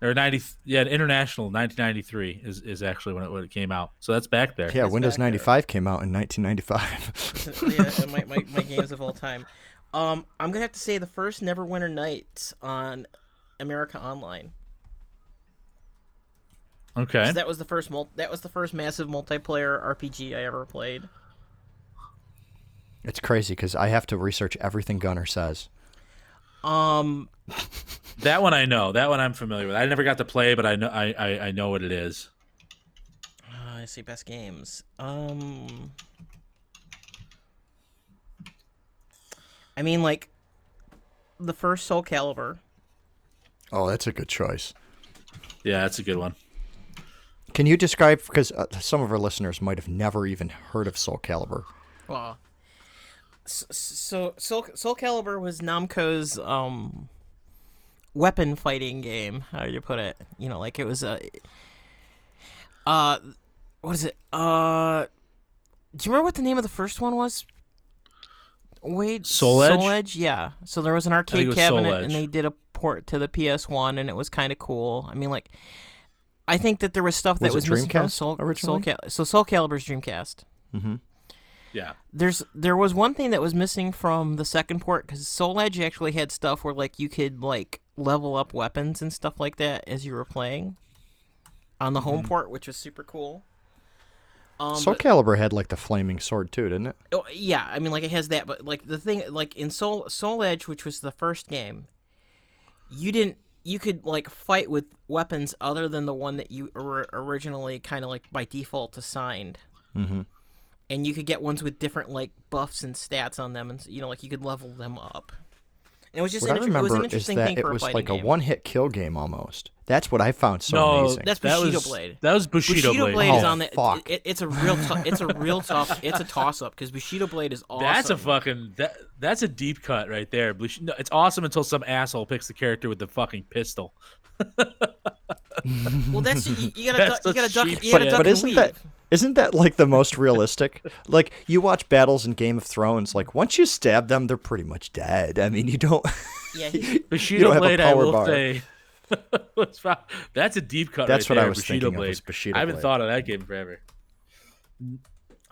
or 90. Yeah, international 1993 is, is actually when it when it came out. So that's back there. Yeah, It's Windows back there. 95 came out in 1995. <laughs> yeah, my, my, my games of all time. Um, I'm gonna have to say the first Neverwinter Nights on America Online. Okay. 'Cause That was the first mul- That was the first massive multiplayer RPG I ever played. it's crazy because I have to research everything Gunner says. Um, <laughs> That one I know. That one I'm familiar with. I never got to play, but I know I, I, I know what it is. uh, I see best games. Um, I mean, like the first Soul Calibur. Oh, that's a good choice. Yeah, that's a good one. Can you describe because uh, some of our listeners might have never even heard of Soul Calibur. Well, s- s- so Soul, Soul Calibur was Namco's um weapon fighting game. How do you put it? You know, like it was a uh, what is it? Uh, do you remember what the name of the first one was? Wait, Soul Edge? Soul Edge, yeah. So there was an arcade was cabinet, and they did a port to the PS One, and it was kind of cool. I mean, like, I think that there was stuff that Was was it missing from Dreamcast Soul, Soul? Cal- so Soul Calibur's Dreamcast Mm-hmm. Yeah. there's there was one thing that was missing from the second port because Soul Edge actually had stuff where like you could like level up weapons and stuff like that as you were playing on the home port, which was super cool. Um, Soul but- Calibur had like the flaming sword too, didn't it? oh, yeah, I mean like it has that, but like the thing like in Soul Soul Edge, which was the first game, you didn't you could like fight with weapons other than the one that you or- originally kind of like by default assigned. Mm-hmm. and you could get ones with different like buffs and stats on them, and you know, like you could level them up. And it was just What I an, inter- it was remember an is that thing it for a was fighting like a game. one-hit kill game almost. That's what I found so no, amazing. That's that Bushido was, Blade. That was Bushido, Bushido Blade, Blade. is Oh, on that. fuck. It, it's a real, tou- it's a real tough, it's a toss up because Bushido Blade is awesome. <laughs> That's a fucking that that's a deep cut right there. Bush- No, it's awesome until some asshole picks the character with the fucking pistol. <laughs> well. That's you, you gotta, That's duck, you gotta duck, cheap you gotta shit. duck but and isn't weave. that isn't that like the most realistic? like you watch battles in Game of Thrones, like once you stab them, they're pretty much dead. I mean, you don't. Yeah, <laughs> he- Bushido don't Blade, I will bar. say. <laughs> that's a deep cut. That's right what I was Bushido thinking of, Blade. was Bushido I haven't Blade. thought of that game forever.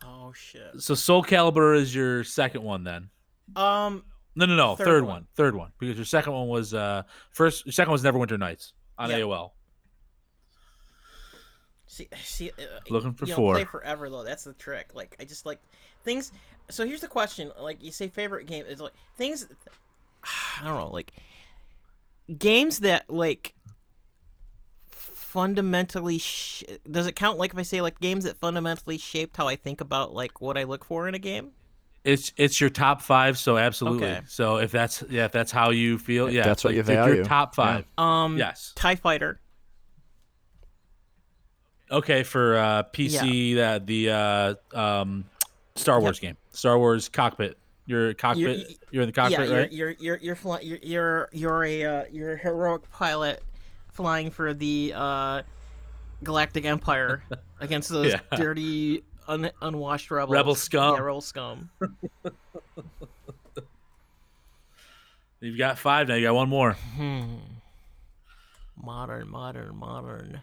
oh shit. So Soul Calibur is your second one then? Um, No, no, no, Third third, one. one. third one, because your second one was uh first. Your second one was Neverwinter Nights on Yeah. AOL. See, see, uh, Looking for you know, four. Play forever though. That's the trick. Like I just like things. So here's the question: like you say, favorite game is like things. <sighs> I don't know, like games that like fundamentally. Sh- does it count? Like if I say like games that fundamentally shaped how I think about like what I look for in a game. It's it's your top five, so absolutely. Okay. So if that's yeah, if that's how you feel, yeah, that's what like, you value. Your top five. Um, Yes. Tie Fighter. Okay, for uh, PC, that the uh, um, Star Wars game, Star Wars cockpit. Your cockpit. You're, in the yeah, cockpit, you're, right? you're you're you're fly- you're you're you're a uh, you're a heroic pilot flying for the uh, Galactic Empire <laughs> against those Yeah. dirty un- unwashed rebels. Rebel scum. Yeah, rebel scum. <laughs> You've got five now. You got one more. Hmm. Modern, modern, modern.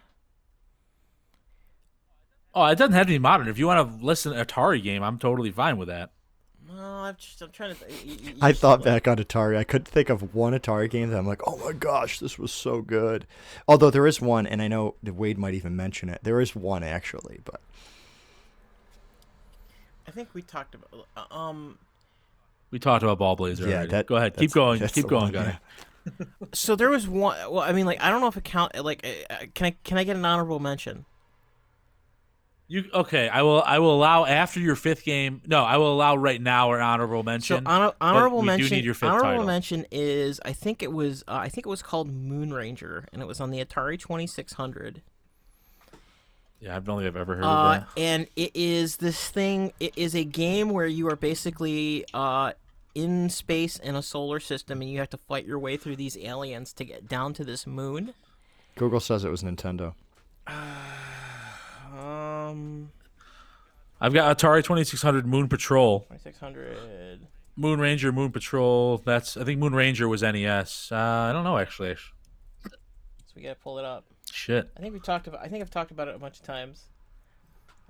Oh, it doesn't have to be modern. If you want to listen to Atari game, I'm totally fine with that. No, I'm just I'm trying to. Th- y- y- I y- thought like- back on Atari. I couldn't think of one Atari game that I'm like, oh my gosh, this was so good. Although there is one, and I know that Wade might even mention it. There is one actually, but I think we talked about uh, um. We talked about Ball Blazer. Yeah, that- Go ahead. Keep that's- going. that's Keep going, one, Gunner. So there was one. Well, I mean, like I don't know if it count. Like, uh, can I can I get an honorable mention? You okay? I will. I will allow after your fifth game. No, I will allow right now an honorable So mention. honor, honorable we do mention. need your fifth honorable title. mention is I think it was uh, I think it was called Moon Ranger, and it was on the Atari Twenty Six Hundred. yeah, I don't think I've ever heard Uh, of that. and it is this thing. It is a game where you are basically uh, in space in a solar system, and you have to fight your way through these aliens to get down to this moon. Google says it was Nintendo. Um, I've got Atari Twenty Six Hundred Moon Patrol, twenty six hundred. Moon Ranger, Moon Patrol. That's I think Moon Ranger was NES. Uh, I don't know actually. So we gotta pull it up. Shit. I think we talked about. I think I've talked about it a bunch of times.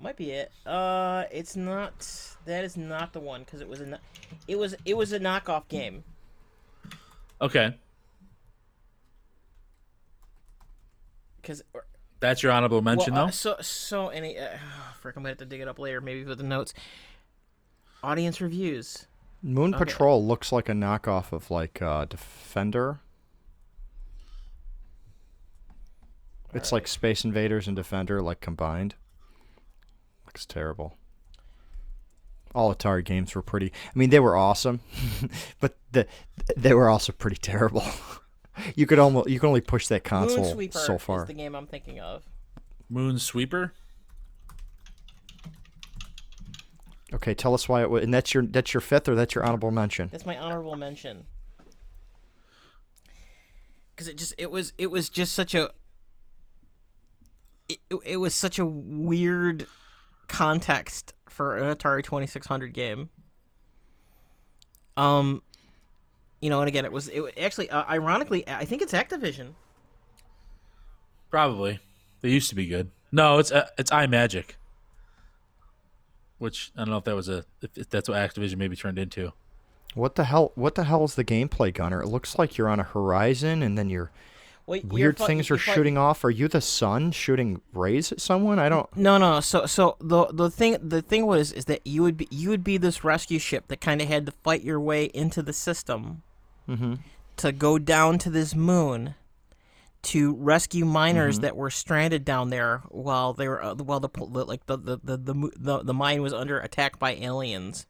Might be it. Uh, it's not. That is not the one because it was a. It was. It was a knockoff game. Okay, Because that's your honorable mention well, uh, though. so so any. Uh, <sighs> frick, I'm gonna have to dig it up later, maybe with the notes. Audience reviews. Moon Okay. Patrol looks like a knockoff of like uh, Defender. It's like Space Invaders and Defender like combined. Looks terrible. All Atari games were pretty. I mean, they were awesome, <laughs> but the, they were also pretty terrible. <laughs> you could almost you could only push that console Moonsweeper so is far. the game I'm thinking of. Moon Sweeper. Okay, tell us why it was. And that's your that's your fifth or that's your honorable mention. That's my honorable mention. Because it just it was it was just such a it, it- it was such a weird context for an Atari Twenty Six Hundred game. Um, you know, and again, it was it actually uh, ironically I think it's Activision. Probably. They used to be good. No, it's uh, it's Imagic. Which I don't know if that was a if, if that's what Activision maybe turned into. What the hell? What the hell is the gameplay, Gunner? It looks like you're on a horizon, and then you're Well, you're weird fi- things you're are fi- shooting off. Are you the sun shooting rays at someone? I don't. No, no. So, so the the thing the thing was is that you would be you would be this rescue ship that kind of had to fight your way into the system Mm-hmm. to go down to this moon to rescue miners Mm-hmm. that were stranded down there while they were uh, while the the- like the the, the the the the mine was under attack by aliens.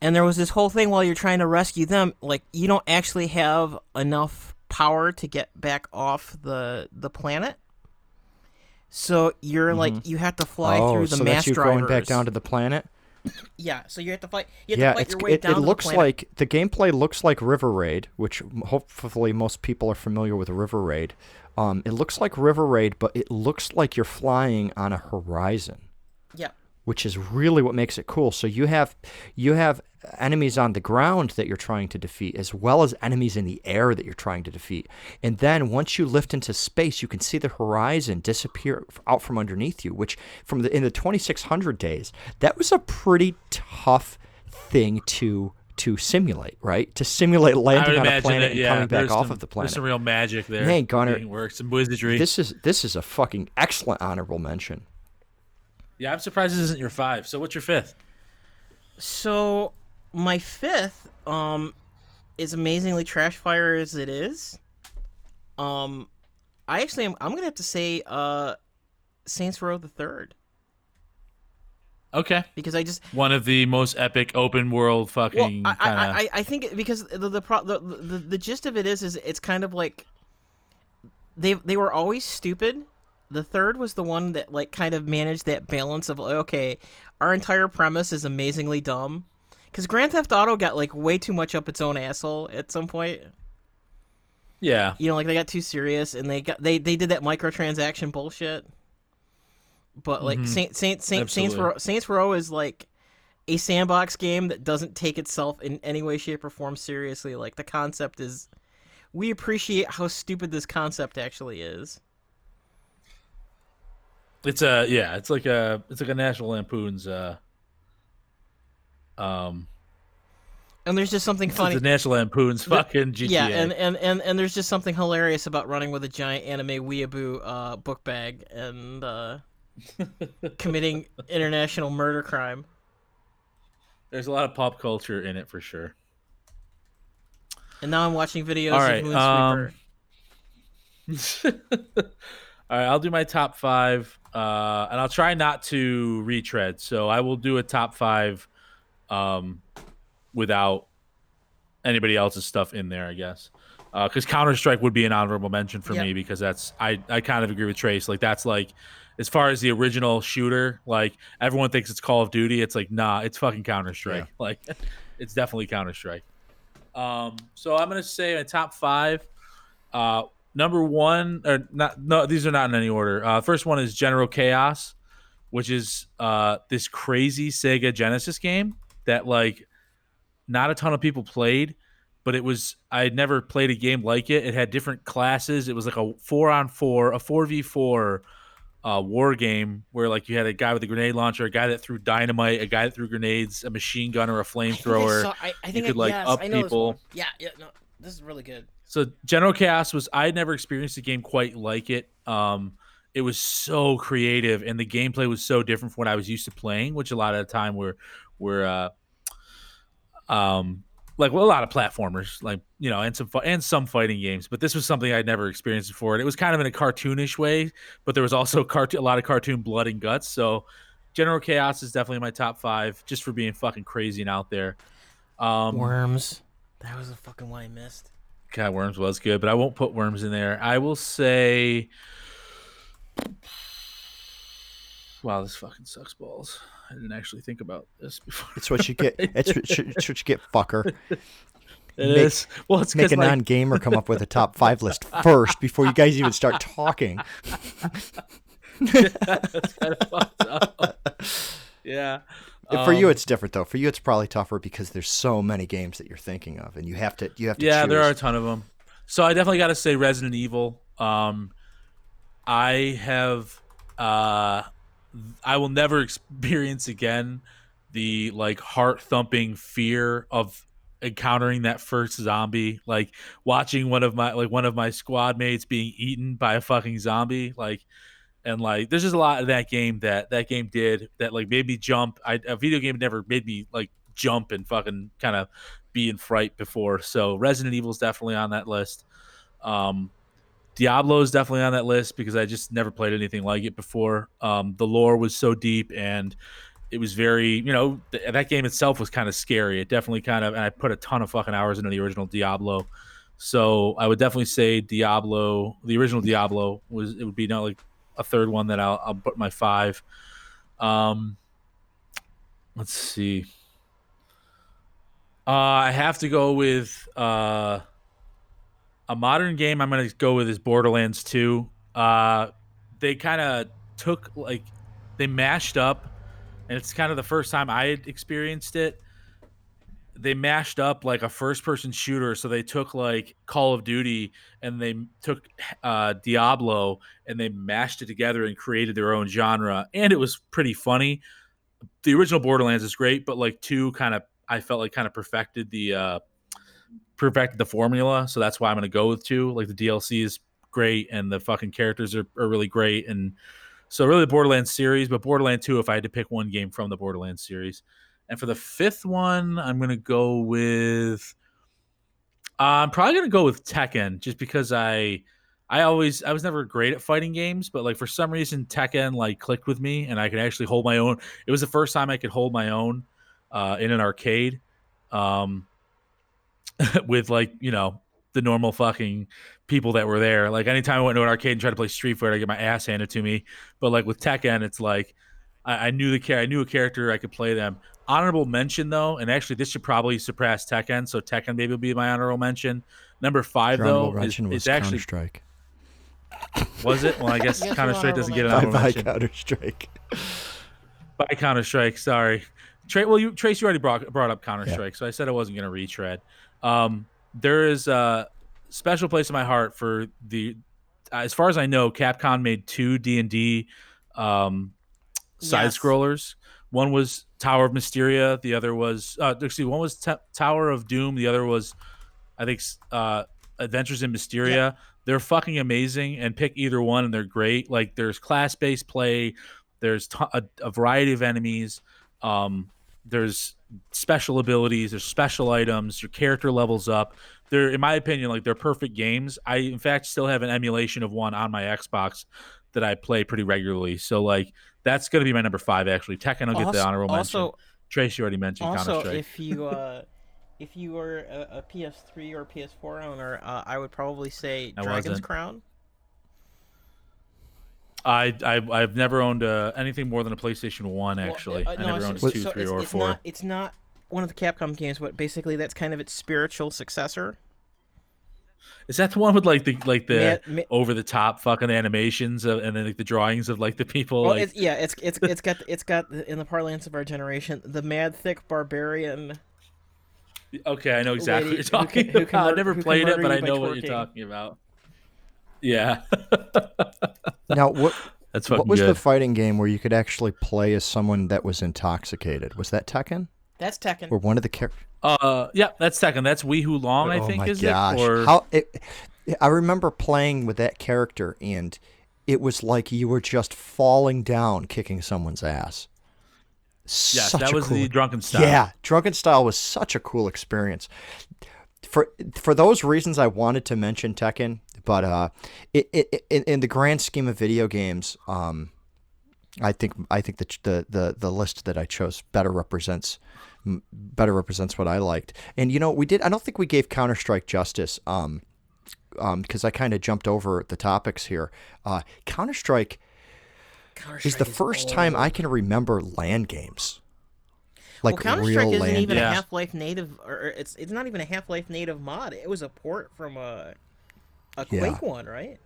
And there was this whole thing while you're trying to rescue them, like you don't actually have enough power to get back off the the planet. So you're like you have to fly oh, through the so mass that's you drivers. going back down to the planet. Yeah, so you have to fight. You have Yeah, to fight your way it, down it the looks planet. like the gameplay looks like River Raid, which hopefully most people are familiar with River Raid. Um, it looks like River Raid, but it looks like you're flying on a horizon. yeah. which is really what makes it cool. So you have you have enemies on the ground that you're trying to defeat as well as enemies in the air that you're trying to defeat. And then once you lift into space, you can see the horizon disappear out from underneath you, which from the in the 2600 days, that was a pretty tough thing to to simulate, right? To simulate landing on a planet that and coming back there's off of the planet. There's planet. some real magic there. Man, Gunner, being worked, some wizardry. This is this is a fucking excellent honorable mention. yeah, I'm surprised this isn't your five. So what's your fifth? So my fifth, um, is amazingly trash fire as it is. Um, I actually am. I'm gonna have to say, uh, Saints Row the Third Okay, because I just one of the most epic open world well, fucking I, kind of. I, I, I think because the the, pro, the the the gist of it is is it's kind of like they they were always stupid. The third was the one that like kind of managed that balance of okay, our entire premise is amazingly dumb. Because Grand Theft Auto got like way too much up its own asshole at some point. yeah, You know, like they got too serious and they got they they did that microtransaction bullshit. But like Saint Saint Saint Saints. Row Saints Row is like a sandbox game that doesn't take itself in any way, shape, or form seriously. Like the concept is, we appreciate how stupid this concept actually is. it's a yeah, it's like a it's like a National Lampoon's. uh Um, And there's just something <laughs> funny. the National Lampoon's fucking GTA. Yeah, and, and, and, and there's just something hilarious about running with a giant anime weeaboo uh, book bag and uh, <laughs> committing international murder crime. There's a lot of pop culture in it for sure. And now I'm watching videos All of Moonsweeper. um, <laughs> All right, I'll do my top five, uh, and I'll try not to retread. So I will do a top five, um, without anybody else's stuff in there, I guess. Because Counter Strike would be an honorable mention for Yep. me because that's I I kind of agree with Trace. Like that's like as far as the original shooter, like everyone thinks it's Call of Duty. It's like nah, it's fucking Counter Strike. <laughs> Like it's definitely Counter Strike. Um, so I'm gonna say my top five. Uh, number one, or not? No, these are not in any order. Uh, first one is General Chaos, which is uh this crazy Sega Genesis game that like not a ton of people played, but it was I had never played a game like it. It had different classes. It was like a four on four, a four v four uh, war game where like you had a guy with a grenade launcher, a guy that threw dynamite, a guy that threw grenades, a machine gun or a I think I flamethrower. saw- I, I think I- could, like, yes, up I people. Yeah, yeah, no, this is really good. So General Chaos was I had never experienced a game quite like it. Um, it was so creative and the gameplay was so different from what I was used to playing, which a lot of the time were were uh, um like well, a lot of platformers, like you know, and some and some fighting games. But this was something I'd never experienced before, and it was kind of in a cartoonish way. But there was also <laughs> cartoon, a lot of cartoon blood and guts. So General Chaos is definitely my top five, just for being fucking crazy and out there. Um, Worms. That was the fucking one I missed. God, Worms was good, but I won't put Worms in there. I will say, wow, this fucking sucks balls. I didn't actually think about this <laughs> before. It's what you get. <laughs> It's, what- it's what you get, fucker. <laughs> It Make- is. Well, it's Make a like, non-gamer come up with a top five list first before you guys even start talking. that's kind of fucked up. Yeah. For you, Um, it's different though. For you, it's probably tougher because there's so many games that you're thinking of, and you have to you have to. yeah, there are a ton of them. So I definitely got to say Resident Evil. Um, I have, uh, I will never <laughs> experience again the like heart thumping fear of encountering that first zombie. Like watching one of my like one of my squad mates being eaten by a fucking zombie. Like. And like, there's just a lot of that game that that game did that like made me jump. I, a video game never made me like jump and fucking kind of be in fright before. So Resident Evil is definitely on that list. Um, Diablo is definitely on that list because I just never played anything like it before. Um, the lore was so deep and it was very, you know, th- that game itself was kind of scary. It definitely kind of, and I put a ton of fucking hours into the original Diablo. So I would definitely say Diablo, the original Diablo was, it would be not like a third one that I'll, I'll put my five. Um, let's see. Uh, I have to go with uh, a modern game. I'm gonna go with is Borderlands 2. Uh, they kind of took like they mashed up, and it's kind of the first time I had experienced it. They mashed up like a first-person shooter, so they took like Call of Duty and they took uh, Diablo and they mashed it together and created their own genre, and it was pretty funny. The original Borderlands is great, but like two kind of I felt like kind of perfected the uh perfected the formula. So that's why I'm gonna go with two. Like the DLC is great and the fucking characters are, are really great. And so really the Borderlands series, but Borderlands 2 if I had to pick one game from the Borderlands series. And for the fifth one, I'm gonna go with uh, I'm probably gonna go with Tekken just because I I always I was never great at fighting games, but like for some reason Tekken like clicked with me and I could actually hold my own. It was the first time I could hold my own uh, in an arcade um, <laughs> with like you know the normal fucking people that were there. Like anytime I went to an arcade and tried to play Street Fighter, I get my ass handed to me. But like with Tekken, it's like I, I knew the char- I knew a character, I could play them. Honorable mention though, and actually this should probably surpass Tekken, so Tekken maybe will be my honorable mention. Number five Your though honorable is, was actually Counter Strike. was it? Well, I <laughs> guess Yes, Counter Strike doesn't get an honorable Bye honorable bye mention. Counter Strike. by Counter Strike. Sorry, Tra- well, you Trace, you already brought brought up Counter Yeah. Strike, so I said I wasn't going to retread. Um, there is a special place in my heart for the, as far as I know, Capcom made two D and D um, side Yes. scrollers. One was Tower of Mysteria. The other was uh, excuse me, one was T- Tower of Doom. The other was, I think, uh, Adventures in Mysteria. They're fucking amazing, and pick either one, and they're great. Like there's class based play, there's t- a, a variety of enemies. Um, there's special abilities, there's special items, your character levels up. They're, in my opinion, like they're perfect games. I, in fact, still have an emulation of one on my Xbox that I play pretty regularly. So, like, that's going to be my number five. Actually, Tekken will get the Also- honorable mention. also, Tracy already mentioned also, if you uh, <laughs> if you were a, a PS3 or PS4 owner, uh, I would probably say I Dragon's wasn't. Crown. I, I I've never owned uh, anything more than a PlayStation One. Well, Actually, uh, I no, never owned so- two, so three, it's, or it's four. Not, it's not one of the Capcom games, but basically that's kind of its spiritual successor. Is that the one with like the like the Ma- ma- over the top fucking animations of, and then like the drawings of like the people? Well, like, it's, yeah, it's it's it's got it's got in the parlance of our generation the mad thick barbarian. okay, I know exactly what you're who talking can- who can about. I mur- never played it, but I know what you're talking about. Yeah, <laughs> Now, what that's what was good. the fighting game where you could actually play as someone that was intoxicated? Was that Tekken? That's Tekken. Or one of the characters? uh, yeah, that's Tekken. That's Lei Wulong, I oh think, my is gosh! it? Or How it, I remember playing with that character, and it was like you were just falling down, kicking someone's ass. yes, Such that was cool, the drunken style. Yeah, Drunken Style was such a cool experience. For for those reasons, I wanted to mention Tekken, but uh, it, it, in, in the grand scheme of video games, um, I think I think the, the the the list that I chose better represents better represents what I liked. And you know, we did. I don't think we gave Counter Strike justice. Um, um, because I kind of jumped over the topics here. Uh, Counter Strike is the first time. I can remember LAN games, like well, Counter Strike isn't LAN. even Yeah. a Half Life native, or or it's it's not even a Half Life native mod. It was a port from a a Yeah. Quake one, right?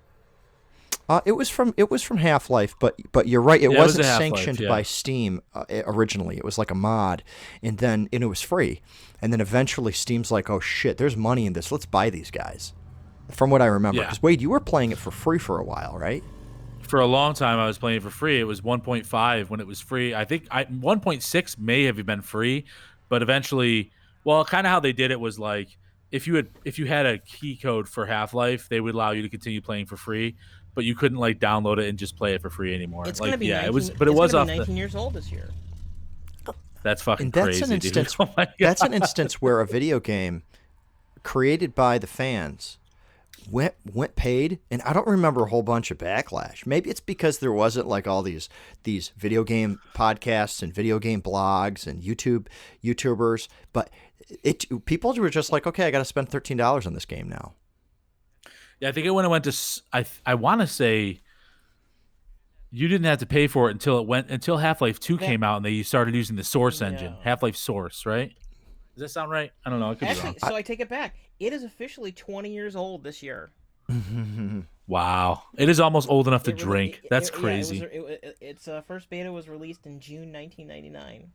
Uh, it was from it was from Half Life, but but you're right. It Yeah, was wasn't a Half-Life, sanctioned yeah. by Steam uh, originally. It was like a mod, and then and it was free. And then eventually Steam's like, oh shit, there's money in this. Let's buy these guys. From what I remember, Yeah. because Wade, you were playing it for free for a while, right? for a long time I was playing it for free. It was 1.5 when it was free. I think I 1.6 may have been free, but eventually, well, kind of how they did it was like if you had if you had a key code for Half Life, they would allow you to continue playing for free, but you couldn't like download it and just play it for free anymore. It's like gonna be yeah, 19, it was, but it was off be the. 19 years old this year. That's fucking And that's crazy, an dude. <laughs> instance. Oh my That's an instance where a video game created by the fans went went paid, and I don't remember a whole bunch of backlash. Maybe it's because there wasn't like all these these video game podcasts and video game blogs and YouTube YouTubers, but it people were just like, okay, I got to spend thirteen dollars on this game now. Yeah, I think it when it went to I I want to say you didn't have to pay for it until it went until Half Life Two That- came out and they started using the Source engine, Half Life Source, right? Does that sound right? I don't know. I could be wrong. so I take it back. It is officially 20 years old this year. <laughs> Wow, it is almost old enough to It rele- drink. it- That's it- yeah, it crazy. was- it- it- its uh, first beta was released in June 1999.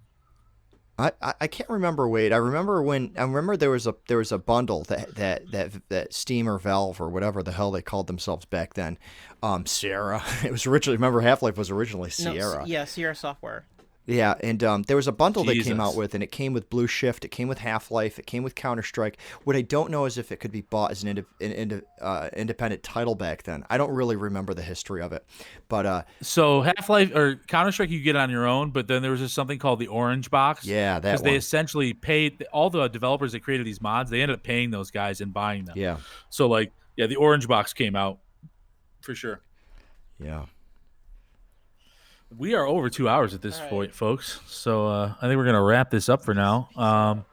I, I, can't remember Wade. I remember when I remember there was a there was a bundle that that that that Steam or Valve or whatever the hell they called themselves back then, um, Sierra. <laughs> It was originally remember Half Life was originally Sierra. S- yeah, Sierra Software. Yeah, and um, there was a bundle that came out with, and it came with Blue Shift, it came with Half Life, it came with Counter Strike. What I don't know is if it could be bought as an, inde- an inde- uh, independent title back then. I don't really remember the history of it, but uh, So Half Life or Counter Strike you get on your own, but then there was just something called the Orange Box. yeah, that because they essentially paid all the developers that created these mods. They ended up paying those guys and buying them. Yeah, So like, yeah, the Orange Box came out for sure. yeah. We are over two hours at this right. point, folks. So uh, I think we're gonna wrap this up for now. Um,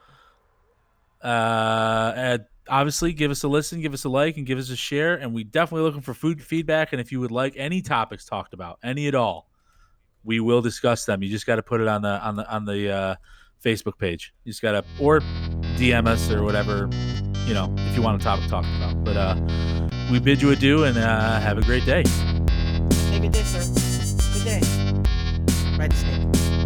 uh, and obviously, give us a listen, give us a like, and give us a share. And we definitely looking for food feedback. And if you would like any topics talked about, any at all, we will discuss them. You just got to put it on the on the on the uh, Facebook page. You just got to or DM us or whatever. You know, if you want a topic talked about. But uh, we bid you adieu and uh, have a great day. Hey, good day, sir by the.